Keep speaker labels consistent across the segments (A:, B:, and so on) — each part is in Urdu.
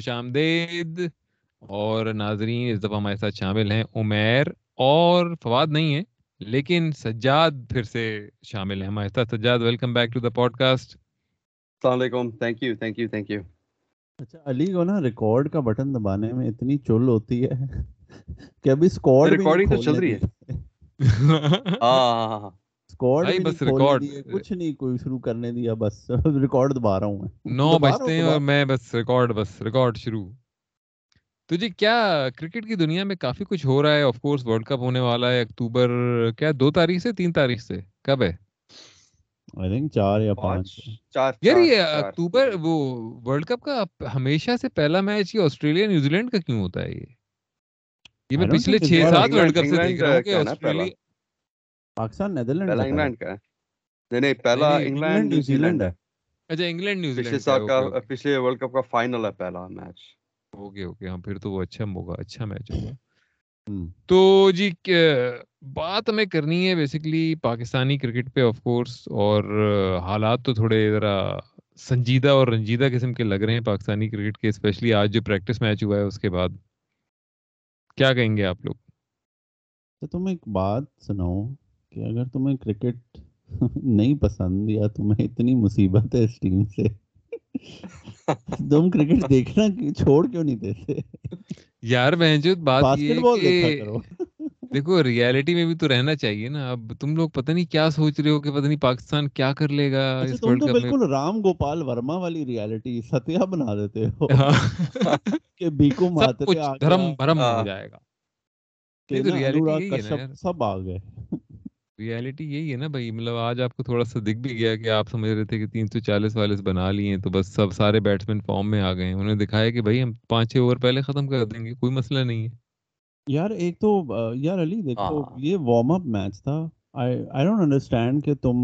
A: خوش آمدید اور ناظرین اس دفعہ ہمارے ساتھ شامل ہیں عمیر اور فواد نہیں ہے لیکن سجاد پھر سے شامل ہیں۔ ہمارے ساتھ Sajjad welcome back to the podcast
B: السلام علیکم۔ Thank you thank you thank you
C: اچھا علی کو نا ریکارڈ کا بٹن دبانے میں اتنی چل ہوتی ہے کہ ابھی اسکواڈ
B: ریکارڈنگ تو چل رہی ہے۔ ہاں ہاں ہاں۔
A: بھائی
C: بھی
A: بس ریکارڈ
C: کچھ نہیں کوئی شروع کرنے دیا بس ریکارڈ دبا رہا ہوں میں۔
A: نو بجتے ہیں اور میں بس ریکارڈ بس ریکارڈ شروع۔ تو جی کیا کرکٹ کی دنیا میں کافی کچھ ہو رہا ہے؟ آف کورس ورلڈ کپ ہونے والا ہے اکتوبر کیا دو تاریخ سے تین تاریخ سے؟ کب ہے؟
C: چار یا
B: پانچ۔ چار
A: یار یہ۔ اکتوبر وہ ورلڈ کپ کا ہمیشہ سے پہلا میچ یہ آسٹریلیا نیوزی لینڈ کا کیوں ہوتا ہے یہ؟ یہ میں پچھلے چھ سات ورلڈ کپ سے دیکھ رہا ہوں کہ۔ آسٹریلیا
C: پاکستان نیدرلینڈ
B: پہلا۔ انگلینڈ کا ہے نہیں نہیں پہلا انگلینڈ نیوزی لینڈ ہے
A: اچھا انگلینڈ نیوزی
B: پچھلے
A: لینڈ
B: سال کا پچھلے ورلڈ کپ کا فائنل ہے پہلا میچ
A: اوکے اوکے ہاں پھر تو وہ اچھا ہوگا اچھا میچ ہوگا۔ تو جی بات ہمیں کرنی ہے بیسیکلی پاکستانی کرکٹ پہ آف کورس اور حالات تو تھوڑے ذرا سنجیدہ اور رنجیدہ قسم کے لگ رہے ہیں پاکستانی کرکٹ کے اسپیشلی آج جو پریکٹس میچ ہوا ہے اس کے بعد. کیا کہیں گے آپ لوگ؟
C: تو تم ایک بات سناؤ کہ اگر تمہیں کرکٹ نہیں پسند یا تمہیں اتنی مصیبت ہے اس ٹیم سے تم کرکٹ دیکھنا چھوڑ کیوں نہیں دیتے؟
A: یار بہنجو بات یہ کہ دیکھو ریالٹی میں بھی تو رہنا چاہیے نا۔ اب تم لوگ پتہ نہیں کیا سوچ رہے ہو کہ پتہ نہیں پاکستان کیا کر لے گا
C: اچھا
A: اس
C: تم
A: ورلڈ
C: تو
A: کپ میں۔
C: بالکل رام گوپال ورما والی ریالٹی ستیہ بنا دیتے ہو۔
A: ہاں۔
C: کہ بیکو
A: سب
C: ماترے
A: کچھ
C: آ
A: دھرم
C: گیا
A: بھرم ہو
B: ہاں۔
A: جائے گا۔
C: سب آ گئے
A: ریالٹی یہی ہے نا بھائی مطلب آج آپ کو تھوڑا سا دکھ بھی گیا کہ آپ سمجھ رہے تھے کہ تین سو چالیس والیس بنا لیے ہیں تو بس سب سارے بیٹسمین فارم میں آ گئے ہیں۔ انہوں نے دکھایا کہ بھائی ہم پانچ چھ اوور پہلے ختم کر دیں گے کوئی مسئلہ نہیں ہے۔
C: یار ایک تو یار علی دیکھو
B: ہاں۔
C: یہ وارم اپ میچ تھا۔ آئی ڈونٹ انڈرسٹینڈ کہ تم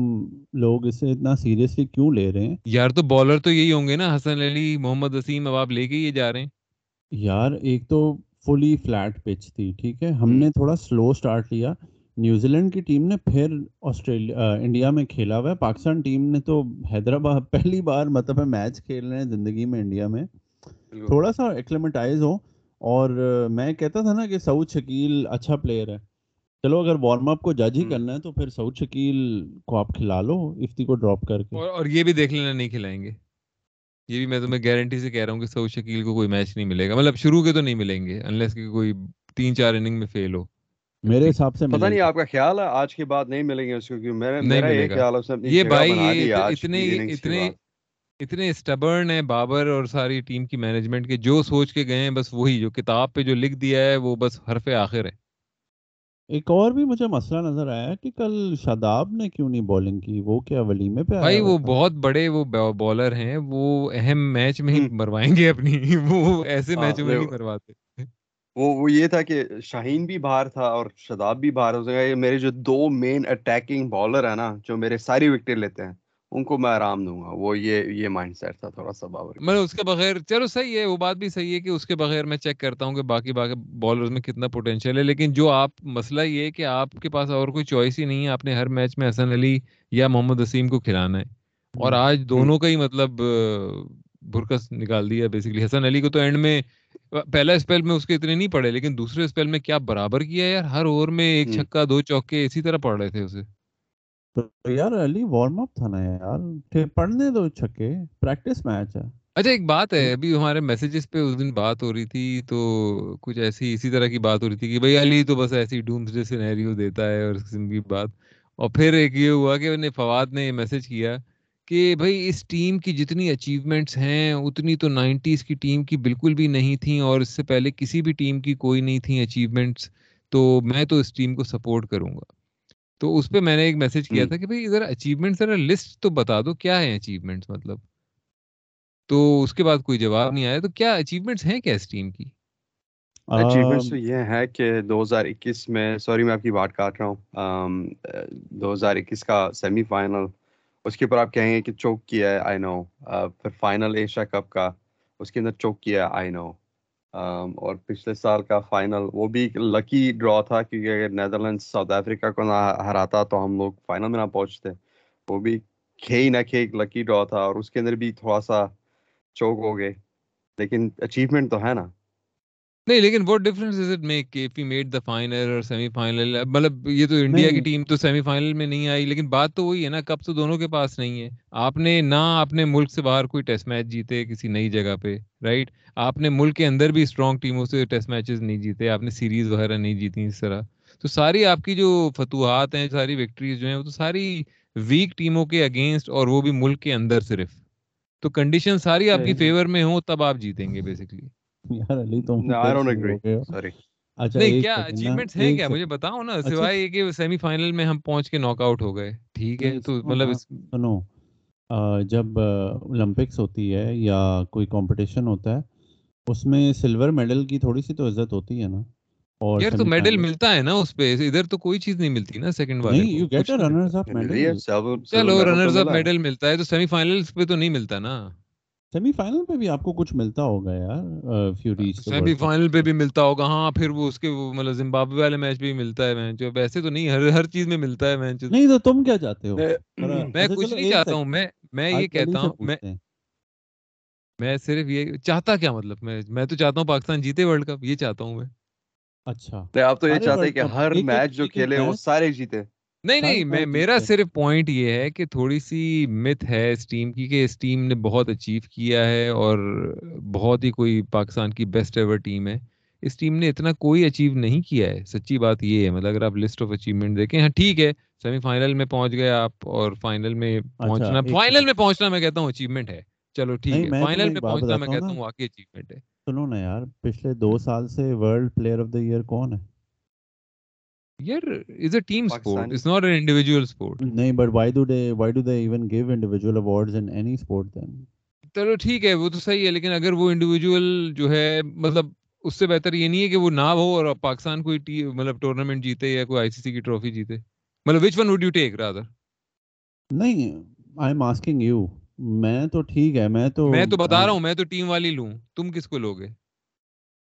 C: لوگ اسے اتنا سیریسلی کیوں لے رہے ہیں؟
A: یار تو بالر تو یہی ہوں گے نا حسن علی محمد وسیم اب آپ لے کے ہی جا رہے ہیں۔
C: یار ایک تو فلی فلیٹ پچ تھی ٹھیک ہے؟ ہم
B: ہم۔
C: نے تھوڑا سلو سٹارٹ لیا۔ نیوزی لینڈ کی ٹیم نے پھر آسٹریلیا انڈیا میں کھیلا ہوا ہے۔ پاکستان ٹیم نے تو حیدرآباد پہلی بار مطلب ہے میچ کھیل رہے ہیں زندگی میں انڈیا میں۔ تھوڑا سا ایکلیمیٹائز ہو اور میں کہتا تھا نا کہ سعود شکیل اچھا پلیئر ہے۔ چلو اگر وارم اپ کو جج ہی۔ کرنا ہے تو پھر سعود شکیل کو آپ کھلا لو افتی کو ڈراپ کر کے۔
A: اور اور یہ بھی دیکھ لینا نہیں کھلائیں گے۔ یہ بھی میں تمہیں گارنٹی سے کہہ رہا ہوں کہ سعود شکیل کو کوئی میچ نہیں ملے گا۔ مطلب شروع کے تو نہیں ملیں گے انلیس کہ کوئی تین چار اننگ میں فیل ہو۔
C: میرے حساب سے
B: پتہ نہیں آپ کا خیال ہے آج کے بعد نہیں ملیں گے اس کو کیوں میرا
A: نہیں
B: میرا یہ
A: ملے گا۔
B: خیال ہے اپنی
A: یہ بھائی یہ اتنے اتنے اتنے اسٹبرن ہیں بابر اور ساری ٹیم کی مینجمنٹ کے جو سوچ کے گئے ہیں بس وہی جو کتاب پہ جو لکھ دیا ہے وہ بس حرف آخر ہے۔
C: ایک اور بھی مجھے مسئلہ نظر آیا کہ کل شاداب نے کیوں نہیں بولنگ کی؟ وہ کیا ولیمے پہ آیا
A: بھائی وہ بہت بڑے وہ بالر ہیں وہ اہم میچ میں ہی۔ مروائیں گے اپنی۔ وہ ایسے میچوں میں نہیں مرواتے۔
B: وہ وہ یہ تھا کہ شاہین بھی باہر تھا اور شداب بھی باہر ہو سکا میرے جو دو مین اٹیکنگ بالر ہیں نا جو میرے ساری وکٹیں لیتے ہیں ان کو میں آرام دوں گا۔ وہ یہ یہ مائنڈ سیٹ تھا تھوڑا سا باور۔
A: میں اس کے بغیر چلو صحیح ہے وہ بات بھی صحیح ہے کہ اس کے بغیر میں چیک کرتا ہوں کہ باقی باقی بالرز میں کتنا پوٹینشیل ہے لیکن جو آپ مسئلہ یہ ہے کہ آپ کے پاس اور کوئی چوائس ہی نہیں ہے آپ نے ہر میچ میں حسن علی یا محمد وسیم کو کھلانا ہے۔ اور۔ آج دونوں کا ہی مطلب برکس نکال دیا بیسیکلی حسن علی کو تو اینڈ میں پہلا اسپیل میں اس کے اتنے نہیں پڑے لیکن دوسرے اسپیل میں کیا برابر کیا یار؟ ہر اوور میں ایک
B: ہم۔
A: چھکا دو چوکے اسی طرح پڑ رہے تھے اسے۔
C: تو یار علی وارم اپ تھا نا یار۔ پڑھنے دو چھکے۔ پریکٹس میچ ہے۔
A: اچھا ایک بات ہے ابھی ہمارے میسیجز پہ اس دن بات ہو رہی تھی تو کچھ ایسی اسی طرح کی بات ہو رہی تھی کہ بھائی علی تو بس ایسی ڈومس ڈے سینیریو دیتا ہے اور اس قسم کی بات۔ اور پھر ایک یہ ہوا کہ انہیں فواد نے میسج کیا کہ بھائی اس ٹیم کی جتنی اچیومنٹس ہیں اتنی تو نائنٹیز کی ٹیم کی بالکل بھی نہیں تھیں اور اس سے پہلے کسی بھی ٹیم کی کوئی نہیں تھیں اچیومنٹس تو میں تو اس ٹیم کو سپورٹ کروں گا۔ تو اس پہ میں نے ایک میسج کیا۔ تھا کہ بھائی ذرا اچیومنٹ ذرا لسٹ تو بتا دو کیا ہے اچیومنٹس مطلب؟ تو اس کے بعد کوئی جواب نہیں آیا تو کیا اچیومنٹس ہیں کیا اس ٹیم کی؟
B: اچیومنٹس تو یہ ہے کہ دو ہزار اکیس میں سوری میں آپ کی بات کاٹ رہا ہوں دو ہزار اکیس کا سیمی فائنل اس کے اوپر آپ کہیں گے کہ چوک کیا ہے آئی نو پھر فائنل ایشیا کپ کا، اس کے اندر چوک کیا ہے آئی نو اور پچھلے سال کا فائنل وہ بھی ایک لکی ڈرا تھا، کیونکہ اگر نیدرلینڈ ساؤتھ افریقہ کو نہ ہراتا تو ہم لوگ فائنل میں نہ پہنچتے. وہ بھی کھے ہی نہ کھے ایک لکی ڈرا تھا، اور اس کے اندر بھی تھوڑا سا چوک ہو گئے. لیکن اچیومنٹ تو ہے نا۔
A: نہیں لیکن what difference is it make if made the final اور سیمی فائنل مطلب یہ تو انڈیا کی ٹیم تو سیمی فائنل میں نہیں آئی لیکن بات تو وہی ہے نا کب تو دونوں کے پاس نہیں ہے۔ آپ نے نہ اپنے ملک سے باہر کوئی ٹیسٹ میچ جیتے کسی نئی جگہ پہ رائٹ آپ نے ملک کے اندر بھی اسٹرانگ ٹیموں سے ٹیسٹ میچز نہیں جیتے آپ نے سیریز وغیرہ نہیں جیتی اس طرح۔ تو ساری آپ کی جو فتوحات ہیں ساری وکٹریز جو ہیں وہ تو ساری ویک ٹیموں کے اگینسٹ اور وہ بھی ملک کے اندر صرف۔ تو کنڈیشن ساری آپ کی فیور میں ہوں تب آپ جیتیں گے بیسکلی
C: یار علی تم
B: آئی ڈونٹ ایگری سوری
C: اچھا
A: نہیں کیا اچیومنٹس ہیں کیا۔ مجھے بتاؤ نا۔ سوائے یہ کہ سیمی فائنل میں ہم پہنچ کے ناک آؤٹ ہو گئے ٹھیک ہے تو مطلب
C: سنو جب اولمپکس ہوتی ہے یا کوئی کمپٹیشن ہوتا ہے اس میں سلور میڈل کی تھوڑی سی تو عزت ہوتی ہے نا اور
A: یار تو میڈل ملتا ہے نا اس پہ ادھر تو کوئی چیز نہیں ملتی نا سیکنڈ والے
C: نہیں you get runners. Up medal
A: چلو رنرز اپ
B: میڈل
A: میڈل ملتا ہے تو سیمی فائنلز پہ تو نہیں ملتا نا
C: سیمی فائنل پہ بھی آپ کو کچھ ملتا ہوگا یار ریچ
A: سیمی فائنل پہ بھی ملتا ہوگا۔ ہاں پھر وہ اس کے مطلب زمبابوے والے میچ بھی ملتا ہے میچ ویسے تو نہیں ہر ہر چیز میں ملتا ہے میچ
C: نہیں تو تم کیا چاہتے ہو؟
A: میں کچھ نہیں چاہتا ہوں میں میں یہ کہتا ہوں میں۔ میں صرف یہ چاہتا کیا مطلب میں میں تو چاہتا ہوں پاکستان جیتے ورلڈ کپ یہ چاہتا ہوں میں۔
C: اچھا۔
B: آپ تو یہ چاہتے ہیں کہ ہر میچ جو کھیلے وہ سارے جیتے۔
A: نہیں نہیں میں میرا۔ صرف پوائنٹ یہ ہے کہ تھوڑی سی مت ہے اس ٹیم کی کہ اس ٹیم نے بہت اچیو کیا ہے اور بہت ہی کوئی پاکستان کی بیسٹ ایور ٹیم ہے۔ اس ٹیم نے اتنا کوئی اچیو نہیں کیا ہے سچی بات یہ ہے۔ مطلب اگر آپ لسٹ آف اچیومنٹ دیکھیں ہاں ٹھیک ہے سیمی فائنل میں پہنچ گئے آپ اور فائنل میں پہنچنا
C: ایک
A: فائنل۔ میں پہنچنا میں کہتا ہوں اچیومنٹ ہے۔ چلو ٹھیک ہے فائنل میں پہنچنا میں کہتا ہوں واقعی اچیومنٹ ہے۔
C: سنو نا یار پچھلے دو سال سے world player of the year کون ہے؟
A: Team sport
B: Pakistani
A: it's not an individual sport
C: نہیں but why do they why do they even give individual awards in any sport then
A: چلو ٹھیک ہے وہ تو صحیح ہے لیکن اگر وہ انڈیویجول جو ہے مطلب اس سے بہتر یہ نہیں ہے کہ وہ نہ ہو اور پاکستان کوئی مطلب ٹورنامنٹ جیتے یا کوئی آئی سی سی کی ٹرافی جیتے مطلب which one would you take rather
C: نہیں آئی ایم آسکنگ یو میں تو ٹھیک ہے میں تو
A: میں تو بتا رہا ہوں میں تو ٹیم والی لوں تم کس کو لوگے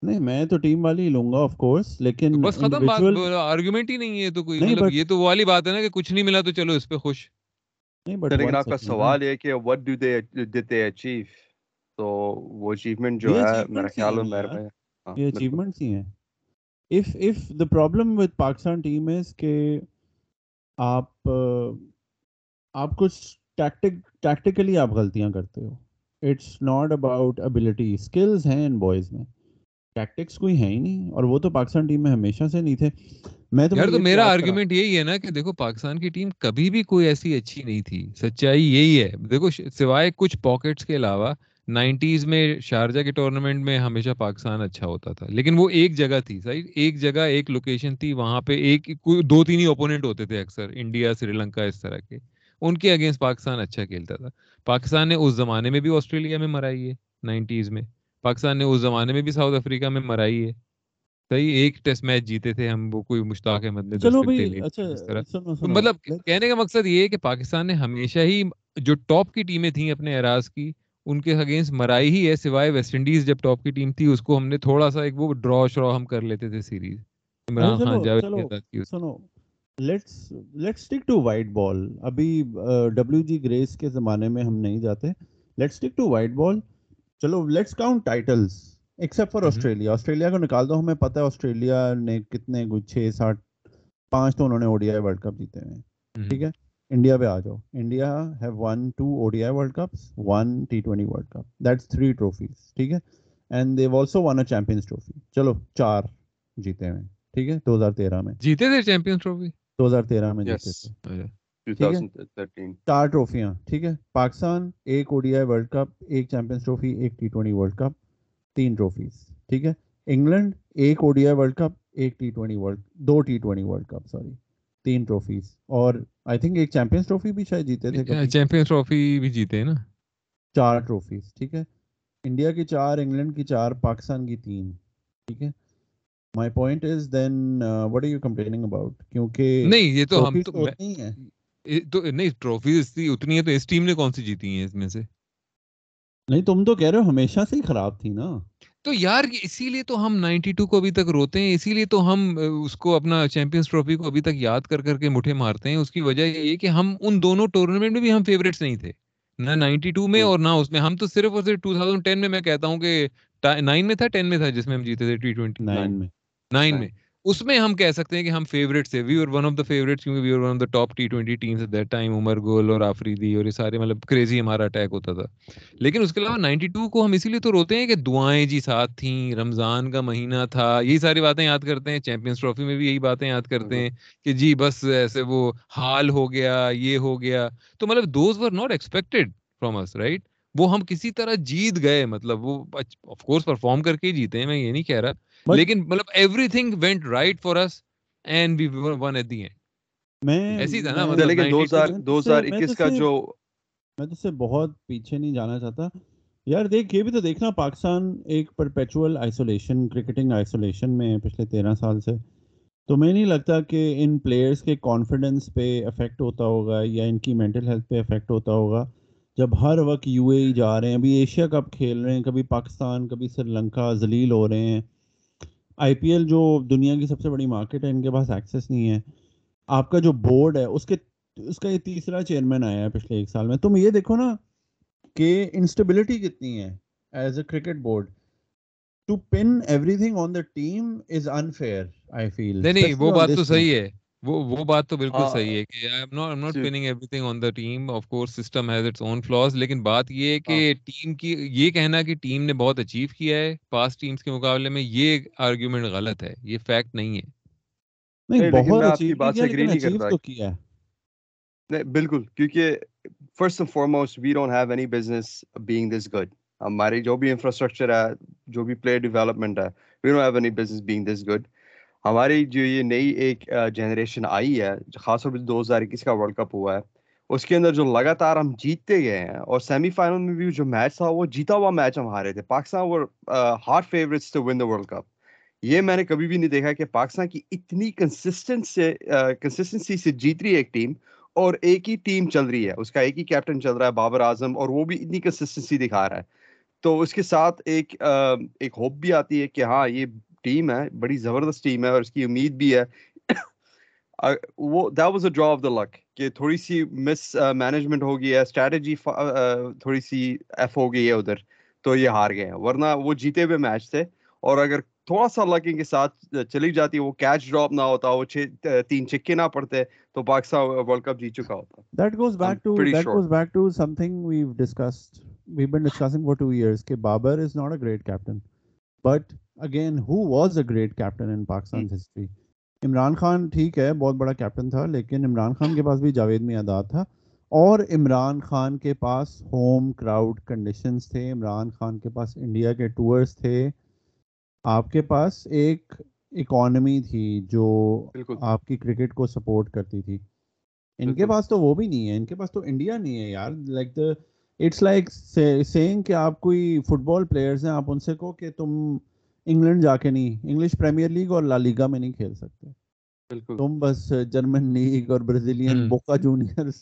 C: نہیں میں تو ٹیم والی ہی لوں گا آف کورس لیکن
A: بس ختم بات آرگومنٹ ہی نہیں ہے تو کوئی مطلب یہ تو والی بات ہے نا کہ کچھ نہیں ملا تو چلو اس پہ خوش۔
C: نہیں بٹ
B: لیکن آپ کا سوال یہ ہے کہ what do they did they achieve تو وہ اچیومنٹ جو ہے میرا خیال ہے میرے۔ پہ ہاں،
C: یہ ہی ہیں۔ Of of the problem with Pakistan team is کہ آپ آپ کچھ ٹیکٹک ٹیکٹیکلی آپ غلطیاں کرتے ہو۔ It's not about ability skills ہیں ان بوائز میں۔ ٹیکٹکس کوئی ہیں ہی نہیں اور وہ تو پاکستان ٹیم میں ہمیشہ سے نہیں تھے۔ میں
A: یار تو
C: یہ
A: میرا آرگیومنٹ یہی ہے نا کہ دیکھو پاکستان کی ٹیم کبھی بھی کوئی ایسی اچھی نہیں تھی۔ سچائی یہی ہے۔ دیکھو سوائے کچھ پاکٹس کے علاوہ نائنٹیز میں شارجہ کے ٹورنامنٹ میں ہمیشہ پاکستان اچھا ہوتا تھا۔ لیکن وہ ایک جگہ تھی صحیح؟ ایک جگہ ایک لوکیشن تھی وہاں پہ ایک دو تین ہی اوپوننٹ ہوتے تھے اکثر انڈیا سری لنکا اس طرح کے۔ ان کے اگینسٹ پاکستان اچھا کھیلتا تھا۔ پاکستان نے اس زمانے میں بھی آسٹریلیا میں مرائی ہے نائنٹیز میں۔ پاکستان نے اس زمانے میں بھی ساؤتھ افریقہ میں مرائی ہے۔ صحیح ایک ٹیسٹ میچ جیتے تھے ہم وہ کوئی مشتاق احمد نے
C: چلو بھائی اچھا
A: مطلب کہنے کا مقصد یہ ہے کہ پاکستان نے ہمیشہ ہی جو ٹاپ کی ٹیمیں تھیں اپنے اعراض کی ان کے اگینسٹ مرائی ہی ہے سوائے ویسٹ انڈیز جب ٹاپ کی ٹیم تھی اس کو ہم نے تھوڑا سا ایک وہ ڈرا شرا ہم کر لیتے تھے سیریز۔ عمران خان جاوید کی۔
C: سنو let's let's stick to white ball ابھی ڈبلیو جی گریس کے زمانے میں ہم نہیں جاتے۔ Let's stick to white ball چلو let's count titles except for. Australia Australia کو نکال دو ہمیں پتہ ہے آسٹریلیا نے کتنے کچھ چھ سات پانچ تو انہوں نے O D I world cup جیتے ہوئے
A: ہم۔
C: ٹھیک ہے؟ انڈیا پہ آ جاؤ۔ India have won two O D I world cups one T twenty world cup that's three trophies ٹھیک ہے؟ And they've also won a champions trophy چلو چار جیتے ہوئے ٹھیک ہے؟ دو ہزار تیرہ میں۔
A: جیتے تھے چیمپئنس ٹرافی
C: دو ہزار تیرہ میں جیتے. تھے۔
B: 2013
C: چار ٹرافیاں ٹھیک ہے؟ پاکستان ایک O D I World Cup ایک چیمپئنس ٹرافی ایک ٹی ٹوینٹی ورلڈ کپ تین ٹرافیز ٹھیک ہے؟ انگلینڈ ایک O D I World Cup ایک ٹی ٹوینٹی ورلڈ دو T twenty World Cup sorry تین ٹرافیز اور آئی تھنک ایک چیمپئنس ٹرافی بھی شاید جیتے تھے
A: چیمپئنس ٹرافی بھی جیتے ہیں نا؟
C: چار ٹرافیز ٹھیک ہے؟ انڈیا کی چار انگلینڈ کی چار پاکستان کی تین ٹھیک ہے؟ My point is then what are you complaining about کیونکہ
A: نہیں یہ تو ہم تو
C: تو اتنی ہی ہیں۔
A: یہ تو نہیں ٹرافیز تھی اتنی ہے تو اس ٹیم نے کون سی جیتی ہیں اس میں سے؟
C: نہیں تم تو کہہ رہے ہو ہمیشہ سے ہی خراب تھی نا۔
A: تو یار اسی لیے تو ہم 92 کو ابھی تک روتے ہیں اسی لیے تو ہم اس کو اپنا چیمپئنس ٹرافی کو ابھی تک یاد کر کر کے مٹھے مارتے ہیں۔ اس کی وجہ یہ ہے کہ ہم ان دونوں ٹورنامنٹ میں بھی ہم فیوریٹس نہیں تھے۔ نہ نائنٹی ٹو میں اور نہ اس میں۔ ہم تو صرف اور صرف ٹو تھاؤزینڈ ٹین میں میں کہتا ہوں کہ نائن میں تھا ٹین میں تھا جس میں ہم جیتے تھے ٹی ٹوینٹی
C: نائن میں۔
A: نائن میں۔ اس میں ہم کہہ سکتے ہیں کہ ہم فیوریٹ تھے we are one of the favourite کیونکہ we are one of the top T twenty teams at that time Umar Gul اور آفریدی اور یہ سارے مطلب کریزی ہمارا اٹیک ہوتا تھا. لیکن اس کے علاوہ نائنٹی ٹو کو ہم اسی لیے تو روتے ہیں کہ دعائیں جی ساتھ تھیں رمضان کا مہینہ تھا یہی ساری باتیں یاد کرتے ہیں. چیمپئنس ٹرافی میں بھی یہی باتیں یاد کرتے ہیں کہ جی بس ایسے وہ حال ہو گیا یہ ہو گیا. تو مطلب those were not expected from us right وہ ہم کسی طرح جیت گئے مطلب وہ آف کورس پرفارم کر کے جیتے ہیں میں یہ نہیں کہہ رہا۔ لیکن مطلب everything went right for us and we won at the end
C: میں
A: ایسی تھا نا
B: مطلب لیکن دو ہزار دو ہزار اکیس کا جو
C: میں تو سے بہت پیچھے نہیں جانا چاہتا۔ یار دیکھ یہ بھی تو دیکھنا پاکستان ایک پرپیچول آئسولیشن کرکٹنگ آئسولیشن میں پچھلے تیرہ سال سے۔ تو میں نہیں لگتا کہ ان پلیئرس کے کانفیڈنس پہ افیکٹ ہوتا ہوگا یا ان کی مینٹل ہیلتھ پہ افیکٹ ہوتا ہوگا۔ جب ہر وقت یو اے ای جا رہے ہیں ابھی ایشیا کپ کھیل رہے ہیں کبھی پاکستان کبھی سری لنکا ذلیل ہو رہے ہیں۔ آئی پی ایل جو دنیا کی سب سے بڑی مارکیٹ ہے ان کے پاس ایکسیس نہیں ہے۔ آپ کا جو بورڈ ہے اس کے اس کا یہ تیسرا چیئرمین آیا ہے پچھلے ایک سال میں۔ تم یہ دیکھو نا کہ انسٹیبلٹی کتنی ہے as a cricket board to pin everything on the team is unfair I feel
A: نہیں وہ بات تو صحیح ہے۔ وہ وہ بات تو بالکل صحیح ہے کہ I am not am not pinning everything on the team of course system has its own flaws لیکن بات یہ ہے کہ ٹیم کی یہ کہنا کہ ٹیم نے بہت اچیو کیا ہے پاس ٹیمز کے مقابلے میں یہ آرگیومنٹ غلط ہے یہ فیکٹ نہیں ہے۔
C: نہیں بہت اچیو بات سے اگری نہیں کرتا۔ تو کیا ہے۔
B: نہیں بالکل کیونکہ first and foremost we don't have any business being this good ہماری جو بھی انفراسٹرکچر ہے جو بھی پلیئر ڈیولپمنٹ ہے we don't have any business being this good ہماری جو یہ نئی ایک جنریشن آئی ہے، خاص طور پہ دو ہزار اکیس کا ورلڈ کپ ہوا ہے، اس کے اندر جو لگاتار ہم جیتتے گئے ہیں اور سیمی فائنل میں بھی جو میچ تھا، وہ جیتا ہوا میچ ہم ہارے تھے۔ پاکستان وہ hard favourites to win the world cup یہ میں نے کبھی بھی نہیں دیکھا کہ پاکستان کی اتنی کنسسٹنٹ سے کنسسٹنسی سے جیت رہی ہے ایک ٹیم اور ایک ہی ٹیم چل رہی ہے۔ اس کا ایک ہی کیپٹن چل رہا ہے، بابر اعظم، اور وہ بھی اتنی کنسسٹنسی دکھا رہا ہے۔ تو اس کے ساتھ ایک ایک ہوپ بھی آتی ہے کہ ہاں یہ ٹیم ہے بڑی زبردست ٹیم ہے اور اس کی امید بھی ہے۔ وہ that was a draw of the luck کہ تھوڑی سی مس مینجمنٹ ہو گئی ہے اسٹریٹجی تھوڑی سی ایف ہو گئی ہے ادھر تو یہ ہار گئے ہیں۔ ورنہ وہ جیتے ہوئے میچ تھے اور اگر تھوڑا سا لک ان کے ساتھ چلی جاتی وہ کیچ ڈراپ نہ ہوتا وہ چھ تین چکے نہ پڑتے تو پاکستان ورلڈ کپ جیت چکا ہوتا۔
C: That goes back to that goes back to something we discussed we been discussing for 2 years کہ Babar is not a great captain but again he was a great captain in Pakistan history Imran Khan ٹھیک ہے بہت بڑا کیپٹن تھا لیکن عمران خان کے پاس بھی جاوید میں اداد تھا اور عمران خان کے پاس ہوم کراؤڈ کنڈیشنز تھے عمران خان کے پاس انڈیا کے ٹورز تھے آپ کے پاس ایک اکانومی تھی جو آپ کی کرکٹ کو سپورٹ کرتی تھی ان کے پاس تو وہ بھی نہیں ہے ان کے پاس تو انڈیا نہیں ہے یار like the it's like saying کہ آپ کوئی فٹ بال پلیئرز ہیں آپ ان سے کہو کہ تم انگلینڈ جا کے نہیں انگلش پریمیئر لیگ اور لا لیگا میں نہیں کھیل سکتے۔ بالکل۔ تم بس جرمن لیگ اور برازیلین بوکا جونیئرز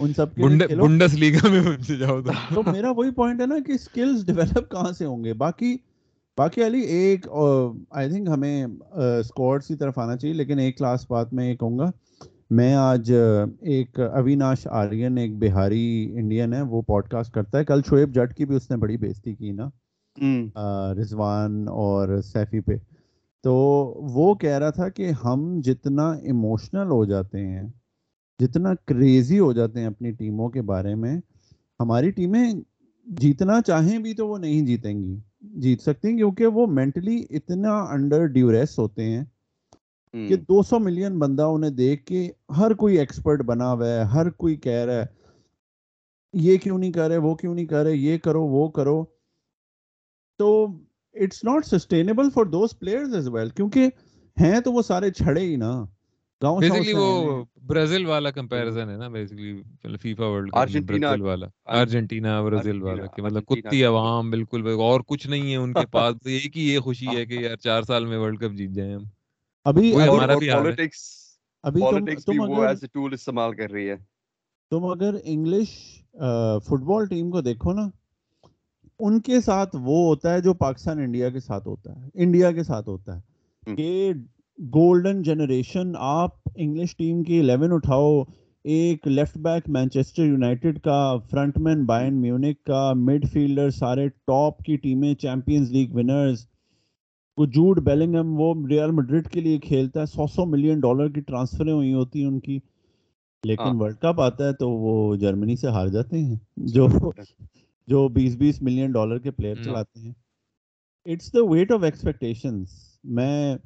C: ان سب کے
A: بنڈس لیگا میں جاؤ
C: تو میرا وہی پوائنٹ ہے نا کہ سکلز ڈیولپ کہاں سے ہوں گے؟ باقی باقی علی ایک آئی تھنک ہمیں اسکواڈس کی طرف آنا چاہیے لیکن ایک کلاس بات میں یہ کہوں گا۔ میں آج ایک اویناش آرین ایک بہاری انڈین ہے وہ پوڈ کاسٹ کرتا ہے۔ کل شعیب جٹ کی بھی اس نے بڑی بےزتی کی نا رضوان اور سیفی پہ۔ تو وہ کہہ رہا تھا کہ ہم جتنا ایموشنل ہو جاتے ہیں جتنا کریزی ہو جاتے ہیں اپنی ٹیموں کے بارے میں ہماری ٹیمیں جیتنا چاہیں بھی تو وہ نہیں جیتیں گی۔ جیت سکتی کیونکہ وہ مینٹلی اتنا انڈر ڈیوریس ہوتے ہیں۔ کہ دو سو ملین بندہ انہیں دیکھ کے ہر کوئی ایکسپرٹ بنا ہوا ہے ہر کوئی کہہ رہا ہے یہ کیوں نہیں کر رہے وہ کیوں نہیں کر رہے یہ کرو وہ کرو۔ تو it's not sustainable for those players as well کیونکہ ہیں تو وہ سارے چھڑے ہی نا۔
A: گاؤں بیسیکلی وہ برازیل والا کمپیریزن ہے نا basically FIFA world cup Brazil والا۔ ارجنٹینا برازیل والا کہ مطلب کتی عوام بالکل اور کچھ نہیں ہے ان کے پاس۔ ایک ہی یہ خوشی ہے کہ یار چار سال میں ورلڈ کپ جیت جائیں ہم۔
C: ابھی
B: پالیٹکس تم وہ ایز اے ٹول استعمال کر رہی ہے۔
C: تم اگر انگلش فٹ بال ٹیم کو دیکھو نا ان کے ساتھ وہ ہوتا ہے جو پاکستان انڈیا کے ساتھ ہوتا ہے انڈیا کے ساتھ ہوتا ہے۔ کہ گولڈن جنریشن آپ انگلش ٹیم کی الیون اٹھاؤ ایک لیفٹ بیک مینچسٹر یونائٹیڈ کا فرنٹ مین بائن میونک کا مڈ فیلڈر سارے ٹاپ کی ٹیمیں چیمپئنز لیگ ونرز وہ جوڈ بیلنگم وہ ریال مڈرڈ کے لیے کھیلتا ہے سو سو ملین ڈالر کی ٹرانسفریں ہوئی ہوتی ہیں ان کی۔ لیکن ورلڈ کپ آتا ہے تو وہ جرمنی سے ہار جاتے ہیں۔ جو جو بیس بیس ملین ڈالر کے پلیئر چلاتے ہیں۔ It's the weight of expectations میں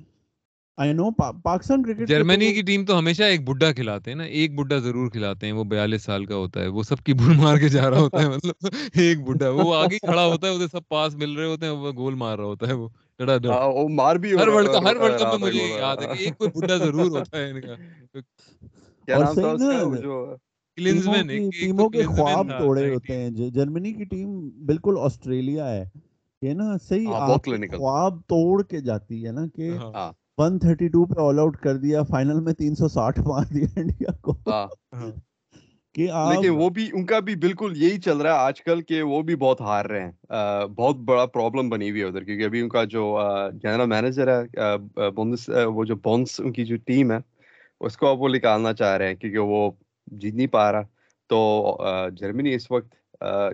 C: I know Pakistan cricket
A: Germany کی ٹیم تو ہمیشہ ایک بڈھا کھلاتے ہیں نا۔ ایک بڈھا ضرور کھلاتے ہیں۔ وہ بیالیس سال کا ہوتا ہے۔ وہ سب کی بل مار کے جا رہا ہوتا ہے۔ مطلب ایک بڈھا۔ وہ آگے کھڑا ہوتا ہے اسے سب پاس مل رہے ہوتے ہیں وہ گول مار رہا ہوتا ہے وہ۔
B: مار بھی
A: ہر ورلڈ ہر ورلڈ کپ میں مجھے یاد ہے کہ ایک کوئی بڈھا ضرور ہوتا ہے ان کا۔
B: کیا نام تھا اس کا؟ جو
A: کلنزمن
C: ٹیموں کے خواب توڑے ہوتے ہیں۔ جرمنی کی ٹیم بالکل آسٹریلیا ہے۔ یہ نا صحیح خواب توڑ کے جاتی ہے نا کہ ون تھرٹی ٹو پہ آل آؤٹ کر دیا فائنل میں تین سو ساٹھ مار دیا انڈیا کو۔
B: لیکن وہ بھی ان کا بھی بالکل یہی چل رہا ہے آج کل کہ وہ بھی بہت ہار رہے ہیں۔ بہت بڑا پرابلم بنی ہوئی ہے ادھر کیونکہ ابھی ان کا جو جنرل مینیجر ہے بونس وہ جو بونس ان کی جو ٹیم ہے اس کو اب وہ نکالنا چاہ رہے ہیں کیونکہ وہ جیت نہیں پا رہا۔ تو جرمنی اس وقت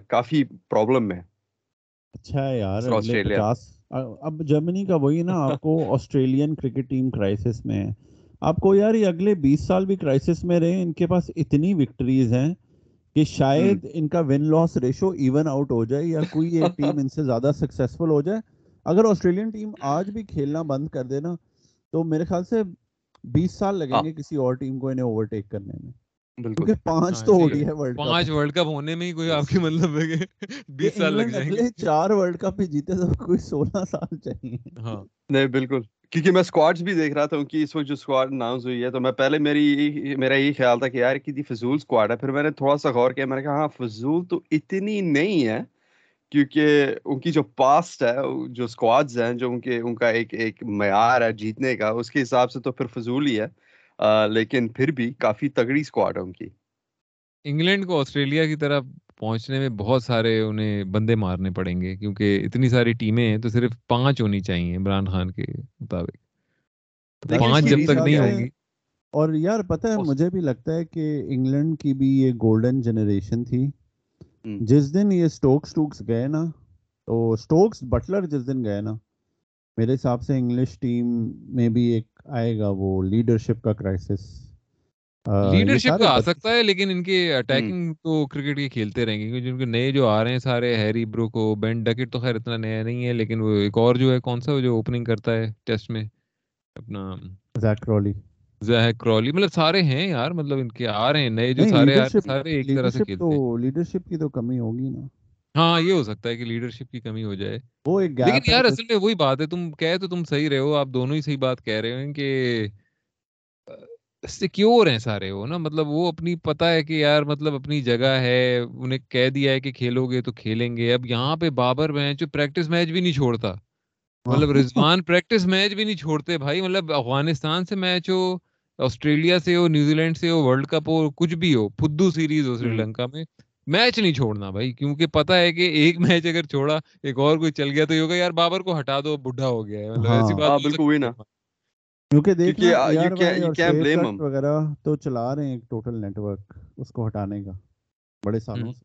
B: کافی پرابلم میں
C: اچھا یار آسٹریلیا۔ اب جرمنی کا وہی نا آپ کو آسٹریلین کرکٹ ٹیم کرائسس میں ہے آپ کو یار یہ اگلے بیس سال بھی کرائسس میں رہے ان کے پاس اتنی وکٹریز ہیں کہ شاید ان کا win loss ratio even out ہو جائے یا کوئی ایک ٹیم ان سے زیادہ سکسیسفل ہو جائے۔ اگر آسٹریلین ٹیم آج بھی کھیلنا بند کر دے نا تو میرے خیال سے بیس سال لگیں گے کسی اور ٹیم کو انہیں اوورٹیک کرنے میں۔ کیونکہ پانچ ہاں، تو ہو گئی ہے ورلڈ کپ
A: پانچ ورلڈ کپ ہونے میں ہی کوئی آپ کی مطلب ہے کہ بیس سال لگ جائیں گے۔
C: چار ورلڈ کپ ہی جیتے تو کوئی سولہ سال چاہیے۔
B: ہاں۔ نہیں بالکل۔ کیونکہ میں اسکواڈس بھی دیکھ رہا تھا کہ اس وقت جو اسکواڈ اناؤنس ہوئی ہے، تو میں پہلے میری میرا یہی خیال تھا کہ یار، کتنی فضول اسکواڈ ہے۔ پھر میں نے تھوڑا سا غور کیا، میں نے کہا ہاں فضول تو اتنی نہیں ہے کیونکہ ان کی جو پاسٹ ہے، جو اسکواڈز ہیں، جو ان کے ان کا ایک ایک معیار ہے جیتنے کا، اس کے حساب سے تو پھر فضول ہی ہے۔ لیکن پھر بھی کافی تگڑی اسکواڈ ہے ان کی۔
A: انگلینڈ کو آسٹریلیا کی طرف پہنچنے میں بہت سارے انہیں بندے مارنے پڑیں گے کیونکہ اتنی ساری ٹیمیں ہیں تو صرف پانچ ہونی چاہیے عمران خان کے مطابق۔ پانچ جب تک نہیں ہوں گی۔
C: اور یار پتہ ہے مجھے بھی لگتا ہے کہ انگلینڈ کی بھی یہ گولڈن جنریشن تھی۔ جس دن یہ سٹوکس ٹوکس گئے نا تو سٹوکس بٹلر جس دن گئے نا میرے حساب سے انگلش ٹیم میں بھی ایک آئے گا وہ لیڈرشپ کا کرائسس
A: لیڈرشپ کا آ سکتا ہے لیکن ان کے اٹیکنگ تو کرکٹ کے کھیلتے رہیں گے کے نئے جو آ رہے ہیں سارے ہیری برو کو بین ڈکٹ تو خیر اتنا نیا نہیں ہے لیکن وہ ایک اور جو ہے کون سا جو اوپننگ کرتا ہے ٹیسٹ میں؟ اپنا
C: زیک کرالی
A: زیک کرالی مطلب سارے ہیں یار مطلب ان کے آ رہے ہیں نئے جو سارے سارے ایک طرح سے
C: کھیلتے ہیں۔ لیڈرشپ کی تو کمی ہوگی نا۔
A: ہاں یہ ہو سکتا ہے کہ لیڈرشپ کی کمی ہو جائے۔ وہ ایک لیکن یار اصل میں وہی بات ہے تم کہے تو تم صحیح رہے ہو آپ دونوں ہی صحیح بات کہہ رہے ہو کہ سیکیور ہیں سارے وہ نا مطلب وہ اپنی پتا ہے کہ یار مطلب اپنی جگہ ہے انہیں کہہ دیا ہے کہ کھیلو گے تو کھیلیں گے۔ اب یہاں پہ بابر میچ پریکٹس میچ بھی نہیں چھوڑتا۔ مطلب رضوان پریکٹس میچ بھی نہیں چھوڑتے بھائی۔ مطلب افغانستان سے میچ ہو آسٹریلیا سے ہو نیوزی لینڈ سے ہو ورلڈ کپ ہو کچھ بھی ہو فدو سیریز ہو سری لنکا میں۔ میچ نہیں چھوڑنا بھائی کیونکہ پتا ہے کہ ایک میچ اگر چھوڑا ایک اور کوئی چل گیا تو یہ ہوگا یار بابر کو ہٹا دو بڈھا ہو گیا ہے۔ مطلب ایسی
B: بات بالکل
C: کیونکہ دیکھ وغیرہ تو چلا رہے ہیں ایک ٹوٹل نیٹ ورک اس کو ہٹانے کا بڑے سالوں سے۔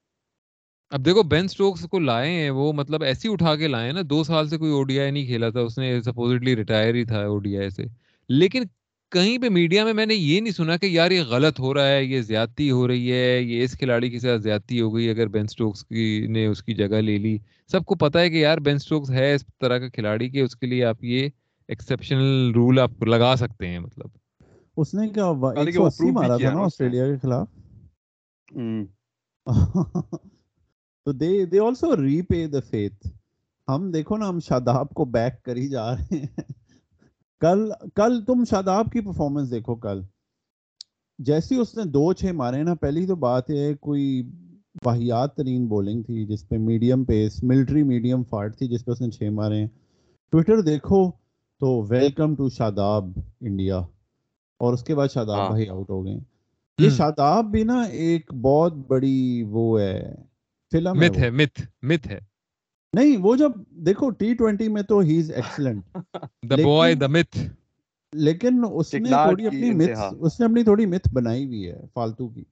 A: اب دیکھو بین سٹوکس کو لائے ہیں وہ مطلب ایسی اٹھا کے لائے نا دو سال سے کوئی او ڈی آئی نہیں کھیلا تھا اس نے سپوزٹلی ریٹائر ہی تھا او ڈی آئی سے۔ لیکن کہیں پہ میڈیا میں میں نے یہ نہیں سنا کہ یار یہ غلط ہو رہا ہے یہ زیادتی ہو رہی ہے یہ اس کھلاڑی کے ساتھ زیادتی ہو گئی اگر بین سٹوکس کی نے اس کی جگہ لے لی۔ سب کو پتا ہے کہ یار بین سٹوکس ہے اس طرح کا کھلاڑی کہ اس کے لیے آپ یہ ایکسیپشنل رول آپ لگا سکتے ہیں مطلب۔
C: اس نے کیا ایک سو اسی مارا تھا نا آسٹریلیا کے خلاف۔ تو دے they also re pay the faith ہم دیکھو نا ہم شاداب کو بیک کر ہی جا رہے ہیں۔ کل کل تم شاداب کی پرفارمنس دیکھو کل۔ جیسی اس نے دو چھ مارے نا پہلی تو بات ہے کوئی واحیات ترین بولنگ تھی جس پہ medium pace military medium fart تھی جس پہ اس نے چھ مارے ہیں۔ ٹویٹر دیکھو تو ویلکم ٹو شاداب انڈیا۔ اور اس کے بعد شاداب ہاں۔ بھائی آؤٹ ہو گئے۔ یہ شاداب بھی نا ایک بہت بڑی وہ ہے فلم
A: مت ہے مت مت ہے۔
C: نہیں وہ جب دیکھو ٹی ٹوینٹی میں تو ہی is excellent
A: the boy the مت
C: لیکن اس نے تھوڑی اپنی مت اس نے اپنی تھوڑی مت بنائی ہوئی ہے فالتو کی۔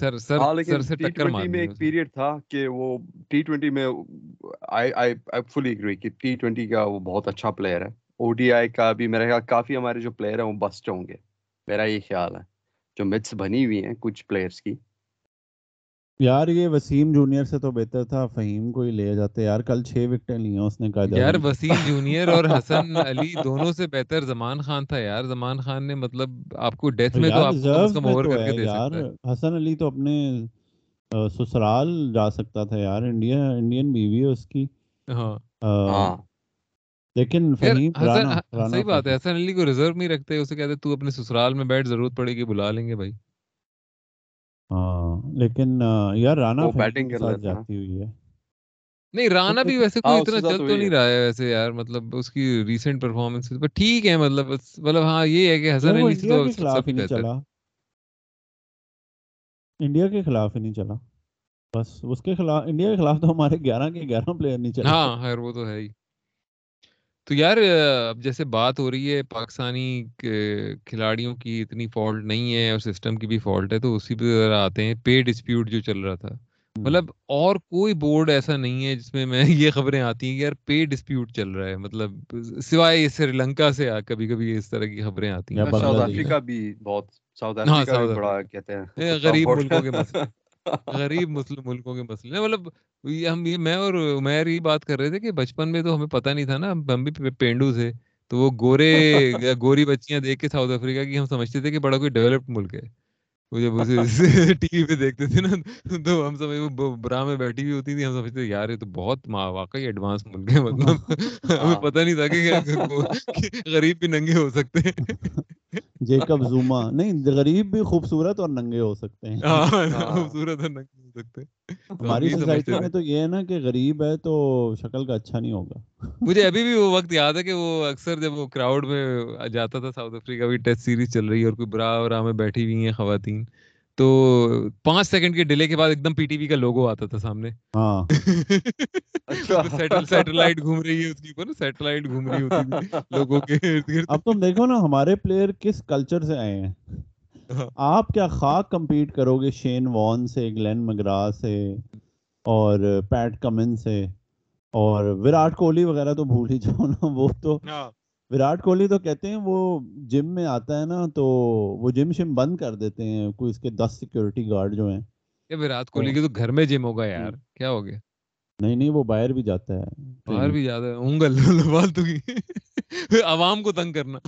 B: سر سر سر سے ٹکر مار میں ایک پیریڈ تھا کہ وہ ٹی ٹوینٹی میں آئی آئی فلی اگری کہ ٹی ٹوینٹی کا وہ بہت اچھا پلیئر ہے۔ او ڈی آئی کا بھی میرا خیال کافی ہمارے جو پلیئر ہیں وہ بسٹ ہوں گے۔ میرا یہ خیال ہے۔ جو متس بنی ہوئی ہیں کچھ پلیئرس کی۔
C: یار یہ وسیم جونیئر سے تو بہتر تھا فہیم کو ہی لے جاتے۔ یار کل چھ وکٹیں لی ہیں اس نے کہا
A: یار وسیم جونیئر اور حسن علی دونوں سے بہتر زمان خان تھا۔ یار زمان خان نے مطلب آپ کو ڈیتھ میں تو آپ کو اوور کر کے دے سکتا
C: ہے۔ حسن علی تو اپنے سسرال جا سکتا تھا۔ یار انڈیا انڈین بیوی ہے اس کی۔ ہاں۔ ہاں۔ لیکن فہیم
A: صحیح بات ہے۔ حسن علی کو ریزرو نہیں رکھتے اسے کہتے تو اپنے سسرال میں بیٹھ ضرورت پڑے گی بلا لیں گے بھائی۔
C: ہاں لیکن یار رانا بیٹنگ ساتھ جاتی ہوئی ہے۔
A: نہیں رانا بھی ویسے کوئی اتنا چل تو نہیں رہا ہے ویسے یار مطلب اس کی ریسنٹ پرفارمنس پر ٹھیک ہے مطلب مطلب ہاں یہ ہے کہ حسن علی سے تو
C: ہی نہیں چلا۔ انڈیا کے خلاف ہی نہیں چلا۔ بس اس کے خلاف انڈیا کے خلاف تو ہمارے گیارہ کے گیارہ پلیئر نہیں چلے۔
A: ہاں خیر وہ تو ہے ہی۔ تو یار اب جیسے بات ہو رہی ہے پاکستانی کھلاڑیوں کی اتنی فالٹ نہیں ہے اور سسٹم کی بھی فالٹ ہے تو اسی پہ ذرا آتے ہیں۔ پے ڈسپیوٹ جو چل رہا تھا۔ مطلب اور کوئی بورڈ ایسا نہیں ہے جس میں میں یہ خبریں آتی ہیں کہ یار پے ڈسپیوٹ چل رہا ہے۔ مطلب سوائے سری لنکا سے کبھی کبھی اس طرح کی خبریں آتی ہیں۔
B: ساؤتھ افریقہ بھی بہت ساؤتھ افریقہ بھی بڑا کہتے ہیں
A: غریب ملکوں کے مسئلے۔ غریب مسلم ملکوں کے مسئلے مطلب ہم یہ میں اور عمیر یہ بات کر رہے تھے کہ بچپن میں تو ہمیں پتہ نہیں تھا نا، ہم بھی پینڈو تھے۔ تو وہ گورے گوری بچیاں دیکھ کے ساؤتھ افریقہ کی ہم سمجھتے تھے کہ بڑا کوئی ڈیولپڈ ملک ہے۔ وہ جب اسے ٹی وی پہ دیکھتے تھے نا تو ہم سمجھ وہ برا میں بیٹھی ہوئی ہوتی تھی ہم سمجھتے یار یہ تو بہت واقعی ایڈوانس ملک ہے مطلب ہمیں پتہ نہیں تھا کہ غریب بھی ننگے ہو سکتے ہیں۔
C: جیکب زوما نہیں غریب بھی خوبصورت اور ننگے ہو سکتے ہیں۔
A: ہاں، ہاں۔ خوبصورت اور ننگے۔ سکتے ہیں۔
C: ہماری سوسائٹی میں تو یہ ہے نا کہ غریب ہے تو شکل کا اچھا نہیں ہوگا۔
A: مجھے ابھی بھی وہ وقت یاد ہے کہ وہ اکثر جب وہ کراؤڈ میں جاتا تھا ساؤتھ افریقہ بھی ٹیسٹ سیریز چل رہی ہے اور کوئی برا برا میں بیٹھی ہوئی ہیں خواتین تو پانچ سیکنڈ کے ڈیلے کے بعد ایک دم پی ٹی وی کا لوگو آتا تھا سامنے۔ سیٹلائٹ گھوم رہی ہے اس کی اوپر سیٹلائٹ گھوم رہی ہوتی لوگوں کے
C: اب تم دیکھو نا ہمارے پلیئر کس کلچر سے آئے ہیں۔ ہاں۔ آپ کیا خاک کمپیٹ کرو گے شین وان سے گلین مگرا سے اور پیٹ کمن سے؟ اور وراٹ کوہلی وغیرہ تو بھول ہی جاؤ نا وہ تو ہاں۔ وراٹ کوہلی تو کہتے ہیں وہ جم میں آتا ہے نا تو وہ جم شم بند کر دیتے ہیں کوئی اس کے دس سیکورٹی گارڈ جو ہیں۔
A: وراٹ کوہلی کے تو گھر میں جم ہوگا یار کیا ہو گیا
C: نہیں نہیں وہ باہر بھی جاتا ہے۔
A: باہر بھی جاتا ہے عوام کو تنگ کرنا۔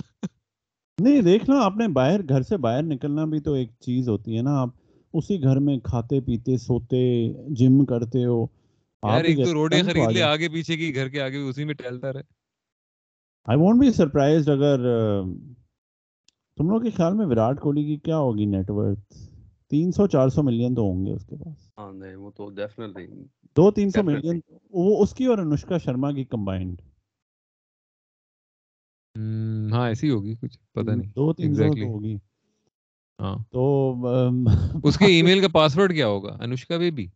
C: نہیں دیکھنا آپ نے باہر گھر سے باہر نکلنا بھی تو ایک چیز ہوتی ہے نا۔ آپ اسی گھر میں کھاتے پیتے سوتے جم کرتے ہو
A: یار ایک تو روڈیں خرید لے آگے پیچھے کی گھر کے آگے اسی میں ٹہلتا رہے۔
C: آئی وونٹ بی سرپرائز اگر تم لوگ کے خیال میں وراٹ کوہلی کی کیا ہوگی نیٹ ورتھ تین سو چار سو ملین تو ہوں گے اس کے پاس۔
B: ہاں نہیں وہ تو ڈیفینیٹلی
C: دو تین سو ملین وہ اس کی اور انوشکا شرما کی کمبائنڈ
A: ہاں ایسی ہوگی کچھ پتہ نہیں
C: دو تین exactly. ہوگی
A: ہاں تو اس کے ای میل کا پاس ورڈ کیا ہوگا Anushka baby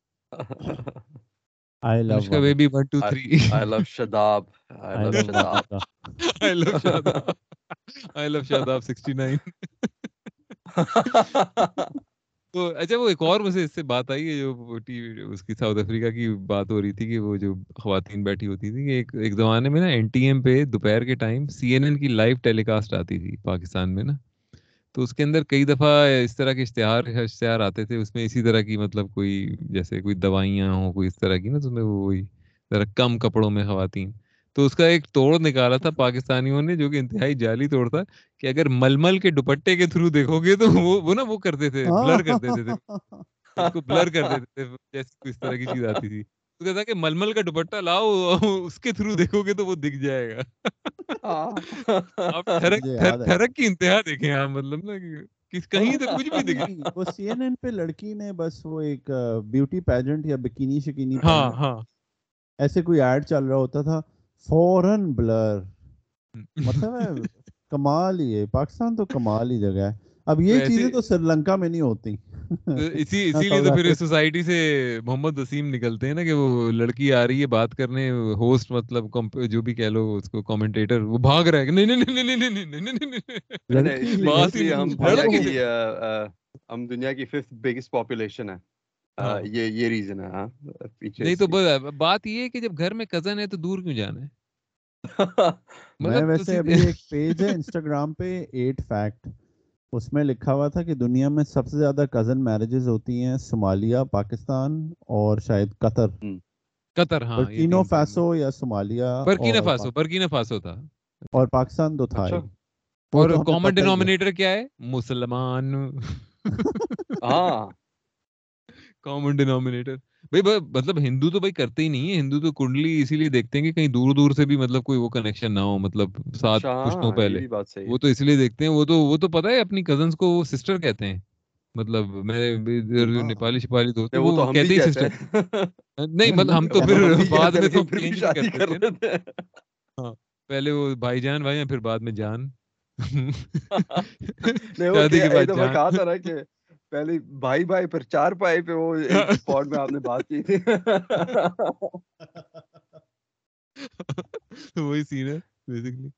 A: I love
B: Anushka baby one two three I love Shadab
A: I love Shadab I love Shadab sixty nine تو اچھا وہ ایک اور مجھے اس سے بات آئی ہے جو ٹی اس کی ساؤتھ افریقہ کی بات ہو رہی تھی کہ وہ جو خواتین بیٹھی ہوتی تھی کہ ایک ایک زمانے میں نا این ٹی ایم پہ دوپہر کے ٹائم سی این این کی لائیو ٹیلی کاسٹ آتی تھی پاکستان میں نا۔ تو اس کے اندر کئی دفعہ اس طرح کے اشتہار اشتہار آتے تھے، اس میں اسی طرح کی مطلب کوئی جیسے کوئی دوائیاں ہوں، کوئی اس طرح کی نا تو میں وہی ذرا کم کپڑوں میں خواتین۔ تو اس کا ایک توڑ نکالا تھا پاکستانیوں نے جو کہ انتہائی جعلی توڑ تھا کہ اگر ململ کے دوپٹے کے تھرو دیکھو گے تو وہ وہ نا وہ کرتے تھے بلر کر دیتے تھے۔ اس کو بلر کر دیتے تھے جیسے اس طرح کی چیز آتی تھی۔ تو کہتا کہ ململ کا دوپٹہ لاؤ اس کے تھرو دیکھو گے تو وہ دکھ جائے گا۔ آپ ٹھرک کی انتہا دیکھیں آپ مطلب نا کہیں تو کچھ بھی دکھے۔
C: وہ سی این این پہ لڑکی نے بس وہ ایک بیوٹی پیجنٹ یا بکینی شکینی
A: ہاں ہاں۔
C: ایسے کوئی ایڈ چل رہا ہوتا تھا۔ فورن بلر مطلب کمال ہی ہے پاکستان تو کمال ہی جگہ ہے اب یہ چیزیں تو سری لنکا میں نہیں ہوتی
A: اسی اسی لیے تو پھر سوسائٹی سے محمد وسیم نکلتے ہیں نا کہ وہ لڑکی آ رہی ہے بات کرنے ہوسٹ مطلب جو بھی کہہ لو اس کو کمنٹیٹر وہ بھاگ رہا ہے نہیں نہیں نہیں نہیں نہیں
B: نہیں ہم دنیا کی ففتھ بگیسٹ پاپولیشن ہے یہ یہ ریزن ہے ہاں
A: نہیں تو بات یہ ہے کہ جب گھر میں کزن ہے تو دور کیوں جانا ہے؟
C: میں ویسے ابھی ایک پیج ہے انسٹاگرام پہ ایٹ فیکٹ اس میں لکھا ہوا تھا کہ دنیا میں سب سے زیادہ کزن میرجز ہوتی ہیں صومالیہ پاکستان اور شاید قطر۔
A: قطر ہاں
C: برکینو فاسو یا صومالیہ
A: برکینو فاسو برکینو فاسو تھا۔
C: اور پاکستان تو تھا
A: اچھا۔ اور کامن ڈینومینیٹر کیا ہے؟ مسلمان۔
B: ہاں۔
A: کامن ڈینومینیٹر بھائی مطلب ہندو تو بھائی کرتے ہی نہیں ہے ہندو تو کنڈلی اسی لیے دیکھتے ہیں کہ کہیں دور دور سے بھی مطلب کوئی وہ کنیکشن نہ ہو مطلب سات پشتوں پہلے وہ تو اس لیے دیکھتے ہیں وہ تو وہ تو پتا ہے اپنی کزنس کو وہ سسٹر کہتے ہیں مطلب میں نیپالی شپالی دوست وہ کہتے ہی سسٹر نہیں مطلب ہم تو پھر بعد میں تو چینج کر لیتے ہیں ہاں پہلے وہ بھائی جان بھائی پھر بعد میں جان
B: شادی کے بعد جان کہا تھا نا کہ پہلے بھائی بھائی پر چار پائے پہ وہ اسپاٹ میں آپ نے بات کی تھی۔
A: وہی سین ہے بیسیکلی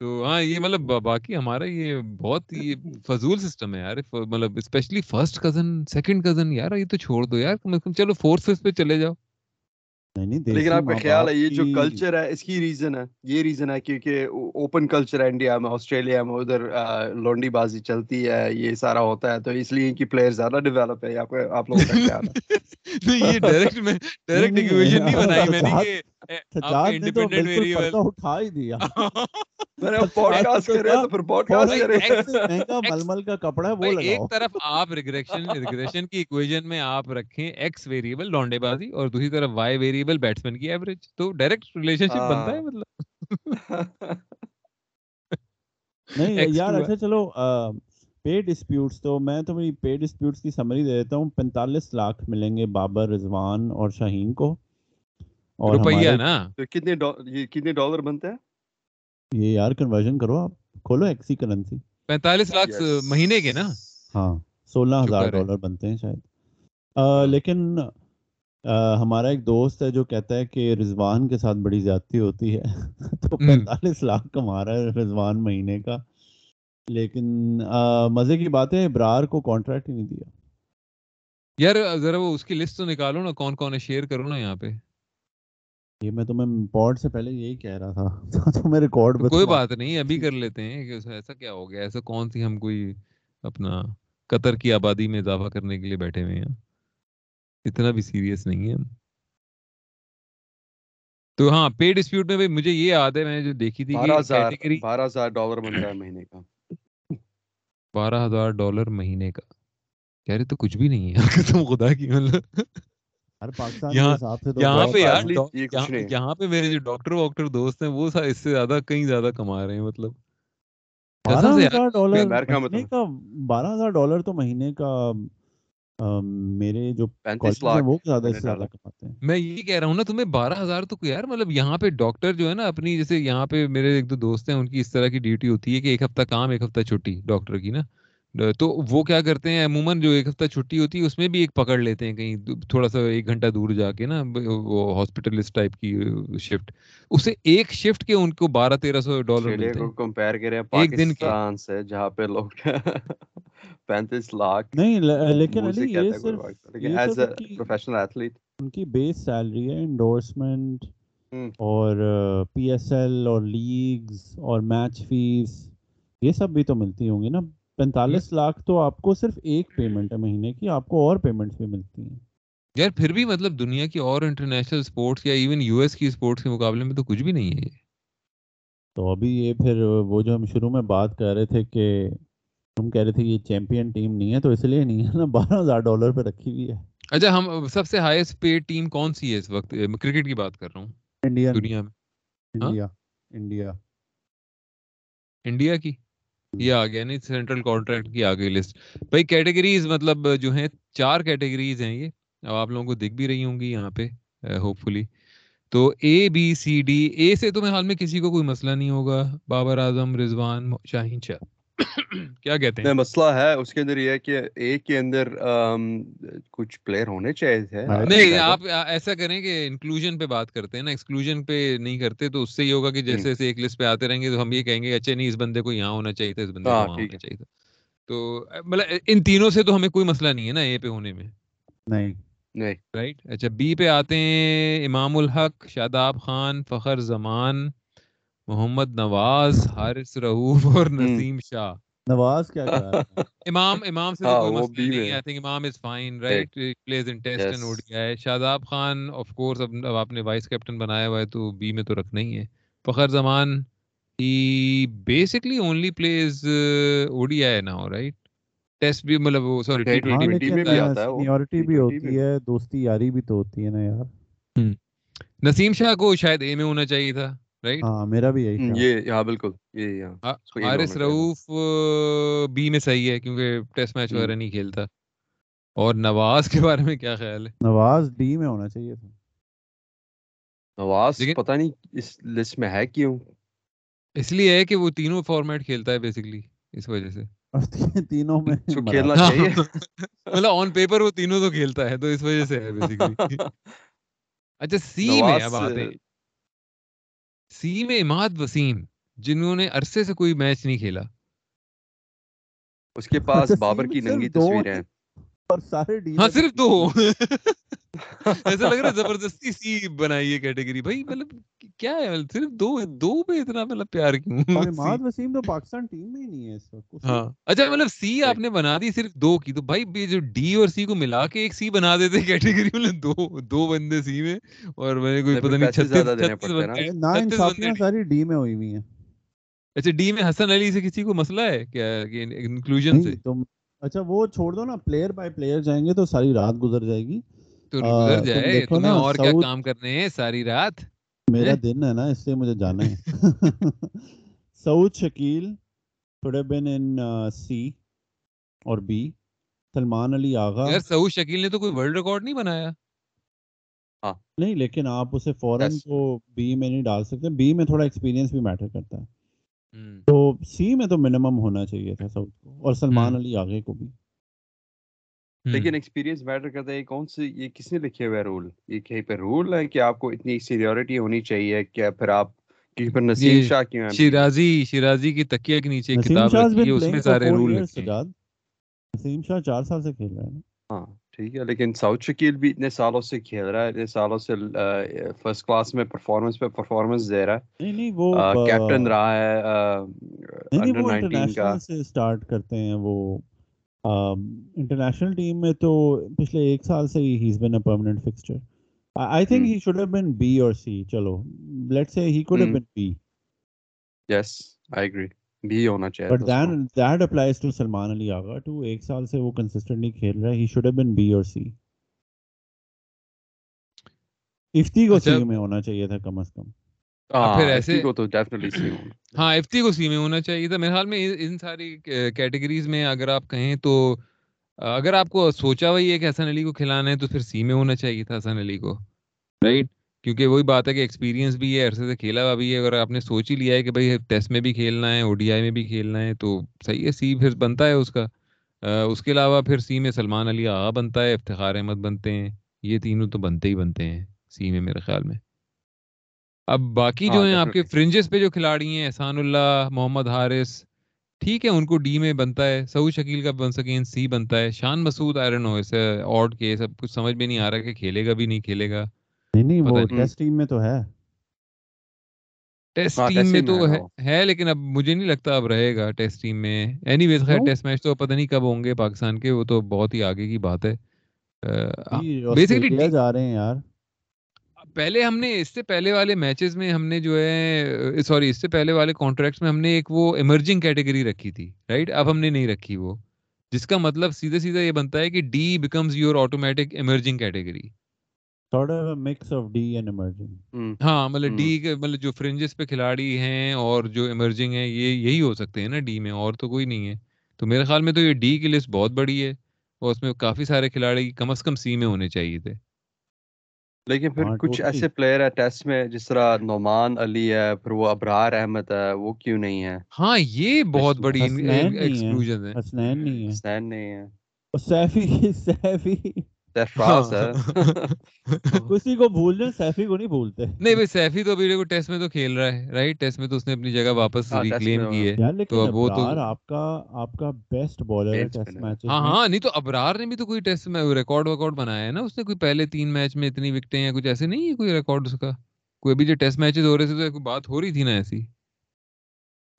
A: تو ہاں یہ مطلب باقی ہمارا یہ بہت یہ فضول سسٹم ہے یار مطلب specially first cousin second cousin یار یہ تو چھوڑ دو یار چلو فورتھ ففتھ پہ چلے جاؤ۔
B: لیکن آپ کا خیال ہے یہ جو کلچر ہے اس کی ریزن ہے یہ ریزن ہے کیونکہ اوپن کلچر ہے انڈیا میں آسٹریلیا میں ادھر لونڈی بازی چلتی ہے یہ سارا ہوتا ہے تو اس لیے ان کی پلیئر زیادہ ڈیولپ ہے آپ لوگوں کا خیال ہے۔
A: یہ ڈائریکٹ میں ڈائریکٹ ایکویشن نہیں بنائی میں نے کہ
C: اٹھا ہی دیا۔ ململ کا کپڑا ہے وہ لگاؤ۔
A: ایک طرف آپ ریگریشن ریگریشن کی ایکویشن میں آپ رکھیں ایکس ویریبل لونڈے بازی اور دوسری طرف وائی ویریبل بیٹسمین کی ایوریج تو ڈائریکٹ ریلیشن شپ بنتا ہے مطلب؟
C: نہیں یار اچھا چلو پے ڈسپیوٹس تو میں تو میری پے ڈسپیوٹس کی سمری دے دیتا ہوں۔ پینتالیس لاکھ ملیں گے بابر رضوان اور شاہین کو۔
A: اور روپیہ نا۔
B: کتنے کتنے ڈالر بنتے ہیں؟
C: یہ یار کنورژن کرو آپ۔ کھولو ایکسی کرنسی
A: پینتالیس لاکھ مہینے کے نا؟
C: ہاں سولہ ہزار ڈالر بنتے ہیں شاید۔ لیکن ہمارا ایک دوست ہے جو کہتا ہے کہ رضوان کے ساتھ بڑی زیادتی ہوتی ہے تو پینتالیس لاکھ کما رہا ہے رضوان مہینے کا۔ لیکن مزے کی بات ہے ابرار کو کانٹریکٹ ہی نہیں دیا۔
A: یار ذرا وہ اس کی لسٹ تو نکالو نا کون کون ہے؟ شیئر کرو نا یہاں پہ۔
C: یہ میں تمہیں پوڈ سے پہلے یہی کہہ رہا تھا۔ تو میں ریکارڈ
A: کوئی بات نہیں ابھی کر لیتے ہیں کہ ایسا کیا ہو گیا ایسا کون سی ہم کوئی اپنا قطر کی آبادی میں اضافہ کرنے کے لیے بیٹھے ہوئے ہیں۔ اتنا بھی سیریس نہیں ہے۔ تو ہاں پے ڈسپیوٹ میں مجھے یہ یاد ہے میں نے جو دیکھی تھی
B: بارہ ہزار ڈالر بن رہا ہے مہینے کا۔
A: بارہ ہزار ڈالر مہینے کا۔ کہہ رہے تو کچھ بھی نہیں ہے۔ قسم خدا کی مطلب۔ یہاں پہ یار یہاں پہ میرے جو ڈاکٹر واکٹر دوست ہیں وہ اس سے زیادہ کہیں زیادہ کما رہے ہیں مطلب۔
C: بارہ ہزار ڈالر بارہ ہزار ڈالر تو مہینے کا میرے جو وہ زیادہ سے زیادہ کماتے ہیں۔
A: میں یہی کہہ رہا ہوں نا تمہیں بارہ ہزار تو یار مطلب یہاں پہ ڈاکٹر جو ہے نا اپنی جیسے یہاں پہ میرے ایک دو دوست ہیں ان کی اس طرح کی ڈیوٹی ہوتی ہے کہ ایک ہفتہ کام ایک ہفتہ چھٹی ڈاکٹر کی نا۔ تو وہ کیا کرتے ہیں عموماً جو ایک ہفتہ چھٹی ہوتی ہے اس میں بھی ایک پکڑ لیتے ہیں کہیں تھوڑا سا ایک گھنٹہ دور جا کے نا وہ ہاسپٹلسٹ ٹائپ کی شفٹ اسے ایک شفٹ کے ان کو بارہ تیرہ سو ڈالر ملتے ہیں۔
B: کمپیئر کریں ایک دن سے جہاں پہ لوگ پینتیس لاکھ
C: نہیں لیکن علی یہ صرف ایز اے پروفیشنل ایتھلیٹ ان کی بیس سیلری ہے انڈورسمنٹ اور پی ایس ایل اور لیگز اور میچ فیس یہ سب بھی تو ملتی ہوں گی نا۔ پینتالیس لاکھ تو آپ کو صرف ایک پیمنٹ ہے مہینے کی آپ کو اور پیمنٹ بھی ملتی ہیں۔
A: یار پھر بھی مطلب دنیا کی اور انٹرنیشنل سپورٹس یا ایون یو ایس کی سپورٹس کے مقابلے میں تو کچھ بھی نہیں ہے
C: تو ابھی یہ پھر وہ جو ہم شروع میں بات کر رہے تھے کہ تم کہہ رہے تھے یہ چیمپئن ٹیم نہیں ہے تو اس لیے نہیں ہے نا بارہ ہزار ڈالر پہ رکھی ہوئی ہے۔
A: اچھا ہم سب سے ہائیسٹ پیڈ ٹیم کون سی ہے اس وقت؟ کرکٹ کی بات کر رہا ہوں۔
C: انڈیا
A: دنیا میں۔
C: انڈیا۔ انڈیا۔
A: انڈیا کی؟ یہ آ گیا نہیں سینٹرل کانٹریکٹ کی آ گئی لسٹ بھائی کیٹیگریز مطلب جو ہیں، چار کیٹیگریز ہیں یہ۔ اب آپ لوگوں کو دکھ بھی رہی ہوں گی یہاں پہ ہوپ فلی تو اے بی سی ڈی اے سے تو میں حال میں کسی کو کوئی مسئلہ نہیں ہوگا۔ بابر اعظم، رضوان، شاہین شاہ۔ کیا کہتے ہیں؟
B: مسئلہ ہے اس کے اندر یہ ہے کہ ایک کے اندر کچھ پلیئر ہونے چاہیے تھے۔
A: نہیں آپ ایسا کریں کہ انکلوژن پہ بات کرتے ہیں نا ایکسکلوژن پہ نہیں کرتے تو اس سے یہ ہوگا کہ جیسے جیسے ایک لسٹ پہ آتے رہیں گے تو ہم یہ کہیں گے اچھا نہیں اس بندے کو یہاں ہونا چاہیے تھا اس بندے کو وہاں ہونا چاہیے تھا۔ تو مطلب ان تینوں سے تو ہمیں کوئی مسئلہ نہیں ہے نا اے پہ ہونے میں۔
C: نہیں۔
A: رائٹ اچھا بی پہ آتے ہیں امام الحق شاداب خان فخر زمان۔ محمد نواز حارث رعوف اور نسیم شاہ۔
C: نواز کیا کر
A: امام امام سے کوئی مسئلہ نہیں ہے۔ I think Imam is fine right plays in test and ODI ہے شاداب خان آف کورس اب آپ نے وائس کیپٹن بنایا ہوا ہے تو بی میں تو رکھنا ہی ہے۔ Fakhar Zaman he basically only plays ODI ہے نا رائٹ ٹیسٹ بھی مطلب وہ سوری ٹی ٹوینٹی
C: میں بھی آتا ہے۔ سینیورٹی بھی ہوتی ہے دوستی یاری بھی تو ہوتی ہے نا یار۔
A: نسیم شاہ کو شاید اے میں ہونا چاہیے تھا۔ رائٹ
C: ہاں میرا بھی یہی
B: یہ ہاں بالکل یہ
A: حارث رؤوف بی میں صحیح ہے کیونکہ ٹیسٹ میچ وغیرہ نہیں کھیلتا۔ اور نواز کے بارے میں کیا خیال ہے؟
C: نواز ڈی میں ہونا چاہیے تھا۔
B: نواز پتہ نہیں اس لسٹ میں ہے کیوں؟
A: اس لیے ہے کہ وہ تینوں فارمیٹ کھیلتا ہے بیسیکلی اس وجہ سے۔
C: تینوں میں
B: کھیلنا چاہیے۔
A: مطلب آن پیپر وہ تینوں تو کھیلتا ہے تو اس وجہ سے ہے بیسیکلی اچھا سی میں اب آتے ہیں سی میں اماد وسیم جنہوں نے عرصے سے کوئی میچ نہیں کھیلا۔
B: اس کے پاس بابر کی ننگی تصویر ہے
A: ہاں صرف دو ایسا لگ رہا ہے زبردستی سی بنائی ہے کیٹیگری۔ بھائی مطلب کیا ہے؟ صرف دو دو پہ اتنا مطلب پیار کیوں؟
C: اماد وسیم تو پاکستان ٹیم میں ہی نہیں ہے اس وقت
A: ہاں۔ اچھا مطلب سی آپ نے بنا دی صرف دو کی تو بھائی جو ڈی اور سی کو ملا کے ایک سی بنا دیتے کیٹیگری مطلب دو دو بندے سی میں اور میں نے کوئی پتہ نہیں چھتیس
C: نا۔ انصافیاں ساری ڈی میں ہوئی ہوئی ہیں۔
A: اچھا ڈی میں حسن علی سے کسی کو مسئلہ ہے؟ کیا انکلوژن سے؟
C: اچھا وہ چھوڑ دو نا پلیئر بائی پلیئر جائیں گے تو ساری رات گزر جائے گی۔
A: تو گزر جائے تمہیں اور کیا کام کرنے ہیں ساری رات؟
C: میرا دن ہے نا اس لیے مجھے جانا ہے۔ سعود شکیل تھوڑے بن ان سی اور بی سلمان علی آغا۔
A: یار سعود شکیل نے تو کوئی ورلڈ ریکارڈ نہیں بنایا۔
C: ہاں۔ نہیں لیکن آپ اسے فوراً کو بی میں نہیں ڈال سکتے بی میں تھوڑا ایکسپیرینس بھی میٹر کرتا ہے۔ تو سی میں تو منیمم ہونا چاہیے تھا سعود کو اور سلمان علی آگے کو بھی۔
B: لیکن ایکسپیرینس میٹر کرتا ہے کون سے یہ کس نے لکھے ہوئے رول یہ کہیں پہ رول ہے کہ آپ کو اتنی سینیورٹی ہونی چاہیے کہ پھر آپ کہیں پر نسیم شاہ کیوں
A: شیرازی شیرازی کی تکیہ کے نیچے کتاب لکھی ہے اس میں سارے رول لکھے ہیں۔
C: نسیم شاہ چار سال سے کھیل رہا ہے
B: ہاں۔ ٹھیک ہے لیکن ساؤتھ شکیل بھی اتنے سالوں سے کھیل رہا ہے اتنے سالوں سے فرسٹ کلاس میں پرفارمنس پہ پرفارمنس دے رہا ہے۔
C: نہیں وہ
B: کیپٹن رہا ہے
C: انڈر نائنٹین کا۔ سے سٹارٹ کرتے ہیں وہ انٹرنیشنل ٹیم میں تو پچھلے ایک سال سے he has been a permanent fixture I think he should have been B اور سی چلو let's say he could have been B
B: yes I agree B ہونا چاہیے
C: but then that applies to Salman Ali Agha too ایک سال سے وہ کنسسٹنٹلی کھیل رہا ہے. He should have been B اور سی افتی کو سی میں ہونا چاہیے تھا کم از کم۔
A: پھر ایسے
B: کو تو ڈیفینیٹلی سی
A: ہاں ایف ٹی کو سی میں ہونا چاہیے تھا۔ میرے خیال میں ان ساری کیٹیگریز میں اگر آپ کہیں تو اگر آپ کو سوچا وہی ہے کہ حسن علی کو کھلانا ہے تو پھر سی میں ہونا چاہیے تھا حسن علی کو۔ رائٹ کیونکہ وہی بات ہے کہ ایکسپیرینس بھی ہے عرصے سے کھیلا ہوا بھی ہے۔ اگر آپ نے سوچ ہی لیا ہے کہ بھائی ٹیسٹ میں بھی کھیلنا ہے او ڈی آئی میں بھی کھیلنا ہے تو صحیح ہے سی پھر بنتا ہے اس کا۔ اس کے علاوہ پھر سی میں سلمان علی آغا بنتا ہے افتخار احمد بنتے ہیں۔ یہ تینوں تو بنتے ہی بنتے ہیں سی میں میرے خیال میں۔ اب باقی جو ہیں آپ کے فرنجز پہ جو کھلاڑی ہیں احسان اللہ محمد حارث ٹھیک ہے ان کو ڈی میں بنتا ہے۔ سعود شکیل کا بن سکیں سی بنتا ہے۔ شان مسعود آئرن ہو اسے آڈ کے سب کچھ سمجھ میں نہیں آ رہا کہ کھیلے گا بھی نہیں کھیلے گا۔
C: نہیں نہیں وہ ٹیسٹ ٹیم میں تو ہے۔
A: ٹیسٹ ٹیم میں تو ہے لیکن اب مجھے نہیں لگتا اب رہے گا ٹیسٹ ٹیم میں۔ اینی ویز خیر ٹیسٹ میچ تو پتہ نہیں کب ہوں گے پاکستان کے وہ تو بہت ہی آگے کی بات ہے۔
C: بیسکلی جا رہے ہیں یار۔
A: پہلے ہم نے اس سے پہلے والے میچز میں ہم نے جو ہے سوری اس سے پہلے والے کانٹریکٹس میں ہم نے ایک وہ ایمرجنگ کیٹیگری رکھی تھی رائٹ اب ہم نے نہیں رکھی وہ۔ جس کا مطلب سیدھے سیدھا یہ بنتا ہے کہ D becomes your automatic emerging category ہاں مطلب ڈی مطلب جو فرنجز پہ کھلاڑی ہیں اور جو ایمرجنگ ہیں یہ یہی ہو سکتے ہیں نا ڈی میں اور تو کوئی نہیں ہے۔ تو میرے خیال میں تو یہ ڈی کی لسٹ بہت بڑی ہے اور اس میں کافی سارے کھلاڑی کم از کم سی میں ہونے چاہیے تھے۔
B: لیکن پھر
C: ہاں
B: کچھ ایسے پلیئر ہے ٹیسٹ میں جس طرح نعمان علی ہے پھر وہ ابرار احمد ہے وہ کیوں نہیں ہے؟
A: ہاں یہ بہت بڑی ایکسکلوژن ہے۔
C: حسنین نہیں ہے۔ سیفی سیفی۔ کسی کو بھول جائیں سیفی کو نہیں بھولتے
A: نہیں بھائی سیفی تو ابھی دیکھو ٹیسٹ میں تو کھیل رہا ہے رائٹ ٹیسٹ میں تو اس نے اپنی جگہ واپس ریکلیم کی ہے تو اب وہ تو
C: ابرار آپ کا آپ کا بیسٹ بالر ہے ٹیسٹ. میچز
A: ہاں ہاں نہیں تو ابرار نے بھی تو کوئی ٹیسٹ میں ریکارڈ ویکارڈ بنایا ہے نا اس نے کوئی پہلے تین میچ میں اتنی وکٹیں یا کچھ ایسے نہیں ہے کوئی ریکارڈ اس کا کوئی ابھی جو ٹیسٹ میچز ہو رہے تھے تو کوئی بات ہو رہی تھی نا ایسی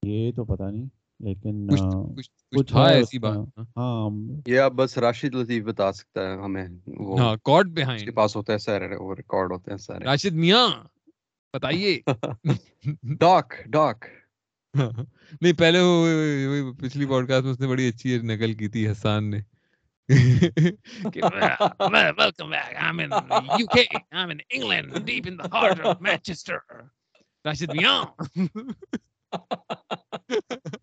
C: یہ تو پتہ نہیں لیکن
A: کچھ تھا
C: ہے
A: ایسی بات
C: میں ہاں۔
B: یہ اب بس راشد لطیف بتا سکتا ہے ہمیں وہ
A: ہاں کارڈ
B: اس کے پاس ہیں سارے وہ ریکارڈ ہوتے ہیں سارے۔
A: راشد میاں بتائیے۔
B: ڈاک ڈاک
A: نہیں پہلے وہ پچھلی پوڈ کاسٹ میں اس نے بڑی اچھی نقل کی تھی حسان نے۔ Welcome back I'm in U K I'm in England deep in the heart of Manchester Rashid میاں۔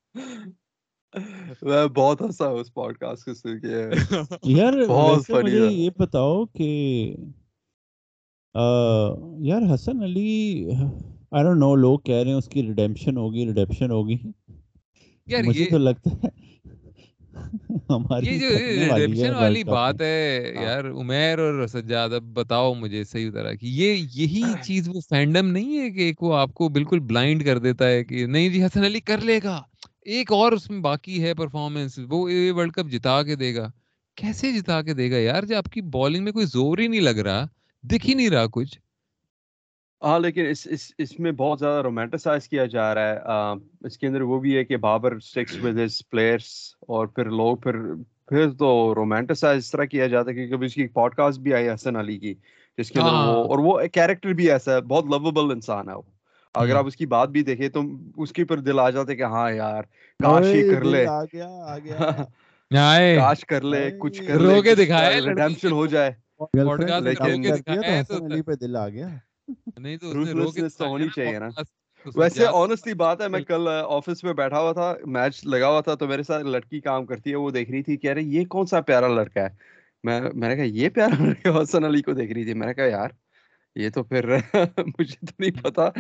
B: میں بہت ہنسا اس پوڈ کاسٹ کو سن کے۔
C: یار
B: بہت
C: مجھے
B: تھا۔
C: یہ بتاؤ کہ یار Hasan Ali I don't know لوگ کہہ رہے ہیں اس کی ریڈیمپشن ہوگی ریڈیمپشن ہوگی۔
A: یار
C: مجھے تو لگتا ہے ہماری
A: یہ جو ریڈیمپشن والی بات ہے
B: ہاں۔
A: یار عمیر اور سجاد اب بتاؤ مجھے صحیح طرح کی۔ یہ یہی چیز وہ فینڈم نہیں ہے کہ ایک وہ آپ کو بالکل بلائنڈ کر دیتا ہے کہ نہیں جی حسن علی کر لے گا۔ ایک اور اس میں باقی ہے پرفارمنس وہ ورلڈ کپ جتا کے دے گا۔ کیسے جتا کے دے گا یار؟ جب آپ کی بالنگ میں کوئی زور ہی نہیں لگ رہا دکھ ہی نہیں رہا کچھ۔
B: ہاں لیکن اس اس اس میں بہت زیادہ رومانٹیسائز کیا جا رہا ہے۔ اس کے اندر وہ بھی ہے کہ Babar sticks with his players اور پھر لوگ پھر پھر تو رومانٹیسائز اس طرح کیا جاتا ہے کیونکہ ابھی اس کی پوڈ کاسٹ بھی آئی حسن علی کی جس کے اندر وہ
A: ہاں۔
B: اور وہ کیریکٹر بھی ایسا ہے بہت لوبل انسان ہے وہ۔ اگر
A: ہوں
B: آپ اس کی بات بھی دیکھیں تو اس کے پر دل آ جاتا ہے کہ ہاں یار کاش یہ کر لے۔
C: آ گیا آ گیا۔
A: آئے
B: کاش کر لے کچھ کر لے
A: کے کے
B: ہو جائے۔
C: پہ دل آ گیا۔
A: نہیں تو
B: ہونی چاہیے نا۔ ویسے آنےسٹلی بات ہے میں کل آفس میں بیٹھا ہوا تھا میچ لگا ہوا تھا تو میرے ساتھ لڑکی کام کرتی ہے وہ دیکھ رہی تھی کہہ رہی یہ کون سا پیارا لڑکا ہے؟ میں میں نے کہا یہ پیارا لڑکا حسن علی کو دیکھ رہی تھی۔ میں نے کہا یار یہ تو پھر مجھے تو نہیں پتا۔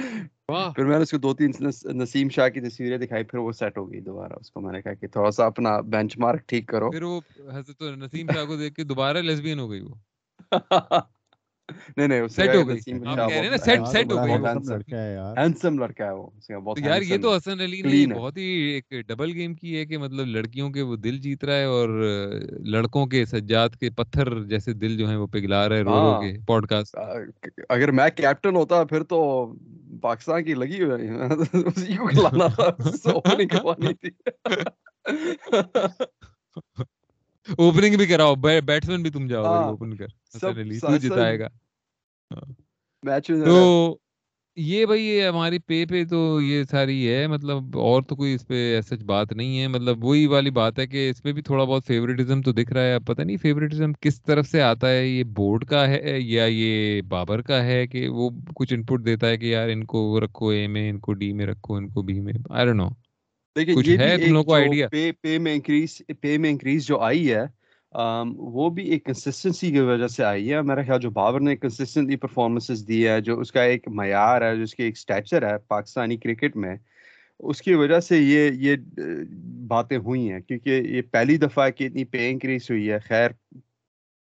B: پھر میں نے اس کو دو تین نس- نسیم شاہ کی تصویریں دکھائی پھر وہ سیٹ ہو گئی دوبارہ اس کو۔ میں نے کہا کہ تھوڑا سا اپنا بینچ مارک ٹھیک کرو۔
A: پھر وہ حضرت نسیم شاہ کو دیکھ کے دوبارہ لیسبین ہو گئی وہ۔
B: نہیں نہیں
A: سیٹ ہو گئی۔ آپ کہہ رہے ہیں نا سیٹ سیٹ ہو گئی۔
C: لڑکا ہے یار۔
B: ہینسم لڑکا ہے وہ بہت
A: یار یہ تو حسن علی نے بہت ہی ایک ڈبل گیم کی ہے کہ مطلب لڑکیوں کے وہ دل جیت رہا ہے اور لڑکوں کے سجاد کے پتھر جیسے دل جو ہیں وہ پگھلا رہا ہے رو رو
B: ہاں۔
A: کے پوڈ کاسٹ
B: اگر میں کیپٹن ہوتا پھر تو پاکستان کی لگی ہوئی اسی کو کھلانا تھا اوپننگ کروانی تھی۔
A: اوپننگ بھی کراؤ بیٹسمین بھی تم جاؤ بھائی
B: ہاں
A: اوپن کر تو جتائے گا۔
B: میں
A: تو یہ بھائی یہ ہماری پے پہ تو یہ ساری ہے مطلب اور تو کوئی اس پہ سچ بات نہیں ہے۔ مطلب وہی والی بات ہے کہ اس میں بھی تھوڑا بہت فیوریٹزم تو دکھ رہا ہے۔ اب پتہ نہیں فیوریٹزم کس طرف سے آتا ہے یہ بورڈ کا ہے یا یہ بابر کا ہے کہ وہ کچھ انپٹ دیتا ہے کہ یار ان کو رکھو اے میں ان کو ڈی میں رکھو ان کو بی میں۔ آئی ڈونٹ نو
B: یہ بھی پے میں انکریز پے میں انکریز جو آئی ہے وہ بھی ایک کنسسٹنسی کی وجہ سے آئی ہے۔ میرا خیال جو بابر نے کنسسٹنٹلی پرفارمنسز دی ہے جو اس کا ایک معیار ہے جو اس کی ایک اسٹیچر ہے پاکستانی کرکٹ میں اس کی وجہ سے یہ یہ باتیں ہوئی ہیں۔ کیونکہ یہ پہلی دفعہ کہ اتنی پے انکریز ہوئی ہے خیر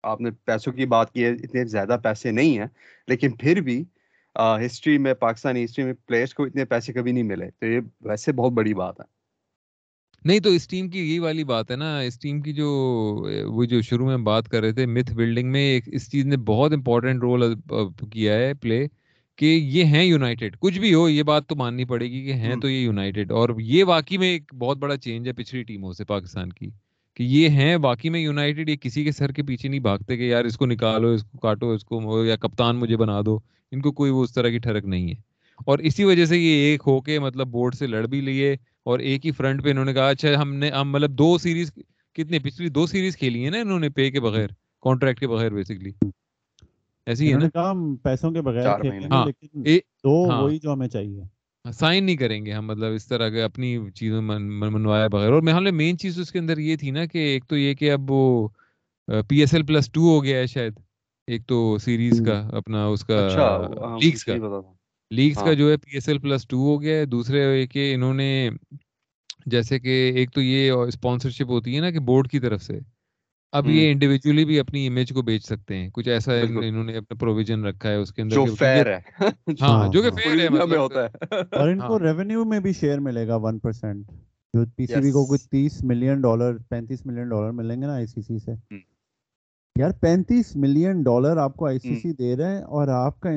B: آپ نے پیسوں کی بات کی ہے اتنے زیادہ پیسے نہیں ہیں لیکن پھر بھی ہسٹری میں پاکستانی ہسٹری میں پلیئرس کو اتنے پیسے کبھی نہیں ملے۔ تو یہ ویسے بہت بڑی بات ہے۔
A: نہیں تو اس ٹیم کی یہی والی بات ہے نا اس ٹیم کی جو وہ جو شروع میں بات کر رہے تھے متھ بلڈنگ میں ایک اس چیز نے بہت امپورٹنٹ رول کیا ہے پلے کہ یہ ہیں یونائٹیڈ کچھ بھی ہو یہ بات تو ماننی پڑے گی کہ ہیں تو یہ یونائٹیڈ اور یہ واقعی میں ایک بہت بڑا چینج ہے پچھلی ٹیموں سے پاکستان کی کہ یہ ہیں واقعی میں یونائٹیڈ یہ کسی کے سر کے پیچھے نہیں بھاگتے کہ یار اس کو نکالو اس کو کاٹو اس کو یا کپتان مجھے بنا دو ان کو کوئی وہ اس طرح کی ٹھڑک نہیں ہے۔ اور اسی وجہ سے یہ ایک ہو کے مطلب بورڈ سے لڑ بھی لیے اور ایک ہی فرنٹ پہ انہوں نے کہا اچھا ہم نے ہم مطلب دو سیریز کتنے پچھلی دو سیریز کھیلی ہیں نا انہوں نے پے کے بغیر کانٹریکٹ کے بغیر بیسکلی ایسی ہے نا؟
C: ہم پیسوں کے بغیر
A: ہاں
C: دو
A: ہاں۔
C: وہی جو ہمیں چاہیے۔
A: سائن نہیں کریں گے ہم مطلب اس طرح کے اپنی چیزوں من- من- منوائے بغیر۔ اور میرے مین چیز اس کے اندر یہ تھی نا کہ ایک تو یہ کہ اب وہ P S L plus two ہو گیا ہے شاید ایک تو سیریز کا اپنا اس کا
B: اچھا
A: لیگس کا۔ لیگس کا
B: ہاں۔
A: جو ہے P S L plus two ہو گیا ہے۔ دوسرے کہ انہوں نے جیسے کہ ایک تو یہ اسپانسرشپ ہوتی ہے نا کہ بورڈ کی طرف سے۔ اب یہ انڈیویجولی بھی اپنی امیج کو بیچ سکتے ہیں۔ کچھ ایسا انہوں نے اپنا پروویژن رکھا ہے اس کے اندر
B: جو فیئر ہے۔
A: ہاں جو کہ فیئر ہے مطلب۔
B: ہوتا ہے۔
C: اور ان کو
A: ہاں۔
C: ریونیو میں بھی شیئر ملے گا ون پرسینٹ جو پی سی بی کو کوئی تیس ملین ڈالر پینتیس ملین ڈالر ملیں گے نا آئی سی سی سے۔ یار پینتیس ملین ڈالر آپ کو آئی سی سی دے رہے ہیں اور آپ کا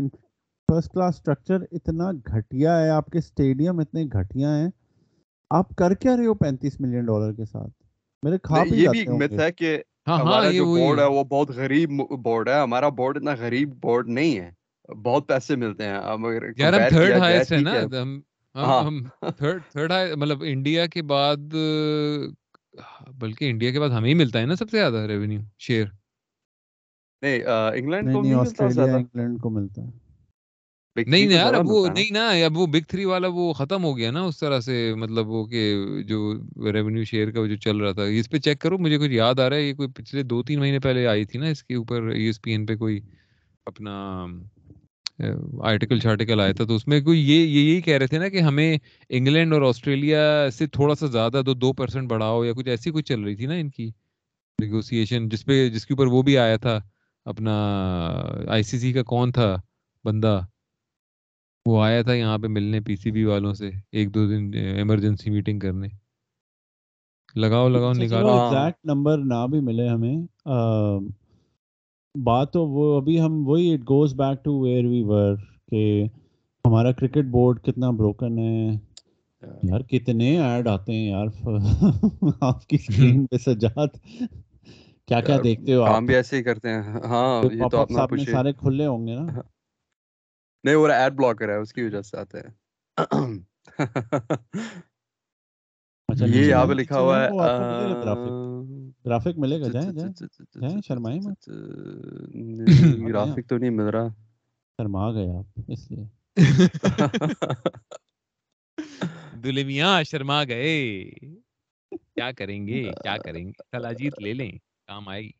C: فرسٹ کلاس اسٹرکچر اتنا گھٹیا ہے آپ کے اسٹیڈیم اتنے گھٹیا ہیں۔ آپ کر کیا رہے ہو پینتیس ملین ڈالر کے ساتھ؟ میرے کھا
B: یہ بھی ایک ہے کہ
A: ہاں ہاں
B: ہمارا جو بورڈ ہے۔ وہ بہت غریب بورڈ ہے۔ ہمارا بورڈ اتنا غریب بورڈ نہیں ہے۔ بہت پیسے ملتے ہیں۔
A: یار ہم تھرڈ ہائیسٹ ہے
B: ٹھیک
A: نا؟ ہم
B: ہاں۔
A: تھرڈ تھرڈ مطلب انڈیا کے بعد بلکہ انڈیا کے بعد ہمیں ہی ملتا ہے نا سب سے زیادہ ریونیو شیئر
B: نہیں انگلینڈ کو ملتا
C: آسٹریلیا
B: زیادہ۔
C: انگلینڈ کو ملتا ہے۔
A: نہیں یار اب وہ نہیں نا اب وہ بگ تھری والا وہ ختم ہو گیا نا اس طرح سے مطلب وہ کہ جو ریونیو شیئر کا جو چل رہا تھا۔ اس پہ چیک کرو مجھے کچھ یاد آ رہا ہے یہ کوئی پچھلے دو تین مہینے پہلے آئی تھی نا اس کے اوپر ای ایس پی این پہ کوئی اپنا آرٹیکل شارٹیکل آیا تھا۔ تو اس میں کوئی یہ یہی کہہ رہے تھے نا کہ ہمیں انگلینڈ اور آسٹریلیا سے تھوڑا سا زیادہ دو دو پرسینٹ بڑھاؤ یا کچھ ایسی کچھ چل رہی تھی نا ان کی نیگوسیشن جس پہ جس کے اوپر وہ بھی آیا تھا اپنا آئی سی سی کا کون تھا بندہ؟ وہ آیا تھا یہاں پہ ملنے پی سی بی والوں سے ایک دو دن ایمرجنسی میٹنگ کرنے۔ لگاؤ لگاؤ
C: اچھا چلو
A: نکالو۔
B: ہاں
C: ایگزیکٹ نمبر نہ بھی ملے ہمیں۔ بات تو وہ ابھی ہم وہی it goes back to where we were کہ ہمارا کرکٹ بورڈ کتنا بروکن ہے۔ یار کتنے ایڈ آتے ہیں یار۔ آپ کی اسکرین پہ سجاد۔ کیا کیا دیکھتے ہو آپ؟
B: بھی ایسے ہی کرتے ہیں۔ ہاں یہ تو
C: سارے کھلے ہوں گے نا۔
B: نہیں وہ ایڈ بلاکر ہے اس کی وجہ سے آتے ہیں
C: اچھا
B: یہ یہاں پہ لکھا ہوا ہے
C: گرافک گرافک ملے گا جائیں جائیں شرمائیں مت
B: گرافک تو نہیں مل رہا
C: شرما گئے آپ اس لیے
A: دلمیاں شرما گئے کیا کریں گے کیا کریں گے سلاجیت لے لیں کام آئے گی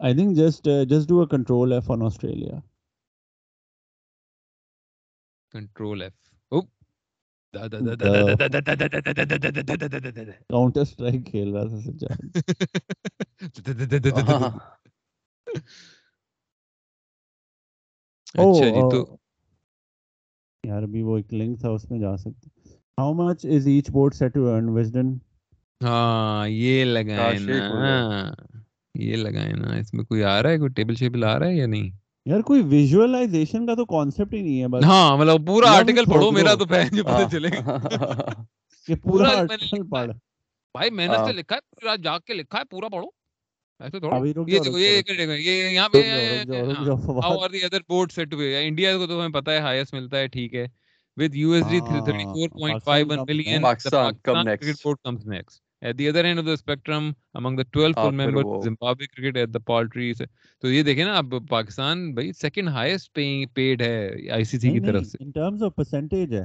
C: I think just just do a control F on Australia
A: control F
C: counter strike کھیل رہا تھا سجاد
A: اچھا جی تو
C: یار ابھی وہ ایک لنک تھا اس میں جا سکتے how much is each board set to earn Wisden
A: ہاں یہ لگائے نا یہ لگائے نا اس میں کوئی آ رہا ہے کوئی ٹیبل شیبل آ رہا ہے یا نہیں
C: یار کوئی ویژوالائزیشن کا تو کانسیپٹ ہی نہیں ہے بس.
A: ہاں مطلب پورا آرٹیکل پڑھو میرا تو پہن جو پتہ چلے
C: کہ پورا آرٹیکل پڑھ.
A: بھائی محنت سے لکھا ہے رات جاگ کے لکھا ہے پورا پڑھو. ایسے تھوڑا. یہ دیکھو یہ یہ یہاں پہ how are the other board set ہوئے انڈیا کو تو ہمیں پتہ ہے ہائیسٹ ملتا ہے ٹھیک ہے. With USD
C: ہاں
A: 34.51 million the
B: Pakistan come
A: Pakistan board comes next. At the other end of the spectrum among the 12 full
B: پھر
A: members
B: وہ
A: Zimbabwe cricket at the paltry تو یہ دیکھیں نا اب پاکستان بھائی سیکنڈ ہائیسٹ پیڈ ہے آئی سی سی کی طرف سے
C: ان ٹرمز آف پرسنٹیج ہے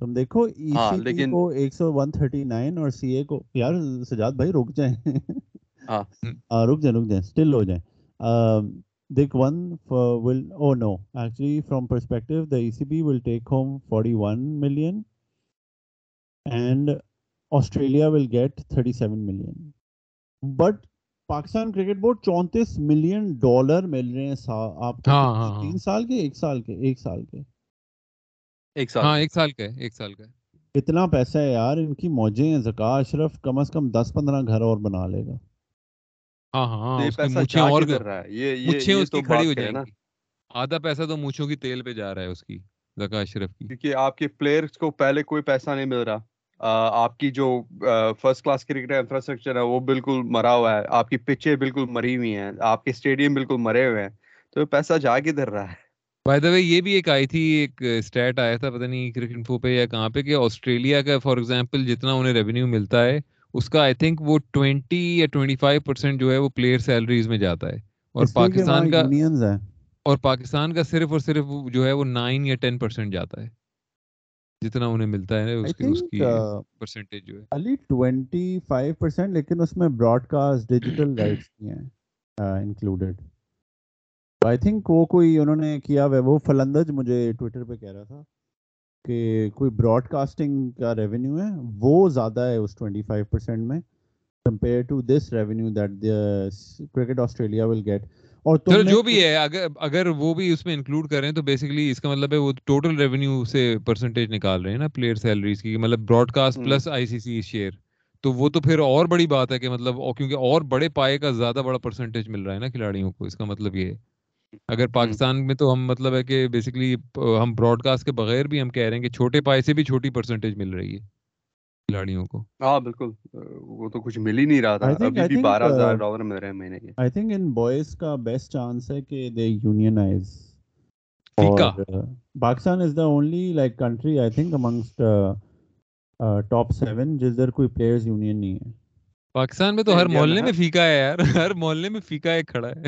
C: تم دیکھو ای سی پی کو 139 اور سی اے کو یار سجاد بھائی رک جائیں
B: ہاں
C: رک جائیں رک جائیں سٹل ہو جائیں دیکھ ون will oh no. Actually from perspective the ECB will take home 41 million. And Australia will get 37 million. But Pakistan cricket board چونتیس ملین ڈالر مل رہے ہیں آپ کو تین سال کے ایک سال کے ایک سال کے۔
B: ایک سال۔
A: ہاں ایک سال ایک کا
C: اتنا پیسہ ہے یار ان کی موجیں ہیں۔ زکا اشرف کم از کم دس پندرہ گھر اور بنا لے گا۔
A: ہاں ہاں اور
B: رہا ہے۔ یہ
A: اس کی کھڑی ہو جائیں گی۔ آدھا پیسہ تو مونچھوں کی تیل پہ جا رہا ہے اس کی زکا اشرف کی۔
B: کیونکہ آپ کے پلیئرز کو پہلے کوئی پیسہ نہیں مل رہا۔ آپ کی جو فرسٹ کلاس کرکٹ انفراسٹرکچر ہے وہ بالکل مرا ہوا ہے۔ آپ کی پچیں بالکل مری ہوئی ہیں۔ آپ کے اسٹیڈیم بالکل مرے ہوئے ہیں۔ تو پیسہ جا کدھر رہا ہے؟
A: بائی دا وے یہ بھی ایک آئی تھی ایک اسٹیٹ آیا تھا پتہ نہیں کرکٹ انفو پہ یا کہاں پہ کہ آسٹریلیا کا فار ایگزامپل جتنا انہیں ریونیو ملتا ہے اس کا آئی تھنک وہ ٹوینٹی یا ٹوینٹی فائیو پرسینٹ جو ہے وہ پلیئر سیلریز میں جاتا ہے۔ اور پاکستان کا اور پاکستان کا صرف اور صرف جو ہے وہ نائن یا ٹین پرسینٹ جاتا ہے۔ جتنا انہیں ملتا ہے اس کی اس کی پرسنٹیج جو ہے۔
C: علی ٹوینٹی فائیو پرسینٹ لیکن اس میں براڈ کاسٹ ڈیجیٹل رائٹس نہیں ہیں انکلوڈیڈ آئی تھنک وہ کوئی انہوں نے کیا ہوا وہ فلندج مجھے ٹویٹر پہ کہہ رہا تھا کہ کوئی براڈ کاسٹنگ کا ریونیو ہے وہ زیادہ ہے اس ٹوینٹی فائیو پرسینٹ میں compare to this revenue that cricket Australia will get اور
A: چلو جو بھی ہے اگر اگر وہ بھی اس میں انکلوڈ کریں تو بیسیکلی اس کا مطلب ہے وہ ٹوٹل ریونیو سے پرسنٹیج نکال رہے ہیں نا پلیئر سیلریز کی مطلب broadcast plus I C C share تو وہ تو پھر اور بڑی بات ہے کہ مطلب کیونکہ اور بڑے پائے کا زیادہ بڑا پرسنٹیج مل رہا ہے نا کھلاڑیوں کو اس کا مطلب یہ ہے۔ اگر پاکستان میں تو ہم مطلب ہے کہ بیسکلی ہم براڈ کاسٹ کے بغیر بھی ہم کہہ رہے ہیں کہ چھوٹے پائے سے بھی چھوٹی پرسنٹیج مل رہی ہے۔ کھلاڑیوں کو۔
B: ہاں بالکل۔ وہ تو کچھ مل ہی نہیں رہا تھا۔ ابھی بھی بارہ ہزار ڈالر مل رہے ہیں مہینے کے۔
C: آئی تھنک ان بوائز کا بیسٹ چانس ہے کہ they unionize Pakistan is the only like country I think amongst top seven جس در کوئی پلیئرز یونین نہیں ہے۔
A: پاکستان میں تو ہر محلے میں فیکا ہے یار۔ ہر محلے میں فیکا ایک کھڑا ہے۔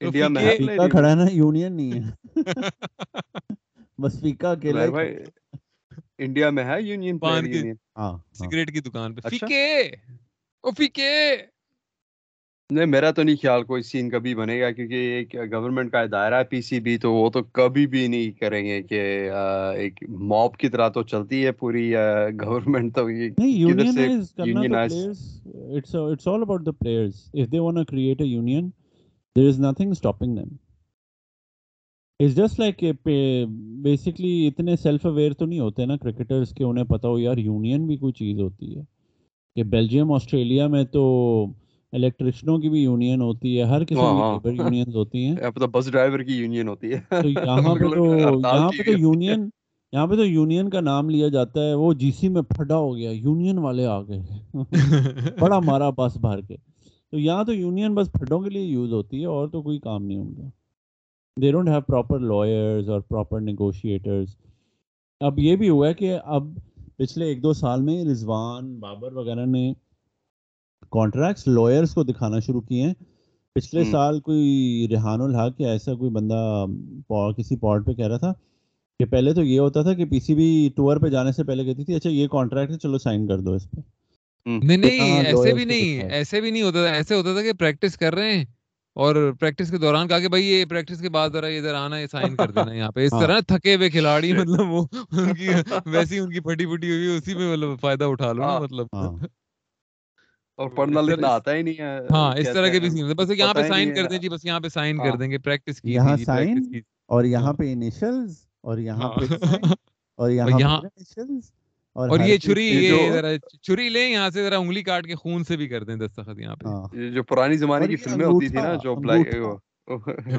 B: انڈیا میں
C: فیکا کھڑا ہے نا یونین نہیں ہے۔ بس فیکا اکیلا
B: انڈیا میں ہے یونین
A: پان کی سگریٹ کی دکان پہ۔ فیکے! او فیکے!
B: نہیں میرا تو نہیں خیال کوئی سین کبھی بنے گا کیونکہ ایک گورنمنٹ کا دائرہ ہے پی سی بی تو وہ تو کبھی بھی نہیں کریں گے کہ ایک موب کی طرح تو چلتی ہے پوری گورنمنٹ تو
C: جسٹ لائک بیسکلی اتنے سیلف اویئر تو نہیں ہوتے نا کرکٹرس کے انہیں پتا ہو یار یونین بھی کوئی چیز ہوتی ہے۔ کہ بیلجیم آسٹریلیا میں تو الیکٹریشنوں کی بھی یونین ہوتی ہے ہر قسم کی لیبر یونینز ہوتی ہیں۔
B: تو بس ڈرائیور کی یونین ہوتی ہے۔
C: تو یہاں پہ تو یہاں پہ تو یونین یہاں پہ تو یونین کا نام لیا جاتا ہے وہ جی سی میں پھڈا ہو گیا یونین والے آ گئے۔ بڑا مارا بس بھر کے۔ تو یہاں تو یونین بس پھڈوں کے لیے یوز ہوتی ہے اور تو کوئی کام نہیں کا they don't have proper lawyers اور پراپر نیگوشیٹرز اب یہ بھی ہوا ہے کہ اب پچھلے ایک دو سال میں رضوان بابر وغیرہ نے کانٹریکٹس لائرس کو دکھانا شروع کیے ہیں۔ پچھلے سال کوئی ریحان الحق یا ایسا کوئی بندہ کسی پارٹ پہ کہہ رہا تھا کہ پہلے تو یہ ہوتا تھا کہ پی سی بی ٹور پہ جانے سے پہلے کہتی تھی اچھا یہ کانٹریکٹ ہے چلو سائن کر دو اس پہ۔
A: نہیں نہیں ایسے بھی نہیں ایسے بھی نہیں ہوتا تھا۔ ایسے ہوتا تھا کہ پریکٹس کر رہے ہیں۔ اور پریکٹس کے دوران کہا کہ بھائی یہ پریکٹس کے بعد ذرا ادھر آنا ہے سائن کر دینا یہاں پہ اس طرح تھکے ہوئے کھلاڑی مطلب وہ ان کی ویسی ان کی پھٹی پھٹی ہوئی اسی میں مطلب فائدہ اٹھا لو نا مطلب۔
B: اور پڑھنا لکھنا آتا ہی نہیں ہے
A: ہاں اس طرح کے بھی سین بس یہاں پہ سائن کر دیں جی بس یہاں پہ سائن کر دیں گے پریکٹس کی
C: یہاں سائن اور یہاں پہ انیشلز اور یہاں پہ اور یہاں
A: اور یہ چھری یہ ذرا چھری لیں یہاں سے ذرا انگلی کاٹ کے خون سے بھی کر دیں دستخط یہاں
B: پہ۔ جو پرانی زمانے کی فلمیں ہوتی تھی نا جو بلیک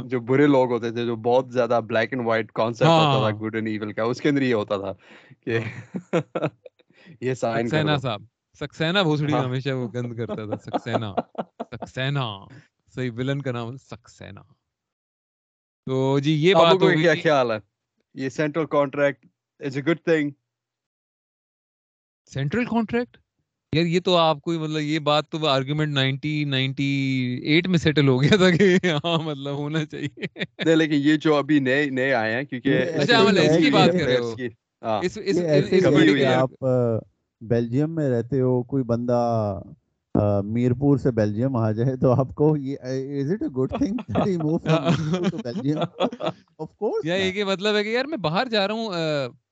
B: جو برے لوگ ہوتے تھے جو بہت زیادہ بلیک اینڈ وائٹ کانسیپٹ ہوتا تھا گڈ اینڈ ایول کا اس کے اندر یہ ہوتا تھا کہ یہ سائن
A: سینا صاحب سکسینا بھوسڑی ہمیشہ وہ گند کرتا تھا سکسینا سکسینا صحیح ولن کا نام سکسینا تو جی یہ بات
B: ہو کیا خیال ہے؟ یہ central contract is a good thing
A: central contract? یار یہ تو آپ کو مطلب یہ بات تو آرگومنٹ نائنٹی نائنٹی ایٹ میں سیٹل ہو گیا تھا کہ ہاں مطلب ہونا چاہیے۔
B: نہیں لیکن یہ جو ابھی نئے نئے آئے ہیں کیونکہ
A: اچھا اس کی بات کر رہے ہو۔
C: آپ بیلجیم میں رہتے ہو کوئی بندہ میرپور سے بیلجیم آ جائے تو آپ کو is it a good thing
A: یا یہ مطلب ہے کہ یار میں باہر جا رہا ہوں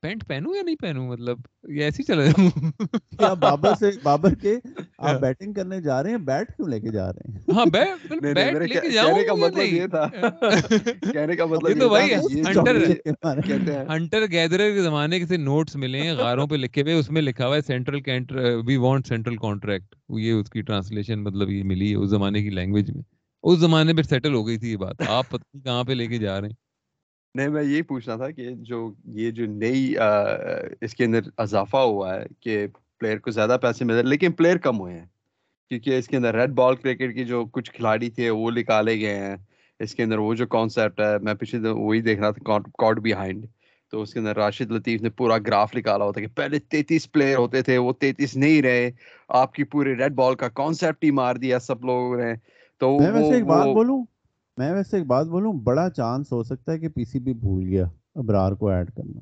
A: پینٹ پہنوں یا نہیں پہنوں؟ مطلب یہ ایسی چلا جاؤں۔
C: کیا بابر سے بابر کے آپ بیٹنگ کرنے جا رہے ہیں بیٹ کیوں لے کے جا رہے ہیں؟
A: ہاں بیٹ لے کے جاؤں
B: کہنے کا مطلب یہ تھا۔ کہنے کا مطلب
A: یہ تو بھائی ہنٹر ہنٹر گیدرر کے زمانے کے سے نوٹس ملے ہیں غاروں پہ لکھے ہوئے اس میں لکھا ہوا ہے central canter we want central contract یہ اس کی ٹرانسلیشن مطلب یہ ملی ہے اس زمانے کی لینگویج میں۔ اس زمانے پہ سیٹل ہو گئی تھی یہ بات۔ آپ پتہ کہاں پہ لے کے جا رہے ہیں۔
B: نہیں میں یہی پوچھنا تھا کہ جو یہ جو نئی اس کے اندر اضافہ ہوا ہے کہ پلیئر کو زیادہ پیسے مل لیکن پلیئر کم ہوئے ہیں۔ کیونکہ اس کے اندر ریڈ بال کرکٹ کی جو کچھ کھلاڑی تھے وہ نکالے گئے ہیں۔ اس کے اندر وہ جو کانسیپٹ ہے میں پچھلے وہی دیکھ رہا تھا کارڈ بیہائنڈ تو اس کے اندر راشد لطیف نے پورا گراف نکالا ہوتا کہ پہلے تینتیس پلیئر ہوتے تھے وہ تینتیس نہیں رہے۔ آپ کی پورے ریڈ بال کا کانسیپٹ ہی مار دیا سب لوگوں نے تو
C: میں ایک بات بولوں میں ویسے ایک بات بولوں بڑا چانس ہو سکتا ہے کہ پی سی بی بھول گیا ابرار کو ایڈ کرنا۔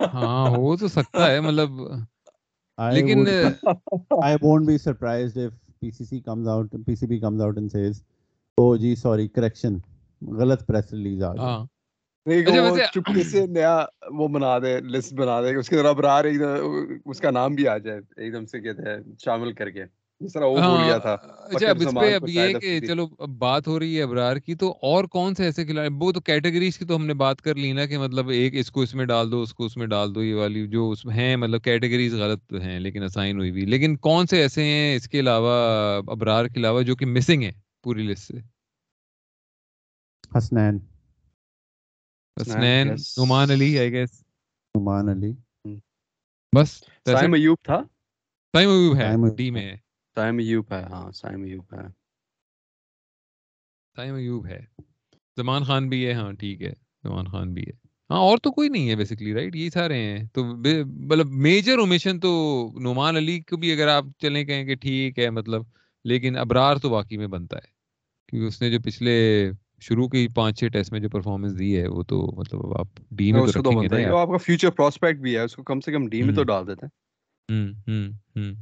A: ہاں ہو تو سکتا ہے مطلب لیکن
C: I won't be surprised if PCC comes out PCB comes out and says oh G sorry correction غلط پریس ریلیز آ گئی.
A: ہاں۔
B: کہ
A: اچھا
B: چپکے سے نیا وہ بنا دے لسٹ بنا دے اس کے ذرا ابرار ایک اس کا نام بھی آ جائے ایک دم سے کہتے ہیں شامل کر کے۔ جس طرح وہ بھول گیا تھا۔
A: ہاں اچھا اب اس پہ اب یہ کہ چلو اب بات ہو رہی ہے ابرار کی تو اور کون سے ایسے کھلاڑی وہ تو کیٹیگریز کی تو ہم نے بات کر لی نا کہ مطلب ایک اس کو اس میں ڈال دو اس کو اس میں ڈال دو یہ والی جو اس میں ہیں مطلب کیٹیگریز غلط ہیں لیکن اسائن ہوئی بھی۔ لیکن کون سے ایسے ہیں اس کے علاوہ ابرار کے علاوہ جو کہ مسنگ ہیں پوری لسٹ سے؟
C: Hasnain.
A: Hasnain Noman Ali I guess
C: Noman Ali.
A: بس
B: سائم ایوب تھا؟
A: سائم ایوب ہے ڈی میں ہے۔
B: سائم ایوب ہے ہاں سائم ایوب ہے
A: سائم ایوب ہے زمان خان بھی ہے ہاں ٹھیک ہے زمان خان بھی ہے ہاں اور تو کوئی نہیں ہے بیسکلی رائٹ یہی سارے ہیں تو مطلب میجر اومیشن تو نعمان علی کو بھی اگر آپ چلیں کہیں کہ ٹھیک ہے مطلب لیکن ابرار تو واقعی میں بنتا ہے کیونکہ اس نے جو پچھلے شروع کی پانچ چھ ٹیسٹ میں جو پرفارمنس دی ہے وہ تو مطلب آپ ڈی میں تو رکھیں گے
B: آپ کا فیوچر پراسپیکٹ بھی ہے اس کو کم سے کم ڈی میں تو ڈال دیتے
A: ہیں ہم ہم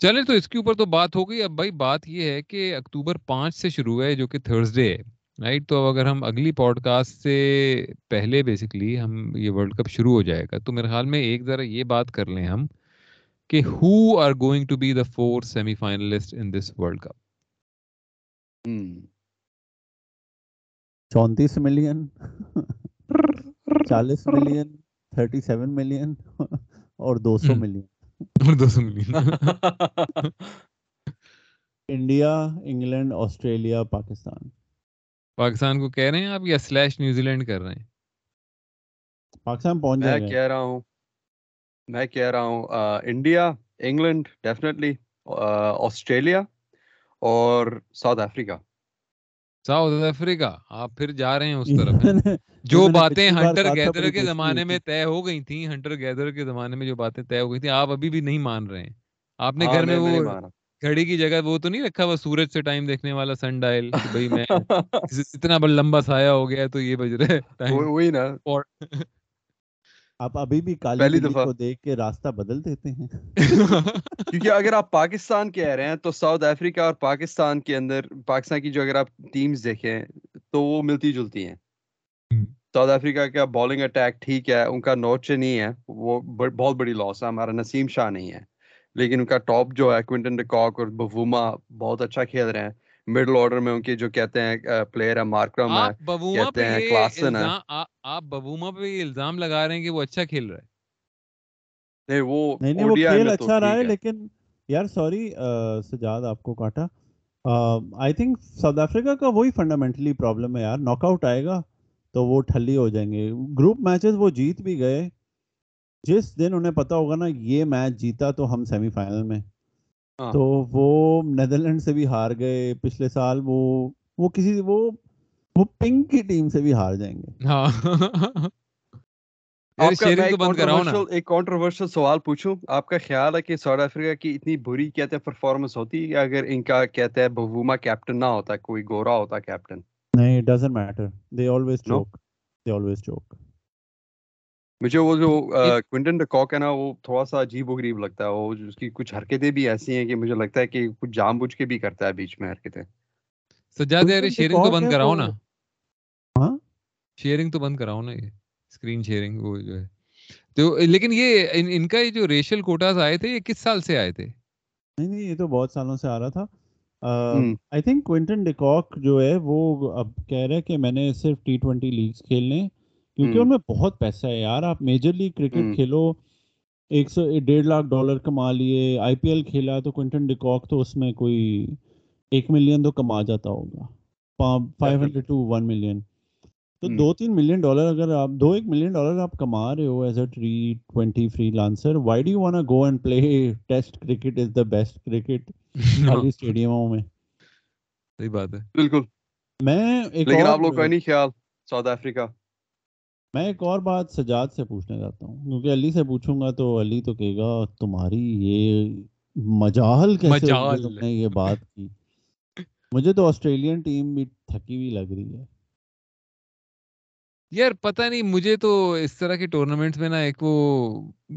A: چلے تو اس کے اوپر تو بات ہو گئی۔ اب بھائی بات یہ ہے کہ اکتوبر پانچ سے شروع ہے جو کہ تھرسڈے ہے رائٹ تو اب اگر ہم اگلی پوڈ کاسٹ سے پہلے بیسکلی ہم یہ ورلڈ کپ شروع ہو جائے گا تو میرے خیال میں ایک ذرا یہ بات کر لیں ہم کہ who are going to be the four semi finalists in this world cup
C: چونتیس ملین چالیس ملین تھرٹی سیون ملین اور دو سو million India England Australia Pakistan.
A: Pakistan کو کہہ رہے ہیں آپ یا سلیش نیوزی لینڈ کر رہے ہیں؟
C: پاکستان پہنچ جائے
B: میں کہہ رہا ہوں میں کہہ رہا ہوں انڈیا انگلینڈ ڈیفینیٹلی آسٹریلیا اور ساؤتھ افریقہ۔
A: ساؤتھ افریقہ آپ پھر جا رہے ہیں اس طرف جو باتیں ہنٹر گیدر کے زمانے میں طے ہو گئی تھیں ہنٹر گیدر کے زمانے میں جو باتیں طے ہو گئی تھیں آپ ابھی بھی نہیں مان رہے ہیں۔ آپ نے گھر میں وہ گھڑی کی جگہ وہ تو نہیں رکھا ہوا سورج سے ٹائم دیکھنے والا سن ڈائل بھائی میں اتنا بڑا لمبا سایہ ہو گیا تو یہ بج رہا ہے
B: وہی نا۔
C: آپ ابھی بھی کالی دفعہ۔ کو دیکھ کے راستہ بدل دیتے ہیں۔
B: کیونکہ اگر آپ پاکستان کہہ رہے ہیں تو ساؤتھ افریقہ اور پاکستان کے اندر پاکستان کی جو اگر آپ ٹیمز دیکھیں تو وہ ملتی جلتی ہیں۔ ساؤتھ افریقہ کا بالنگ اٹیک ٹھیک ہے ان کا نوچ نہیں ہے وہ بہت بڑی لاس ہے ہمارا نسیم شاہ نہیں ہے۔ لیکن ان کا ٹاپ جو ہے کوئنٹن ڈکاک اور بوما بہت اچھا کھیل رہے ہیں۔ مڈل آرڈر میں ان کے جو کہتے ہیں پلیئر ہے مارکرم ہے کہتے ہیں کلاسن ہے
A: آپ ببوما پہ یہ الزام لگا رہے ہیں کہ وہ اچھا کھیل رہا ہے۔
B: نہیں وہ
C: نہیں وہ کھیل اچھا رہا ہے لیکن یار سوری سجاد آپ کو کاٹا۔ آئی تھنک ساؤتھ افریقہ کا وہی فنڈامنٹلی پرابلم ہے یار۔ ناک آؤٹ آئے گا تو وہ ٹھلی ہو جائیں گے۔ گروپ میچز وہ جیت بھی گئے۔ جس دن انہیں پتا ہوگا نا یہ میچ جیتا تو ہم سیمی فائنل میں۔ تو وہ نیدرلینڈ سے بھی ہار گئے۔ پچھلے سال وہ وہ کسی وہ وہ پنک کی ٹیم سے بھی ہار جائیں گے۔
A: ہاں۔
B: ایک کانٹروورشل سوال پوچھوں۔ آپ کا خیال ہے کہ ساؤتھ افریقہ کی اتنی بری کہتے ہیں پرفارمنس ہوتی ہے اگر ان کا کہتے ہیں بوما کیپٹن نہ ہوتا کوئی گورا ہوتا کیپٹن
C: نہیں doesn't matter they always joke they always joke
B: مجھے وہ جو کوئنٹن ڈکاک ہے نا وہ تھوڑا سا عجیب و غریب لگتا ہے۔ وہ اس کی کچھ حرکتیں بھی ایسی ہیں کہ مجھے لگتا ہے کہ کچھ جان بوجھ کے بھی کرتا ہے بیچ میں حرکتیں۔
A: سجاد یار شیئرنگ تو بند کراؤ نا۔ ہاں؟ شیئرنگ تو بند کراؤ نا یہ۔ اسکرین شیئرنگ وہ جو ہے۔ تو لیکن یہ ان کا یہ جو ریشل کوٹاز آئے تھے یہ کس سال سے آئے تھے؟
C: نہیں نہیں یہ تو بہت سالوں سے آ رہا تھا۔ آئی تھنک کوئنٹن ڈیکاک جو ہے وہ اب کہہ رہے کہ میں نے صرف ٹی ٹوینٹی لیگز کھیلنے۔ کیونکہ ان میں بہت پیسہ ہے یار آپ میجر لیگ کرکٹ کھیلو ایک سو ڈیڑھ لاکھ ڈالر کما لیے آئی پی ایل کھیلا تو کوئنٹن ڈیکاک تو اس میں کوئی ایک ملین تو کما جاتا ہوگا۔ Five hundred to one million تو دو تین ملین ڈالر اگر آپ دو ایک ملین ڈالر آپ کما رہے ہو as a T twenty freelancer why do one go and play test cricket is the best cricket خالی اسٹیڈیموں میں؟
A: صحیح بات ہے۔
B: بالکل۔
C: میں
B: لیکن آپ لوگ کا نہیں خیال ساؤتھ افریقہ۔
C: میں ایک اور بات سجاد سے پوچھنا چاہتا ہوں کیونکہ علی سے پوچھوں گا تو علی تو کہے گا تمہاری یہ مجاہل کیسے تم نے یہ بات کی؟ مجھے تو آسٹریلین ٹیم بھی تھکی ہوئی لگ رہی ہے۔
A: یار پتہ نہیں مجھے تو اس طرح کے ٹورنامنٹس میں نا ایک وہ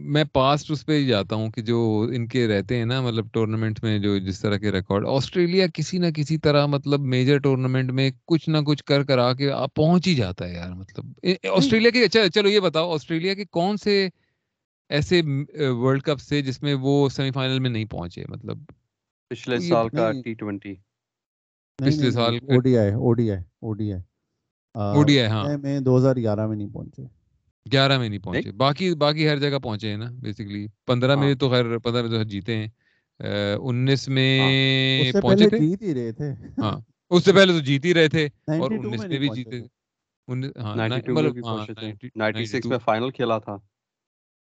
A: میں پاسٹ اس پہ ہی جاتا ہوں کہ جو ان کے رہتے ہیں نا مطلب ٹورنامنٹ میں جو جس طرح کے ریکارڈ آسٹریلیا کسی نہ کسی طرح مطلب میجر ٹورنامنٹ میں کچھ نہ کچھ کر کر آ کے پہنچ ہی جاتا ہے یار مطلب آسٹریلیا کے چلو یہ بتاؤ آسٹریلیا کے کون سے ایسے ورلڈ کپ سے جس میں وہ سیمی فائنل میں نہیں پہنچے؟ مطلب
B: پچھلے سال کا ٹی ٹوینٹی
A: پچھلے سال
C: O D I O D I O D I. میں دو ہزار گیارہ میں نہیں پہنچے۔
A: گیارہ میں نہیں پہنچے۔ باقی باقی ہر جگہ پہنچے ہیں نا بیسکلی پندرہ میں ہاں۔ تو خیر پندرہ میں تو جیتے ہیں۔ انیس میں
C: ہاں۔ پہنچے تھے؟ جیت ہی رہے تھے۔
A: ہاں۔ اس سے پہلے تو جیت ہی رہے تھے اور انیس میں بھی جیتے
B: فائنل کھیلا تھا۔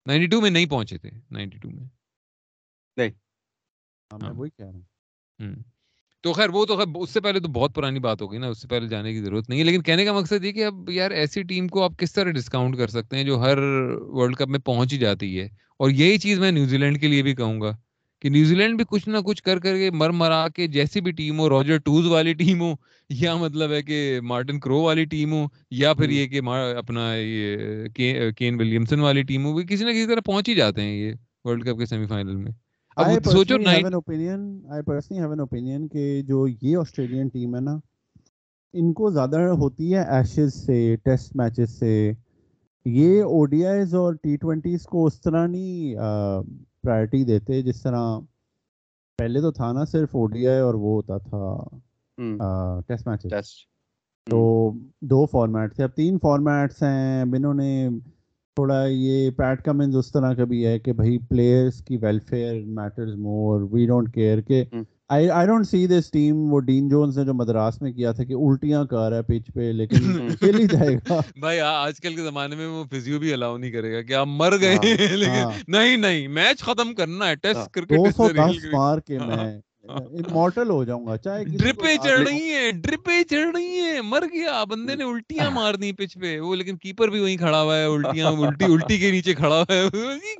A: نائنٹی ٹو میں نہیں پہنچے تھے۔ نائنٹی ٹو میں۔
C: نہیں۔ میں وہی کہہ رہا ہوں۔
A: تو خیر وہ تو خیر اس سے پہلے تو بہت پرانی بات ہوگی نا اس سے پہلے جانے کی ضرورت نہیں ہے۔ لیکن کہنے کا مقصد یہ کہ اب یار ایسی ٹیم کو آپ کس طرح ڈسکاؤنٹ کر سکتے ہیں جو ہر ورلڈ کپ میں پہنچ ہی جاتی ہے؟ اور یہی چیز میں نیوزی لینڈ کے لیے بھی کہوں گا کہ نیوزی لینڈ بھی کچھ نہ کچھ کر کر کے مر مرا کے جیسی بھی ٹیم ہو روجر ٹوز والی ٹیم ہو یا مطلب ہے کہ مارٹن کرو والی ٹیم ہو یا پھر یہ کہ اپنا یہ کین ولیمسن والی ٹیم ہو کسی نہ کسی طرح پہنچ ہی جاتے ہیں یہ ورلڈ کپ کے سیمی فائنل میں۔
C: سوچو کہ جو یہ آسٹریلین ٹیم ہے نا ان کو زیادہ ہوتی ہے ایشز سے ٹیسٹ میچز سے۔ یہ او ڈی آئیز اور ٹی ٹوینٹیز کو اس طرح نہیں پرائرٹی دیتے جس طرح پہلے تو تھا نا صرف او ڈی آئی اور وہ ہوتا تھا ٹیسٹ میچز تو دو فارمیٹ تھے۔ اب تین فارمیٹس ہیں انہوں نے تھوڑا یہ پیٹ کمنز اس طرح کا بھی ہے کہ بھائی پلیئرس کی welfare matters more we don't care کہ I don't see this team وہ ڈین جونز نے جو مدراس میں کیا تھا کہ الٹیاں کر رہا ہے پچ پہ لیکن کھیل ہی جائے گا۔
A: بھائی آج کل کے زمانے میں وہ فزیو بھی الاؤ نہیں کرے گا کہ آپ مر گئے۔ ہاں، لیکن ہاں۔ نہیں نہیں میچ ختم کرنا ہے ٹیسٹ کرکٹ
C: دو سو دس مار کے میں امورٹل ہو جاؤں گا چاہے
A: ڈرپے چڑھ رہی ہیں ڈرپے چڑھ رہی ہیں مر گیا بندے نے الٹیاں مار دی پچ پہ وہ لیکن کیپر بھی وہیں کھڑا ہوا ہے الٹیاں الٹی الٹی کے نیچے کھڑا ہوا ہے۔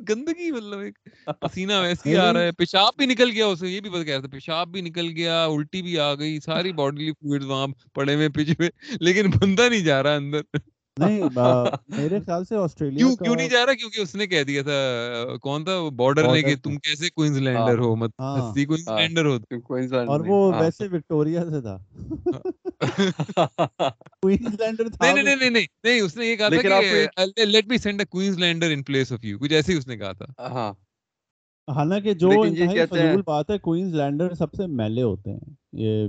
A: گندگی مطلب ایک پسینہ ویسے ہی آ رہا ہے۔ پیشاب بھی نکل گیا اسے یہ بھی پتا کہہ رہا تھا پیشاب بھی نکل گیا الٹی بھی آ گئی ساری باڈی فلوئڈ وہاں پڑے ہوئے پچ پہ لیکن بندہ نہیں جا رہا اندر۔
C: نہیں میرے خیال سے آسٹریلیا
A: کیوں کیوں نہیں جا رہا؟ کیونکہ اس نے کہہ دیا تھا کون تھا؟ بارڈر نے کہ تم کیسے کوئنز لینڈر ہو؟ مت ہستی کوئنز لینڈر ہو
C: اور وہ ویسے وکٹوریا سے تھا۔ کوئنز لینڈر تھا
A: نہیں نہیں نہیں نہیں اس نے یہ کہا تھا کہ let me send a Queenslander in place of you کچھ ایسے ہی اس نے کہا تھا۔
C: ہاں۔ حالانکہ جو فضول بات ہے کوئنز لینڈر سب سے میلے ہوتے ہیں۔ یہ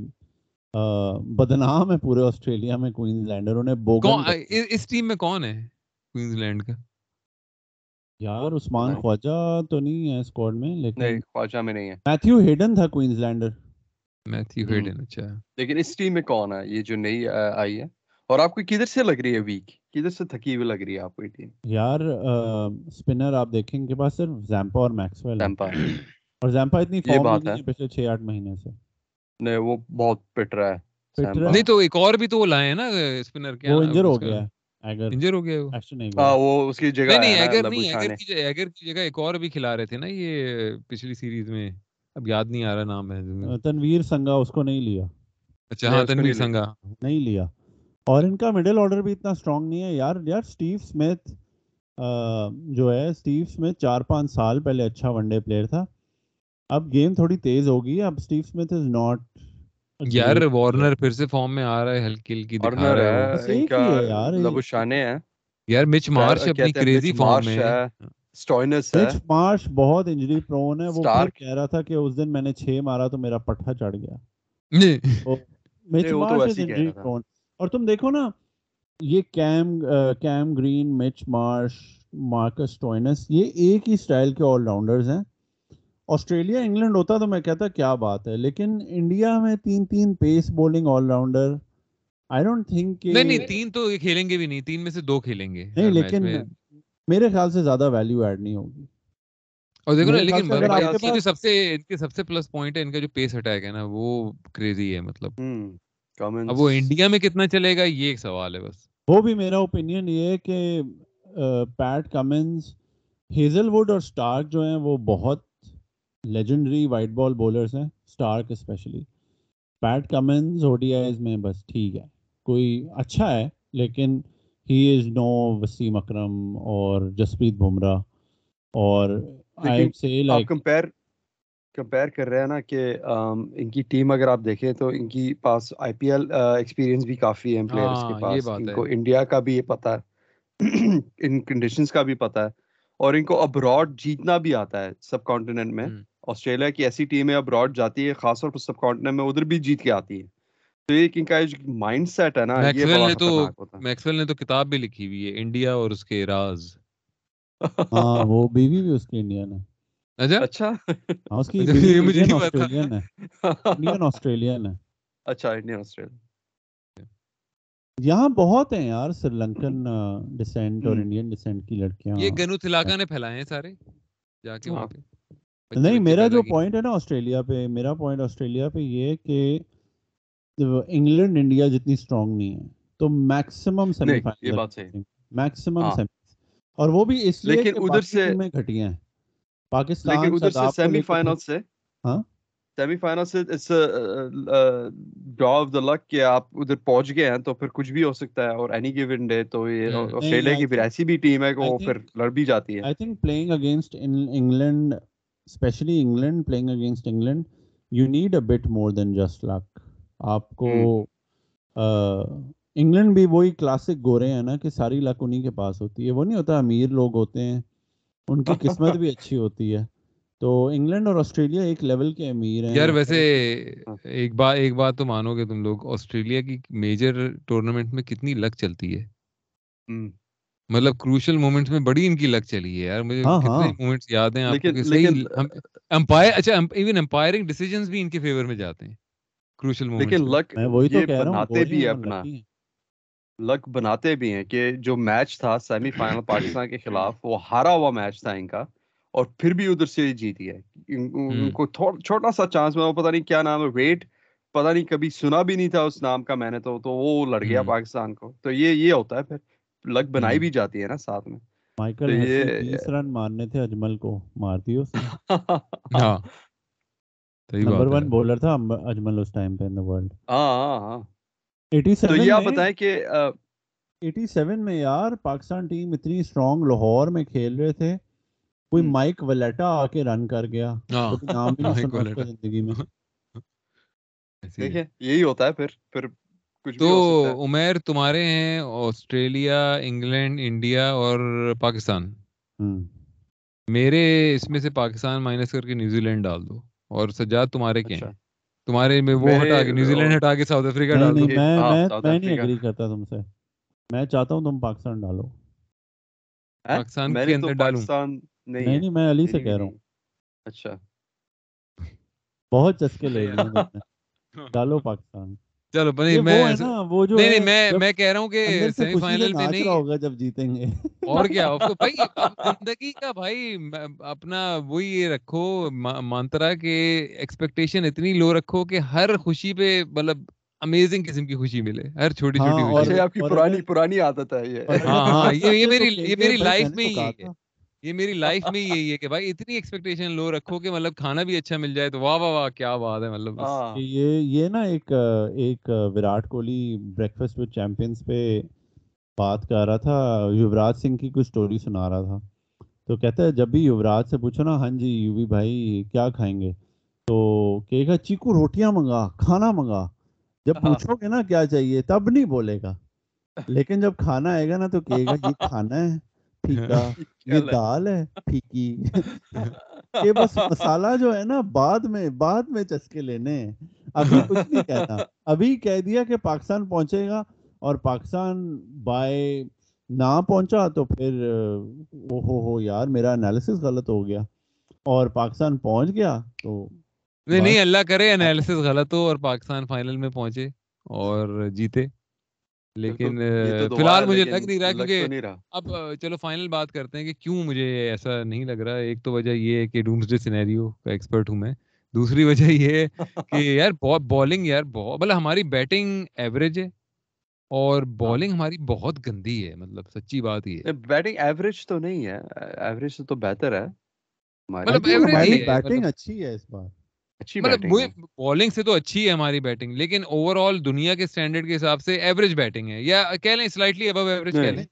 C: بدنام ہے پورے آسٹریلیا میں کوئنز لینڈر انہیں بوگن
A: اس ٹیم میں کون ہے کوئنز لینڈ کا؟
C: یار عثمان خواجہ تو نہیں ہے اسکواڈ میں لیکن
B: نہیں خواجہ میں نہیں ہے۔
C: میتھیو ہیڈن تھا کوئنز لینڈر
A: میتھیو ہیڈن اچھا۔
B: لیکن اس ٹیم میں کون ہے؟ یہ جو نئی آئی ہے۔ اور آپ کو کدھر سے لگ رہی ہے ویک کدھر سے تھکی ہوئی لگ رہی ہے آپ کو یہ ٹیم
C: یار سپنر آپ دیکھیں کے پاس صرف زیمپا اور میکسویل زیمپا۔ اور زیمپا اتنی فارم میں نہیں ہے۔ پچھلے 6 8 مہینے سے۔
B: نہیں وہ بہت پٹ رہا ہے
A: نہیں تو ایک اور بھی تو وہ لائے ہیں نا اسپنر کیا
C: وہ انجر ہو گیا
A: انجر ہو گیا
B: ہاں وہ اس کی جگہ
A: نہیں ایگر نہیں ایگر کی ایگر کی جگہ ایک اور بھی کھلا رہے تھے نا یہ پچھلی سیریز میں۔ اب یاد نہیں آ رہا نام ہے۔
C: تنویر سنگا اس کو نہیں لیا۔
A: اچھا ہاں تنویر سنگا
C: نہیں لیا۔ اور ان کا مڈل آرڈر بھی اتنا اسٹرانگ نہیں ہے۔ یار یار سٹیو جو ہے سٹیو چار پانچ سال پہلے اچھا ون ڈے پلیئر تھا۔ اب گیم تھوڑی تیز ہوگی اب سٹیو سمتھ از ناٹ
A: یار وارنر پھر سے فارم میں آ رہا ہے ہلکی ہلکی دکھا رہا
B: ہے ان کا شانے ہیں۔
A: یار مچ مارش اپنی کریزی فارم میں ہے۔
B: سٹوئنس ہے۔
C: مچ مارش بہت انجری پرون ہے۔ وہ پھر کہہ رہا تھا کہ اس دن میں نے 6 مارا تو میرا پٹھا چڑھ گیا۔ مچ مارش انجری پرون اور تم دیکھو نا یہ Cam Cam Green Mitch Marsh Marcus Stoinis یہ ایک ہی سٹائل کے آل راؤنڈرز ہیں۔ آسٹریلیا انگلینڈ ہوتا تو میں کہتا کیا بات ہے لیکن انڈیا میں تین تین pace bowling all rounder I don't think
A: نہیں نہیں تین تو کھیلیں گے بھی نہیں تین میں سے دو کھیلیں گے
C: نہیں لیکن میرے خیال سے زیادہ ویلیو ایڈ نہیں ہوگی۔
A: اور دیکھو نا لیکن جو سب سے ان کے سب سے پلس پوائنٹ ہے ان کا جو پیس اٹیک ہے نا وہ کریزی ہے مطلب۔ اب وہ انڈیا میں کتنا چلے گا یہ ایک سوال ہے بس۔
C: وہ بھی میرا اوپینین یہ ہے کہ پیٹ کمنز ہیزل ووڈ اور اسٹارک جو ہیں وہ بہت لیجنڈری وائٹ بال بولرس ہیں Starc especially Pat Cummins O D Is میں بس ٹھیک ہے۔ کوئی اچھا ہے لیکن ہی از نو وسیم اکرم اور جسپریت بمراہ اور
B: کمپیئر کمپیئر کر رہے ہیں نا کہ ان کی ٹیم اگر آپ دیکھیں تو ان کی پاس آئی پی ایل ایکسپیرینس بھی کافی ہے پلیئرس کے پاس۔ ان کو انڈیا کا بھی یہ پتا ہے۔ ان کنڈیشنز کا بھی پتا ہے۔ اور ان کو ابراڈ جیتنا بھی آتا ہے سب کانٹیننٹ میں آسٹریلیا کی ایسی ٹیم ہے ابراڈ جاتی ہے خاص طور پر سب کانٹیننٹ میں ادھر بھی جیت کے آتی ہے تو یہ ان کا مائنڈ سیٹ ہے نا خطرناک ہوتا ہے۔
A: میکسویل نے تو کتاب بھی لکھی ہوئی ہے انڈیا اور اس کے راز
C: ہاں وہ بیوی بھی اس کی انڈین ہے۔
B: اچھا؟ اچھا۔
C: ہاں اس کی بیوی مجھے نہیں پتا۔ انڈین آسٹریلین ہے۔
B: اچھا انڈین آسٹریلین
C: یہاں بہت ہیں یار سری لنکن ڈیسینٹ اور انڈین ڈیسینٹ کی لڑکیاں۔
A: یہ گنو تلاکا نے پھیلائے ہیں سارے جا کے وہاں
C: پہ۔ نہیں میرا جو پوائنٹ ہے نا آسٹریلیا پہ میرا پوائنٹ آسٹریلیا پہ یہ کہ انگلینڈ انڈیا جتنی اسٹرانگ نہیں ہے تو میکسیمم سیمی فائنل میکسیمم اور وہ بھی اس لیے
B: لیکن ادھر سے
C: میں گھٹیاں ہیں۔ پاکستان
B: لیکن ادھر سے سیمی فائنل سے ہاں؟ سیمی فائنل سے it's draw of the luck کہ آپ ادھر پہنچ گئے ہیں تو پھر کچھ بھی ہو سکتا ہے اور اینی گیون ڈے تو یہ آسٹریلیا کی پھر ایسی بھی ٹیم ہے کہ وہ پھر لڑ بھی جاتی ہے۔
C: I think playing against England especially England playing against England you need a bit more than just look آپ کو انگلینڈ بھی وہی کلاسک گورے ہیں نا کہ ساری لک انہیں کے پاس ہوتی ہے وہ نہیں ہوتا امیر لوگ ہوتے ہیں ان کی قسمت بھی اچھی ہوتی ہے تو انگلینڈ اور آسٹریلیا ایک لیول کے امیر ہیں۔
A: یار ویسے ایک بات ایک بات تو مانو گے تم لوگ آسٹریلیا کی میجر ٹورنامنٹ میں کتنی لک چلتی ہے؟ مطلب کروشل مومنٹس میں بڑی ان کی لک چلی ہے یار مجھے
C: ہاں،
A: کتنے
C: ہاں۔
A: مومنٹس یاد ہیں آپ کو صحیح امپائر اچھا ایون امپائرنگ ڈیسیجنز بھی ان کے فیور میں جاتے ہیں کروشل مومنٹس
B: لیکن لک
C: وہی تو
B: یہ بناتے بھی ہے اپنا۔ لک بناتے بھی ہیں کہ جو میچ تھا سیمی فائنل پاکستان کے خلاف وہ ہارا ہوا میچ تھا ان کا۔ اور پھر بھی ادھر سے جیتی ہے ان کو چھوٹا سا چانس میں پتا نہیں کیا نام ہے ویٹ۔ پتا نہیں کبھی سنا بھی نہیں تھا اس نام کا میں نے تو تو وہ لڑ گیا پاکستان کو۔ تو یہ یہ ہوتا ہے پھر۔ لک بنائی بھی جاتی ہے نا ساتھ میں۔
C: مائیکل رن مارنے تھے اجمل کو مار دی اس نے۔
A: ہاں۔
C: نمبر ون بولر تھا اجمل اس ٹائم پہ ان دا ورلڈ
B: ہاں ہاں ہاں۔ تو یہ آپ بتائیں کہ
C: ایٹی سیون میں یار پاکستان ٹیم اتنی اسٹرانگ لاہور میں کھیل رہے تھے۔ کوئی مائک ولیٹا آ کے رن کر گیا نام ہی نہیں سنا زندگی میں۔
B: دیکھیں یہی ہوتا ہے پھر پھر
A: تو عمیر تمہارے ہیں آسٹریلیا انگلینڈ انڈیا اور پاکستان۔ میرے اس میں سے پاکستان مائنس کر کے نیوزی لینڈ ڈال دو اور سجاد تمہارے کیا ہیں؟ تمہارے میں وہ ہٹا کے نیوزی لینڈ ہٹا کے ساؤتھ افریقہ ڈال دو۔
C: میں میں نہیں ایگری کرتا تم سے۔ میں چاہتا ہوں تم پاکستان ڈالو۔
A: پاکستان کے اندر ڈالوں۔
C: نہیں نہیں میں علی سے کہہ رہا ہوں۔
B: اچھا۔
C: بہت چسکے لے رہے ڈالو پاکستان۔
A: چلو بھائی میں نہیں نہیں میں میں کہہ رہا ہوں کہ سیمی فائنل میں نہیں۔
C: ہوگا جب جیتیں گے۔
A: اور کیا بھائی زندگی کا بھائی اپنا وہی یہ رکھو مانترا کہ ایکسپیکٹیشن اتنی لو رکھو کہ ہر خوشی پہ مطلب امیزنگ قسم کی خوشی ملے۔ ہر چھوٹی چھوٹی
B: خوشی۔ آپ کی پرانی پرانی عادت ہے یہ۔
A: ہاں ہاں یہ میری یہ میری لائف میں ہی ہے۔ یہ میری لائف میں یہی ہے کہ بھائی اتنی ایکسپیکٹیشن لو رکھو کہ مطلب کھانا بھی اچھا مل جائے تو واہ واہ واہ کیا بات ہے مطلب
C: یہ یہ نا ایک ایک Virat Kohli breakfast with champions پہ بات کر رہا تھا۔ یوراج سنگھ کی کچھ اسٹوری سنا رہا تھا۔ تو کہتا ہے جب بھی یوراج سے پوچھو نا ہاں جی یو بھائی کیا کھائیں گے؟ تو کہے گا چیکو روٹیاں منگا کھانا منگا۔ جب پوچھو گے نا کیا چاہیے تب نہیں بولے گا۔ لیکن جب کھانا آئے گا نا تو کہے گا یہ کھانا ہے۔ پھیکا یہ دال ہے پھیکی۔ یہ بس مسالہ جو ہے نا بعد میں بعد میں چسکے لینے ابھی کچھ نہیں کہتا ابھی کہہ دیا کہ پاکستان پہنچے گا اور پاکستان بائی نہ پہنچا تو پھر او ہو ہو یار میرا انالیسس غلط ہو گیا۔ اور پاکستان پہنچ گیا تو
A: نہیں نہیں اللہ کرے انالیسس غلط ہو اور پاکستان فائنل میں پہنچے اور جیتے۔ لیکن فی الحال مجھے لگ نہیں رہا کیونکہ اب چلو فائنل بات کرتے ہیں کہ کیوں مجھے ایسا نہیں لگ رہا۔ ایک تو وجہ یہ ہے کہ ڈومس ڈے سینیریو کا ایکسپرٹ ہوں میں۔ دوسری وجہ یہ ہے کہ یار بالنگ یار بھلا ہماری بیٹنگ ایوریج ہے اور بالنگ ہماری بہت گندی ہے مطلب سچی بات یہ
B: بیٹنگ ایوریج تو نہیں ہے۔ ایوریج تو بہتر ہے۔
C: مطلب ایوریج بیٹنگ اچھی ہے اس بار۔
B: اچھی
A: مطلب بالنگ سے تو اچھی ہے ہماری بیٹنگ لیکن اوور آل دنیا کے اسٹینڈرڈ کے حساب سے ایوریج بیٹنگ ہے یا کہہ لیں سلائٹلی ابو ایوریج کہہ لیں۔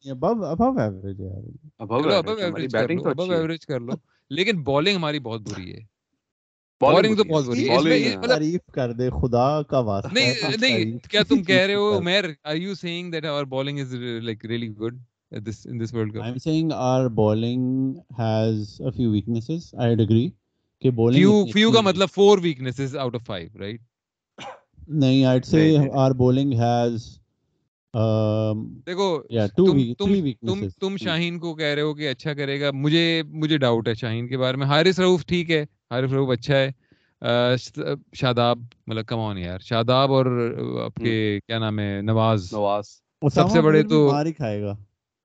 C: ابو ایوریج
B: ابو
A: کر لو لیکن بالنگ ہماری بہت بری ہے۔
B: بالنگ
A: بالنگ تو بہت بری ہے۔
B: بالنگ
A: مطلب
C: تعریف کر دے خدا کا واسطہ
A: نہیں نہیں کیا تم کہہ رہے ہو؟ this in this world cup?
C: I'm saying our bowling has a few weaknesses I'd agree. کہ
A: few
C: اچھی
A: کا مطلب of five right?
C: نہیں bowling has um,
A: دیکھو تم شاہین کو کہہ رہے ہو کہ اچھا کرے گا مجھے مجھے ڈاؤٹ ہے شاہین کے بارے میں۔ حارث رؤف ٹھیک ہے حارث رؤف اچھا ہے۔ شاداب مطلب کمان یار شاداب اور آپ کے کیا نام ہے نواز۔
B: نواز۔
A: سب سے بڑے تو
C: مار ہی کھائے گا۔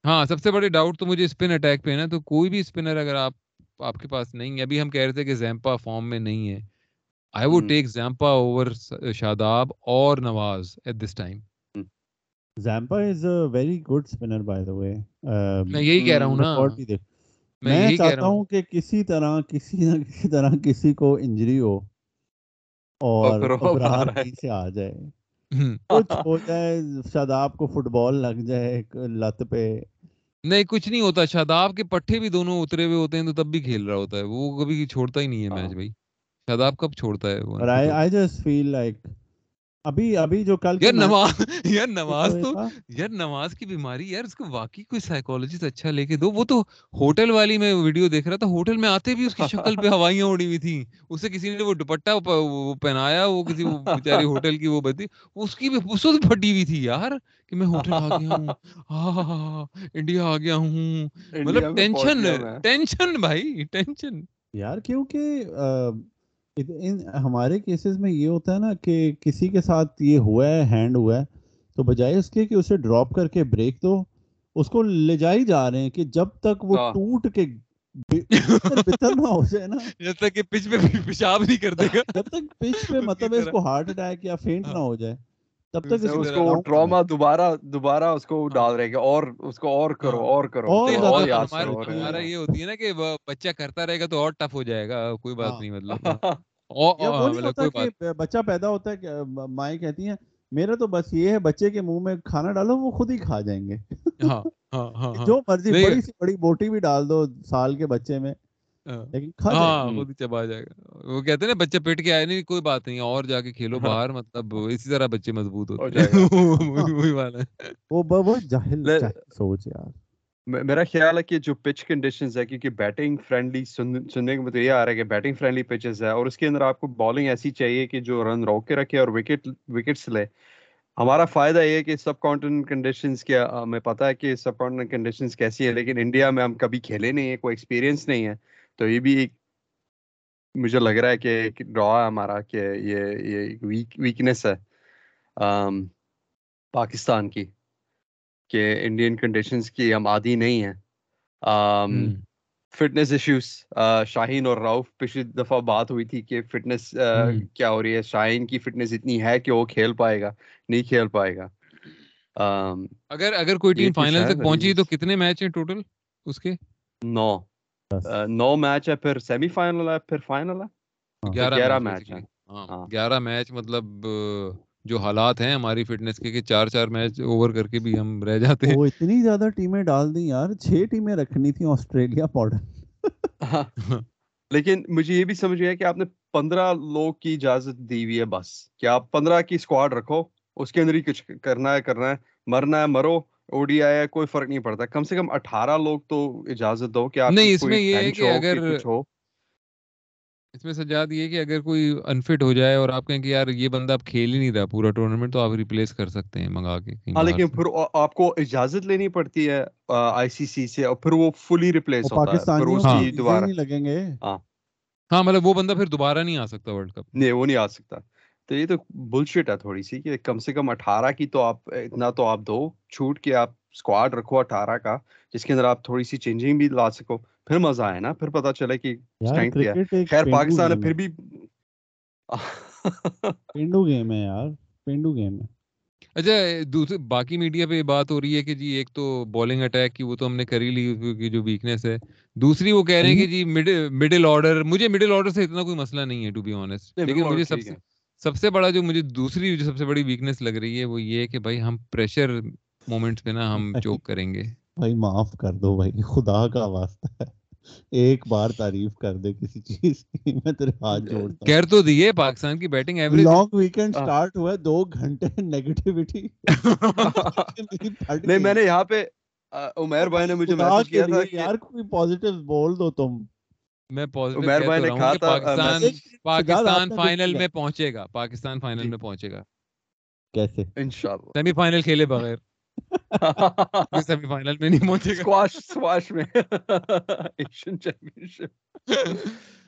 A: ہاں سب سے بڑے ڈاؤٹ تو مجھے اسپن اٹیک پہ ہے نا تو کوئی بھی اسپنر اگر آپ آپ کے پاس نہیں ہے۔ ابھی ہم کہہ رہے تھے کہ زیمپا فارم میں نہیں ہے۔ I would take زیمپا over Shadab اور Nawaz at this time
C: is a very good spinner by the way. Um,
A: میں یہی کہہ رہا ہوں نا۔ میں
C: چاہتا
A: ہوں۔
C: کہ کسی طرح کسی نہ کسی طرح کسی کو انجری ہو اور ابرار۔ کہیں سے آ جائے۔ کچھ ہو جائے شاداب کو فٹ بال لگ جائے لت پہ۔
A: نہیں کچھ نہیں ہوتا شاداب کے پٹھے بھی دونوں اترے ہوئے ہوتے ہیں تو تب بھی کھیل رہا ہوتا ہے۔ وہ کبھی چھوڑتا ہی نہیں ہے
B: ہاں۔
A: میچ بھائی شاداب کب چھوڑتا ہے
C: ابھی ابھی جو کل
A: یار نواز یار نواز تو
C: تھا،
A: یار نواز کی بیماری یار اس کو واقعی کوئی سائیکولوجسٹ اچھا لے کے دو۔ وہ تو ہوٹل والی میں ویڈیو دیکھ رہا تھا ہوٹل میں آتے بھی اس کی شکل پہ ہوائیاں اڑی ہوئی تھیں۔ اسے کسی نے وہ دوپٹہ پہنایا وہ کسی بیچاری ہوٹل کی وہ بدی اس کی بھی پھٹی ہوئی تھی یار کہ میں ہوٹل آ گیا ہوں۔ ہاں انڈیا آ گیا ہوں۔ مطلب ٹینشن ٹینشن بھائی ٹینشن۔
C: یار کیونکہ ان ہمارے کیسز میں یہ ہوتا ہے نا کہ کسی کے ساتھ یہ ہوا ہے ہینڈ ہوا ہے تو بجائے اس کے کہ اسے ڈراپ کر کے بریک دو اس کو لے جائی جا رہے ہیں کہ جب تک وہ
B: ہاں۔
C: ٹوٹ کے بتر نہ ہو جائے نا
A: جب تک کہ پچ پہ پیشاب نہیں کر دے گا
C: جب تک پچ پہ مطلب اس۔ کو ہارٹ اٹیک یا فینٹ نہ ہو جائے تب تک اس کو
B: ٹراما دوبارہ دوبارہ اس کو
A: ہاں۔
B: ڈال رہے گا اور اس کو اور کرو
A: ہاں۔
B: اور کرو
C: اور
A: ہمارا یہ ہوتی ہے نا کہ بچہ کرتا رہے گا تو اور ٹف ہو جائے گا کوئی بات
C: ہاں۔
A: نہیں مطلب مطلب
C: بچہ پیدا ہوتا ہے مائیں کہتی ہیں میرا تو بس یہ ہے بچے کے منہ میں کھانا ڈالو وہ خود ہی کھا جائیں گے جو مرضی بڑی سی بڑی بوٹی بھی ڈال دو سال کے بچے میں۔ لیکن کھا جائے۔
A: ہاں
B: ہوں۔
A: خود ہی چبا جائے گا۔ وہ کہتے ہیں نا بچہ پیٹ کے آئے نہیں کوئی بات نہیں اور جا کے کھیلو باہر مطلب اسی طرح بچے مضبوط ہوتے ہیں۔ وہی والا
C: وہ جاہل سوچ یار۔
B: میرا خیال ہے کہ جو پچ کنڈیشنز ہے کیونکہ بیٹنگ فرینڈلی سننے کو تو یہ آ رہا ہے کہ بیٹنگ فرینڈلی پچز ہے اور اس کے اندر آپ کو بالنگ ایسی چاہیے کہ جو رن روک کے رکھے اور وکٹ وکٹس لے۔ ہمارا فائدہ یہ ہے کہ سب کانٹیننٹ کنڈیشنز کیا ہمیں پتہ ہے کہ سب کانٹیننٹ کنڈیشنز کیسی ہے لیکن انڈیا میں ہم کبھی کھیلے نہیں ہیں کوئی ایکسپیرینس نہیں ہے۔ تو یہ بھی ایک مجھے لگ رہا ہے کہ ایک ڈرا ہے ہمارا کہ یہ یہ ویک ویکنیس ہے آم، پاکستان کی کہ انڈین کنڈیشنز کی ہم عادی نہیں ہیں۔ فٹنس ایشوز شاہین اور راؤف پچھلی دفعہ بات ہوئی تھی کہ فٹنس
A: ہوں۔
B: کیا ہو رہی ہے؟ شاہین کی فٹنس اتنی ہے کہ وہ کھیل پائے گا نہیں کھیل پائے گا۔ آم،
A: اگر اگر کوئی ٹیم فائنل تک پہنچی تو کتنے میچ ہیں ٹوٹل اس کے؟
B: نو۔ نو میچ ہے پھر سیمی فائنل ہے پھر فائنل ہے؟
C: ہاں۔
A: گیارہ
B: گیارہ
A: میچ
B: میچ
A: basically۔
B: ہیں۔
A: ہاں.
B: ہاں۔
A: گیارہ میچ مطلب آہ، جو حالات ہیں ہماری فٹنس کے کہ چار چار میچ اوور کر کے بھی ہم رہ جاتے ہیں۔
C: وہ اتنی زیادہ ٹیمیں ڈال دی یار چھ ٹیمیں رکھنی تھیں آسٹریلیا
B: ہاں، لیکن مجھے یہ بھی سمجھ گیا کہ آپ نے پندرہ لوگ کی اجازت دی ہوئی ہے بس۔ کہ آپ پندرہ کی اسکواڈ رکھو اس کے اندر ہی کچھ کرنا ہے کرنا ہے۔ مرنا ہے مرو۔ او ڈی آئی کوئی فرق نہیں پڑتا۔ کم سے کم اٹھارہ لوگ تو اجازت دو کہ آپ
A: نہیں اس میں یہ ہے کہ اگر
B: کہ کچھ ہو۔
A: اس میں سجاد یہ کہ اگر کوئی انفٹ ہو جائے اور آپ کہیں کہ یار یہ بندہ اب کھیل ہی نہیں رہا پورا ٹورنامنٹ تو آپ ریپلیس کر سکتے ہیں منگا کے
B: ہاں لیکن پھر آپ کو اجازت لینی پڑتی ہے آئی سی سی سے اور پھر وہ فلی ریپلیس ہوتا ہے پھر
A: ہاں۔
B: دوبارہ۔
C: نہیں لگیں گے۔
A: ہاں مطلب وہ بندہ پھر دوبارہ نہیں آ سکتا ورلڈ کپ۔
B: نہیں وہ نہیں آ سکتا۔ تو یہ تو بلشٹ ہے تھوڑی سی کہ کم سے کم اٹھارہ کی تو آپ اتنا تو آپ دو چھوٹ کے آپ اسکواڈ رکھو اٹھارہ کا جس کے اندر آپ تھوڑی سی چینجنگ بھی لا سکو۔ پھر مزہ آئے نا پھر پتا چلے کہ خیر پاکستان ہے پھر بھی
C: پینڈو گیم ہے یار پینڈو گیم ہے۔
A: اچھا دوسرے باقی میڈیا پہ بات ہو رہی ہے کہ جی ایک تو بالنگ اٹیک کی وہ تو ہم نے کر ہی لی کی جو ویکنیس ہے۔ دوسری وہ کہہ رہے ہیں کہ جی مڈل آرڈر مجھے مڈل آرڈر سے اتنا کوئی مسئلہ نہیں ہے ٹو بی آنےسٹ لیکن مجھے سب سے سب سے بڑا جو مجھے دوسری جو سب سے بڑی ویکنیس لگ رہی ہے وہ یہ کہ بھائی ہم پریشر مومنٹس پہ نا ہم چوک کریں گے۔
C: بھائی معاف کر دو بھائی خدا کا واسطہ ہے۔ ایک بار تعریف کر دے کسی چیز کی میں تیرے ہاتھ جوڑتا ہوں۔
A: کہہ تو دیے پاکستان کی batting average
C: long weekend start ہوا ہے دو گھنٹے نیگیٹیوٹی
B: نہیں میں نے یہاں پہ عمیر بھائی نے مجھے میسج کیا تھا
C: یار کوئی پوزیٹیو بول دو تم۔
A: میں پوزیٹیو عمیر بھائی نے کہا تھا پاکستان پاکستان فائنل میں پہنچے گا پاکستان فائنل میں پہنچے گا۔
C: کیسے
B: انشاءاللہ۔
A: سیمی فائنل کھیلے بغیر۔ سیمی فائنل میں نہیں پہنچے گا
B: سکواش سکواش میں ایشین چیمپئن شپ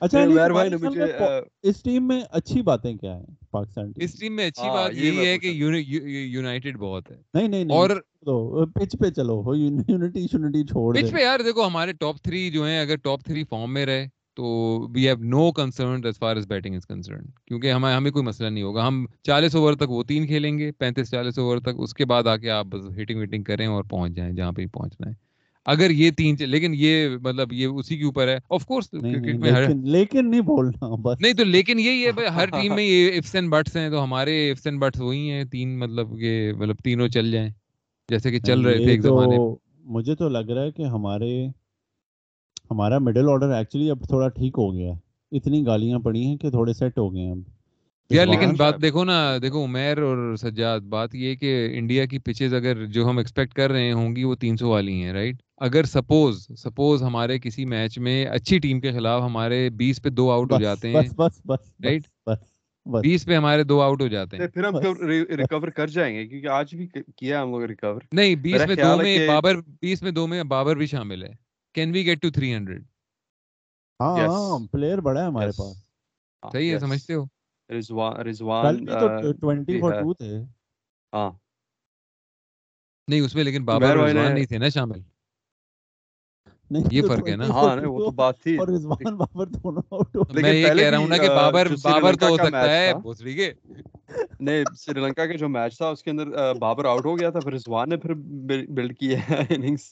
C: اچھا بھائی نے مجھے اس ٹیم میں اچھی باتیں کیا ہیں پاکستان
A: اس ٹیم میں اچھی بات یہ ہے کہ یونائٹڈ بہت ہے۔
C: نہیں نہیں اور پچ پہ چلو یونٹی شونٹی چھوڑ
A: پچ پہ یار دیکھو ہمارے ٹاپ تھری جو ہیں اگر ٹاپ تھری فارم میں رہے تو we have no concern as far as batting is concern کیونکہ ہمیں ہمیں کوئی مسئلہ نہیں ہوگا۔ ہم چالیس اوور تک وہ تین کھیلیں گے پینتیس چالیس اوور تک اس کے بعد آ کے آپ بس ہیٹنگ ویٹنگ کریں اور پہنچ جائیں جہاں پہ پہنچنا ہے۔ اگر یہ تین لیکن یہ مطلب یہ اسی کے اوپر ہے۔ آف کورس کرکٹ میں
C: لیکن نہیں بولنا بس۔
A: نہیں تو لیکن یہی ہے ہر ٹیم میں یہ افس اینڈ بٹس ہیں تو ہمارے افس اینڈ بٹس وہی ہیں۔ تین مطلب کہ مطلب تینوں چل جائیں۔ جیسے کہ چل رہے تھے ایک زمانے
C: مجھے تو لگ رہا ہے کہ ہمارے ہمارا مڈل آرڈر ایکچولی اب تھوڑا ٹھیک ہو گیا ہے۔ اتنی گالیاں پڑی ہیں کہ تھوڑے سیٹ ہو گئے ہیں۔ اب
A: یار لیکن بات دیکھو نا دیکھو عمیر اور سجاد بات یہ کہ انڈیا کی پچز اگر جو ہم ایکسپیکٹ کر رہے ہوں گی وہ تین سو والی ہیں رائٹ اگر سپوز سپوز ہمارے کسی میچ میں اچھی ٹیم کے خلاف ہمارے بیس پہ دو آؤٹ ہو جاتے ہیں رائٹ بیس پہ ہمارے دو آؤٹ ہو جاتے ہیں۔
B: پھر ہم ریکور کر جائیں گے کیونکہ آج بھی کیا ہم لوگ ریکور
A: نہیں بیس میں دو میں بابر بیس میں دو میں بابر بھی شامل ہے۔ Can we get to three hundred
C: ہاں پلیئر بڑا ہے ہمارے پاس۔
A: صحیح ہے سمجھتے ہو؟
B: رضوان رضوان ہاں۔
A: نہیں اس میں لیکن بابر رضوان نہیں تھے نا شامل۔ یہ فرق ہے نا۔
B: ہاں وہ تو بات تھی۔
C: اور رضوان بابر دونوں آؤٹ ہو
A: میں یہ کہہ رہا ہوں نا کہ بابر بابر تو ہو سکتا ہے بھوسڑی کے
B: نہیں سری لنکا کے جو میچ تھا اس کے اندر بابر آؤٹ ہو گیا تھا پھر رضوان نے پھر بلڈ کیا ہے اننگز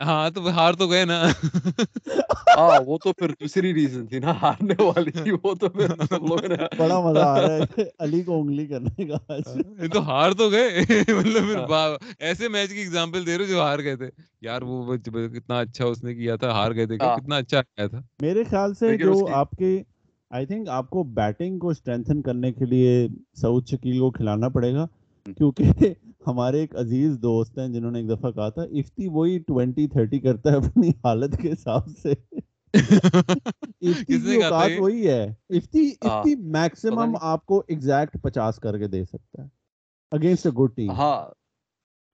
A: ہاں تو ہار تو گئے نا۔
B: ہاں وہ تو پھر دوسری ریزن تھی نا ہارنے والی تھی وہ تو پھر سب لوگوں نے۔
C: بڑا مزہ آ رہا ہے علی کو انگلی کرنے کا
A: یہ تو ہار تو گئے۔ مطلب پھر ایسے میچ کی ایگزامپل دے رہے جو ہار گئے تھے۔ یار وہ کتنا اچھا اس نے کیا تھا ہار گئے تھے۔ کتنا اچھا آیا تھا۔
C: میرے خیال سے جو آپ کے آئی تھنک آپ کو بیٹنگ کو اسٹرینتھن کرنے کے لیے سعود شکیل کو کھلانا پڑے گا۔ کیونکہ ہمارے ایک عزیز دوست ہیں جنہوں نے ایک دفعہ کہا تھا افتی وہی ٹوینٹی تھرٹی کرتا ہے اپنی حالت کے حساب سے. وہی ہے۔ افتی افتی میکسیمم آپ کو ایگزیکٹ پچاس کر کے دے سکتا ہے اگینسٹ اے گڈ ٹیم
B: ہاں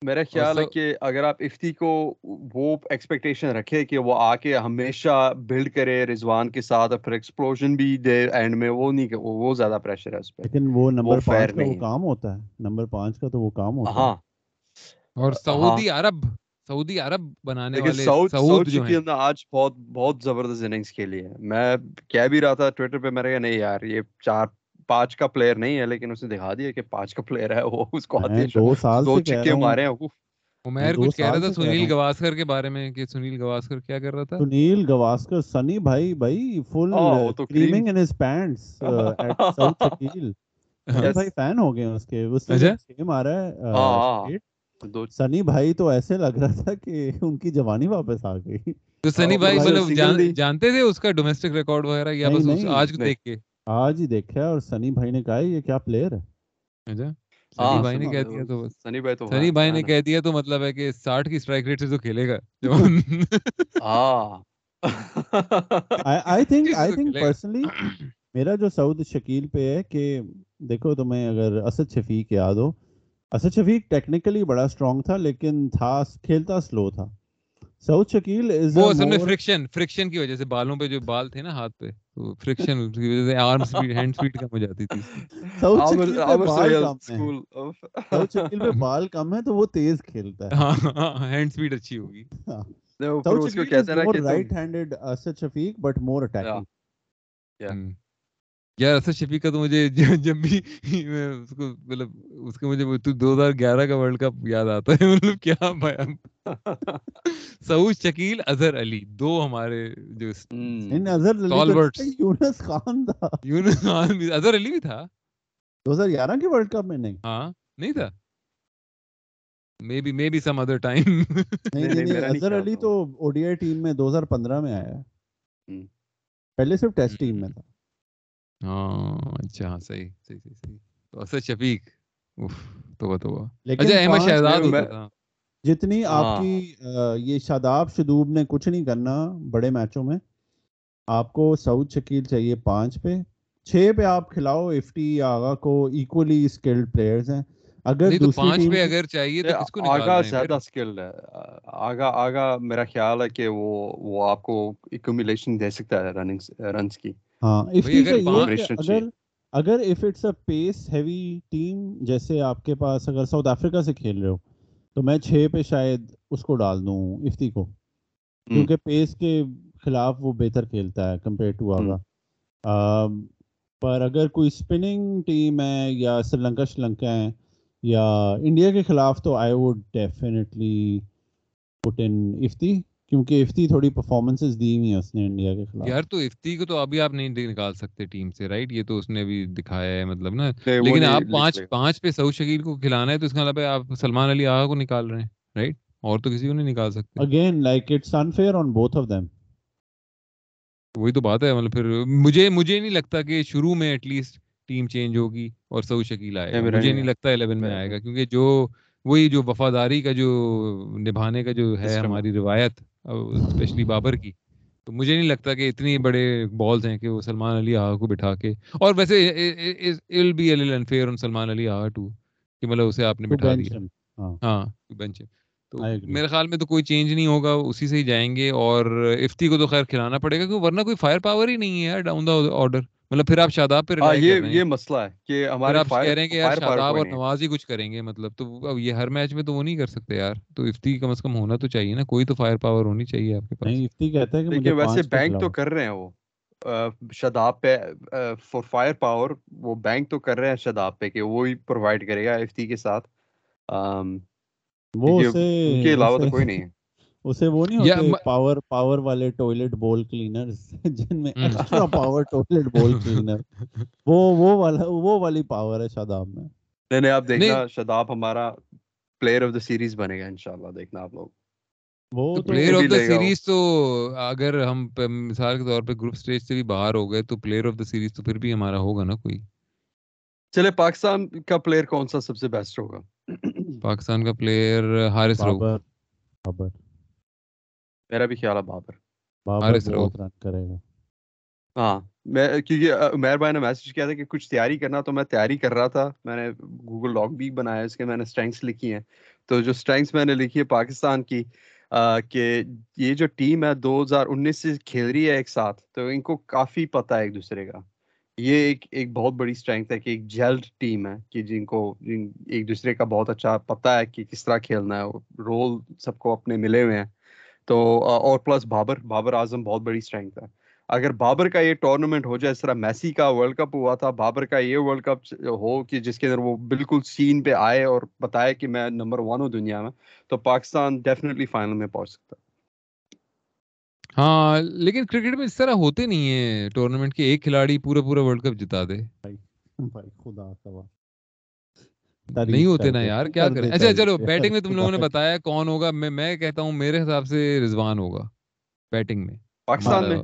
B: میرا خیال ہے کہ اگر آپ افتی کو وہ ایکسپیکٹیشن رکھے کہ وہ آ کے ہمیشہ بلڈ کرے رضوان کے ساتھ اور پھر ایکسپلوژن بھی دے اینڈ میں وہ نہیں وہ زیادہ پریشر ہے اس پہ۔
C: لیکن وہ نمبر پانچ کا وہ کام ہوتا ہے۔ نمبر پانچ کا تو وہ کام ہوتا ہے۔
B: ہاں۔
A: اور سعودی عرب سعودی عرب بنانے والے سعود جو ہیں۔
B: آج بہت بہت زبردست اننگز کھیلی ہے۔ میں کہہ بھی رہا تھا ٹویٹر پہ میرے نہیں یار یہ چار پانچ کا پلیئر نہیں ہے لیکن اس نے دکھا دیا کہ پانچ کا پلیئر ہے وہ اس کو
C: دو سال
B: دو چکے مارے ہیں
A: عمیر کچھ کہہ رہا تھا سنیل گواسکر کے بارے میں کہ سنیل گواسکر کیا کر رہا تھا؟
C: سنیل گواسکر سنی بھائی بھائی full creaming in his pants at South بھائی فین ہو گئے اس کے۔ اس سے سیم آ رہا ہے سنی بھائی تو ایسے لگ رہا تھا کہ ان کی جوانی واپس آ گئی۔
A: تو سنی بھائی مطلب جانتے تھے اس کا ڈومیسٹک ریکارڈ وغیرہ یا بس آج دیکھ کے؟
C: آج ہی دیکھا اور سنی بھائی نے کہا یہ کیا پلیئر ہے؟
A: اچھا سنی بھائی نے کہہ دیا تو سنی بھائی تو سنی بھائی نے کہہ دیا تو مطلب ہے کہ ساٹھ کی اسٹرائک ریٹ سے تو کھیلے گا۔
C: I think I think personally میرا جو سعود شکیل پہ ہے کہ دیکھو تمہیں اگر اسد شفیق یاد ہو اسد شفیق ٹیکنیکلی بڑا اسٹرانگ تھا لیکن تھا کھیلتا سلو تھا۔ سعود شکیل
A: وہ اصل میں فرکشن فرکشن کی وجہ سے بالوں پہ جو بال تھے نا ہاتھ پہ فرکشن کی وجہ سے آرم سپیڈ ہینڈ سپیڈ کم ہو جاتی تھی۔
C: سعود شکیل پہ بال کم ہے۔ تو وہ تیز کھیلتا ہے۔
A: ہاں ہینڈ سپیڈ اچھی ہوگی۔
C: Saud Shakeel is more right handed Asad Shafiq but more attacking
A: یار اسد شفیق کا تو مجھے جب بھی میں اس کو مطلب اس کے مجھے دو ہزار گیارہ کا ورلڈ کپ یاد آتا ہے مطلب کیا بیان؟ سعود شکیل اظہر علی دو ہمارے جو یونس خان تھا۔ یونس خان بھی اظہر علی بھی تھا؟
C: دو ہزار گیارہ کے ورلڈ کپ میں نہیں۔
A: ہاں نہیں تھا؟ Maybe maybe some other time
C: Azhar Ali تو او ڈی آئی ٹیم میں دو ہزار پندرہ میں آیا۔ ہے پہلے صرف ٹیسٹ ٹیم میں تھا۔
A: ہاں اچھا ہاں صحیح صحیح صحیح صحیح تو اسد شفیق اوف توبہ توبہ اچھا احمد شہزاد ہوتا
C: جتنی آپ۔ کی یہ شاداب شدوب نے کچھ نہیں کرنا بڑے میچوں میں آپ کو سعود شکیل چاہیے پانچ پہ چھ پہ آپ کھلاؤ افٹی آغا کو ایکولی اسکلڈ پلیئرز ہیں
A: اگر پانچ پہ اگر چاہیے تو کس کو
B: آگا زیادہ سکلڈ ہے آگا آگا میرا خیال ہے کہ وہ وہ آپ کو ایکومولیشن دے سکتا ہے رننگ رنز کی
C: ہاں اگر اگر if it's a pace heavy team جیسے آپ کے پاس اگر ساؤتھ افریقہ سے کھیل رہے ہو تو میں چھ پہ شاید اس کو ڈال دوں افتی کو۔ کیونکہ پیس کے خلاف وہ بہتر کھیلتا ہے کمپیئر ٹو آگا۔ پر اگر کوئی اسپننگ ٹیم ہے یا سری لنکا شری لنکا ہے یا انڈیا کے خلاف تو آئی ووڈ ڈیفینیٹلی پٹ ان افتی کیونکہ افتی تھوڑی پرفارمنسز دی ہوئی ہیں اس نے انڈیا کے خلاف۔
A: یار تو افتی کو تو ابھی آپ نہیں نکال سکتے ٹیم سے رائٹ یہ تو اس نے بھی دکھایا ہے مطلب نا۔ لیکن آپ پانچ پانچ پہ سعود شکیل کو کھلانا ہے تو اس کا مطلب آپ سلمان علی آغا کو نکال رہے ہیں رائٹ اور تو کسی کو نہیں نکال سکتے۔
C: Again like it's unfair on both of them
A: وہی تو بات ہے مطلب پھر مجھے مجھے نہیں لگتا کہ شروع میں ایٹ لیسٹ ٹیم چینج ہوگی اور سعود شکیل آئے گا۔ مجھے نہیں لگتا الیون میں آئے گا۔ کیونکہ جو وہی جو وفاداری کا جو نبھانے کا جو ہے ہماری روایت اسپیشلی بابر کی تو مجھے نہیں لگتا کہ اتنی بڑے بالز ہیں کہ وہ سلمان علی آغا کو بٹھا کے اور ویسے be unfair Salman Ali Agha too کہ مطلب اسے آپ نے بٹھا دیا۔ ہاں۔ بینچ تو میرے خیال میں تو کوئی چینج نہیں ہوگا اسی سے ہی جائیں گے اور افتی کو تو خیر کھلانا پڑے گا کیونکہ ورنہ کوئی فائر پاور ہی نہیں ہے ڈاؤن دا آرڈر مطلب پھر آپ شاداب پہ
B: یہ یہ مسئلہ ہے کہ ہمارے
A: آپ کہہ رہے ہیں کہ یار شاداب اور نواز ہی کچھ کریں گے مطلب تو اب یہ ہر میچ میں تو وہ نہیں کر سکتے یار تو افتی کم از کم ہونا تو چاہیے نا کوئی تو فائر پاور ہونی چاہیے آپ کے پاس۔
C: نہیں افتی کہتا ہے کہ
B: مجھے ویسے بینک تو کر رہے ہیں وہ شاداب پہ فور فائر پاور وہ بینک تو کر رہے ہیں شاداب پہ کہ وہ ہی پرووائڈ کرے گا افتی کے ساتھ۔ وہ ان کے علاوہ تو کوئی نہیں ہے۔
C: اسے وہ نہیں ہوتے پاور پاور والے ٹوائلٹ بول کلینر جن میں extra power toilet bowl cleaner وہ وہ والا وہ والی پاور ہے شاداب میں۔
B: نہیں نہیں آپ دیکھنا شاداب ہمارا پلیئر آف دا سیریز بنے گا انشاءاللہ دیکھنا آپ لوگ۔
A: وہ پلیئر آف دا سیریز تو اگر ہم مثال کے طور پہ گروپ سٹیج سے بھی باہر ہو گئے تو پلیئر آف دا سیریز تو پھر بھی ہمارا ہوگا نا کوئی؟
B: چلے پاکستان کا پلیئر کون سا سب سے بیسٹ ہوگا؟
A: پاکستان کا پلیئر حارث
B: میرا بھی خیال ہے بابر۔
C: بابر کرے گا۔
B: ہاں میں کیونکہ عمیر بھائی نے میسج کیا تھا کہ کچھ تیاری کرنا تو میں تیاری کر رہا تھا۔ میں نے گوگل لاگ بھی بنایا اس کے میں نے اسٹرینگس لکھی ہیں۔ تو جو اسٹرینگس میں نے لکھی ہے پاکستان کی کہ یہ جو ٹیم ہے دو ہزار انیس سے کھیل رہی ہے ایک ساتھ تو ان کو کافی پتہ ہے ایک دوسرے کا۔ یہ ایک ایک بہت بڑی اسٹرینگتھ ہے کہ ایک جیلڈ ٹیم ہے کہ جن کو ایک دوسرے کا بہت اچھا پتہ ہے کہ کس طرح کھیلنا ہے رول سب کو اپنے ملے ہوئے ہیں۔ تو اور پلس بابر بابر اعظم بہت بڑی اسٹرینتھ ہے۔ اگر بابر کا یہ ٹورنامنٹ ہو جائے اس طرح میسی کا ورلڈ کپ ہوا تھا بابر کا یہ ورلڈ کپ ہو کہ جس کے اندر وہ بالکل سین پہ آئے اور بتائے کہ میں نمبر ون ہوں دنیا میں تو پاکستان ڈیفینیٹلی فائنل میں پہنچ سکتا
A: ہاں لیکن کرکٹ میں اس طرح ہوتے نہیں ہے ٹورنامنٹ کے ایک کھلاڑی پورا پورا ورلڈ کپ جتا دے۔
C: بھائی خدا کا
A: نہیں ہوتے نا یار کیا کریں؟ اچھا چلو بیٹنگ میں تم لوگوں نے بتایا کون ہوگا؟ میں میں کہتا ہوں میرے حساب سے رضوان ہوگا۔ بیٹنگ میں۔
B: پاکستان میں۔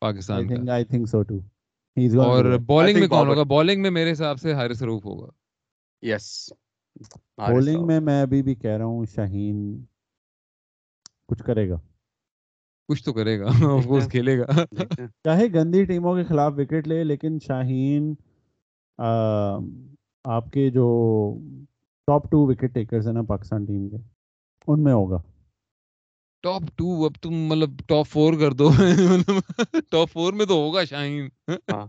A: پاکستان
C: کا۔ آئی تھنک سو ٹو
A: اور بالنگ میں کون ہوگا؟ بالنگ میں میرے حساب سے حارث روف ہوگا۔
B: یس
C: بالنگ میں میں ابھی بھی کہہ رہا ہوں شاہین کچھ کرے گا۔
A: کچھ تو کرے گا آف کورس کھیلے گا۔
C: چاہے گندی ٹیموں کے خلاف وکٹ لے لیکن شاہین آپ کے جو ٹاپ ٹو وکٹ ٹیکرز ہیں نا پاکستان ٹیم کے ان میں ہوگا۔
A: ٹاپ ٹو اب تم مطلب ٹاپ فور کر دو۔ ٹاپ فور میں تو ہوگا شاہین۔ ہاں۔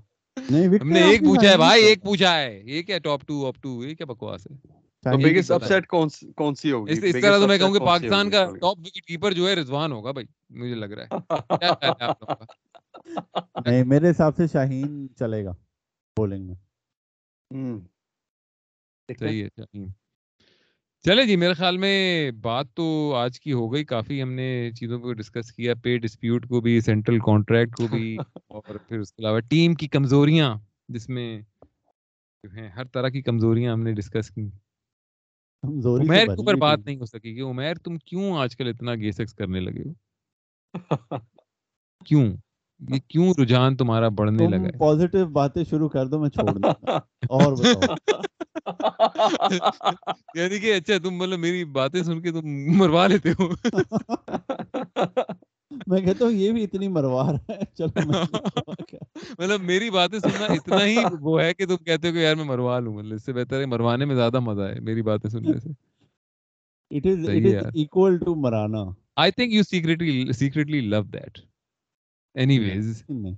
A: ہم نے ایک پوچھا ہے بھائی ایک پوچھا ہے۔ یہ کیا ٹاپ ٹو اپ ٹو یہ کیا بکواس ہے؟
B: کون سی ہوگی؟
A: اس طرح تو میں کہوں گا پاکستان کا ٹاپ وکٹ کیپر جو ہے رضوان ہوگا بھائی مجھے لگ رہا ہے۔
C: نہیں میرے حساب سے شاہین چلے گا بولنگ میں۔
A: صحیح ہے چلے جی میرے خیال میں بات تو آج کی ہو گئی کافی ہم نے چیزوں کو ڈسکس کیا پے ڈسپیوٹ کو بھی سینٹرل کانٹریکٹ کو بھی اور پھر اس کے علاوہ ٹیم کی کمزوریاں جس میں جو ہیں ہر طرح کی کمزوریاں ہم نے ڈسکس کی عمیر کے اوپر بات۔ نہیں ہو سکی کہ عمیر تم کیوں آج کل اتنا گے سیکس کرنے لگے ہو؟ کیوں؟ یہ کیوں رجحان تمہارا بڑھنے لگا ہے؟
C: پازیٹیو باتیں شروع کر دو میں چھوڑ دوں اور بتاؤ۔
A: یعنی کہ اچھا تم مطلب میری باتیں سن کے تم مروا لیتے ہو۔
C: میں کہتا ہوں یہ بھی اتنی مروا رہا ہے۔ چلو۔
A: مطلب میری باتیں سننا اتنا ہی وہ ہے کہ تم کہتے ہو کہ یار میں مروا لوں۔ مطلب اس سے بہتر ہے مروانے میں زیادہ مزہ ہے میری باتیں سننے سے۔
C: It
A: ہے
C: is
A: یار
C: equal to Maulana
A: I think you secretly secretly love that anyways
C: نہیں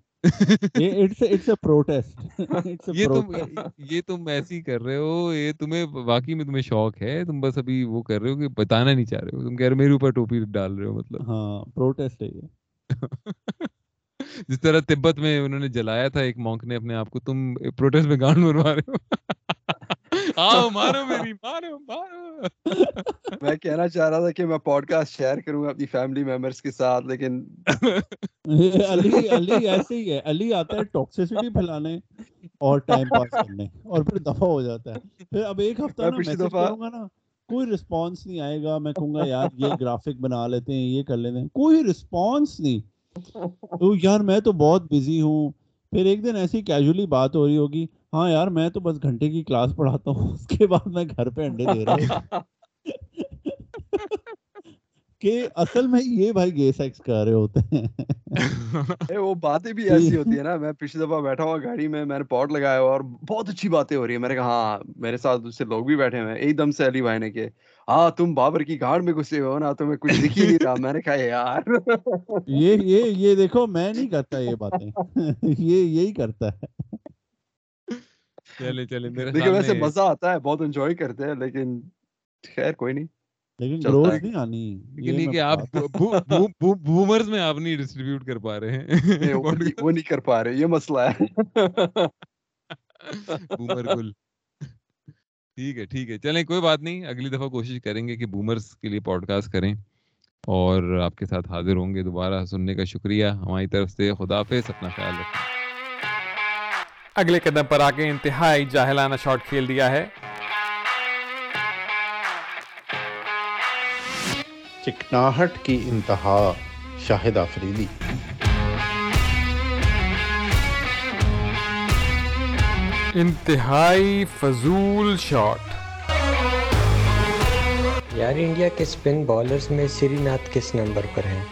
C: یہ
A: تم ایسے ہی کر رہے ہو یہ تمہیں واقعی میں تمہیں شوق ہے تم بس ابھی وہ کر رہے ہو کہ بتانا نہیں چاہ رہے ہو تم کہہ رہے ہو میرے اوپر ٹوپی ڈال رہے ہو مطلب
C: ہاں پروٹیسٹ ہے یہ
A: جس طرح تبت میں انہوں نے جلایا تھا ایک مونک نے اپنے آپ کو تم پروٹیسٹ میں گانڈ مروا رہے ہو آؤ مارو میری مارو مارو۔
B: میں کہنا چاہ رہا تھا کہ میں پوڈ کاسٹ شیئر کروں گا اپنی فیملی ممبرس کے ساتھ لیکن
C: علی علی ایسے ہی ہے۔ علی آتا ہے ٹاکسیسٹی پھیلانے اور ٹائم پاس کرنے اور پھر دفع ہو جاتا ہے۔ پھر اب ایک ہفتہ
B: میں
C: نا میسج
B: دفعہ-
C: کروں گا نا کوئی رسپانس نہیں آئے گا۔ میں کہوں گا یار یہ گرافک بنا لیتے ہیں یہ کر لیتے ہیں۔ کوئی رسپانس نہیں۔ تو یار میں تو بہت بزی ہوں۔ پھر ایک دن ایسی کیجولی بات ہو رہی ہوگی ہاں یار میں تو بس گھنٹے کی کلاس پڑھاتا ہوں اس کے بعد میں گھر پہ انڈے دے رہا ہوں۔ کہ اصل میں یہ بھائی گے سیکس کر رہے ہوتے ہیں۔
B: وہ باتیں بھی ایسی ہوتی ہے نا میں پچھلی دفعہ بیٹھا ہوا گاڑی میں میں نے پوڈ لگایا ہوا اور بہت اچھی باتیں ہو رہی ہیں۔ میں نے کہا ہاں میرے ساتھ دوسرے لوگ بھی بیٹھے ہوئے ہیں۔ ایک دم سے علی بھائی نے کہ ہاں تم بابر کی گاڑ میں گھسے ہو نا تمہیں کچھ دکھ ہی نہیں رہا۔ میں نے کہا یار۔
C: یہ یہ یہ دیکھو میں نہیں کرتا یہ باتیں۔ یہ یہی کرتا ہے۔
A: چلے چلے میرے
B: لیکن
A: خیال
B: ویسے مزہ آتا ہے بہت انجوائے کرتے ہیں لیکن خیر کوئی نہیں۔
C: لیکن گروتھ۔ نہیں آنی
A: لیکن یہ کہ آپ۔ بومرز میں آپ نہیں ڈسٹریبیوٹ کر پا رہے ہیں۔
B: وہ نہیں- وہ نہیں کر پا رہے یہ مسئلہ ہے۔
A: بومر گل ٹھیک ہے ٹھیک ہے۔ چلیں کوئی بات نہیں۔ اگلی دفعہ کوشش کریں گے کہ بومرز کے لیے پوڈ کاسٹ کریں اور آپ کے ساتھ حاضر ہوں گے دوبارہ۔ سننے کا شکریہ۔ ہماری طرف سے خدا حافظ اپنا خیال رکھیں۔
D: اگلے قدم پر آ کے انتہائی جاہلانہ شاٹ کھیل دیا ہے۔
E: چکناہٹ کی انتہا شاہد آفریدی۔
D: انتہائی فضول شاٹ۔
F: یار انڈیا کے اسپن بالرز میں سری ناتھ کس نمبر پر ہیں؟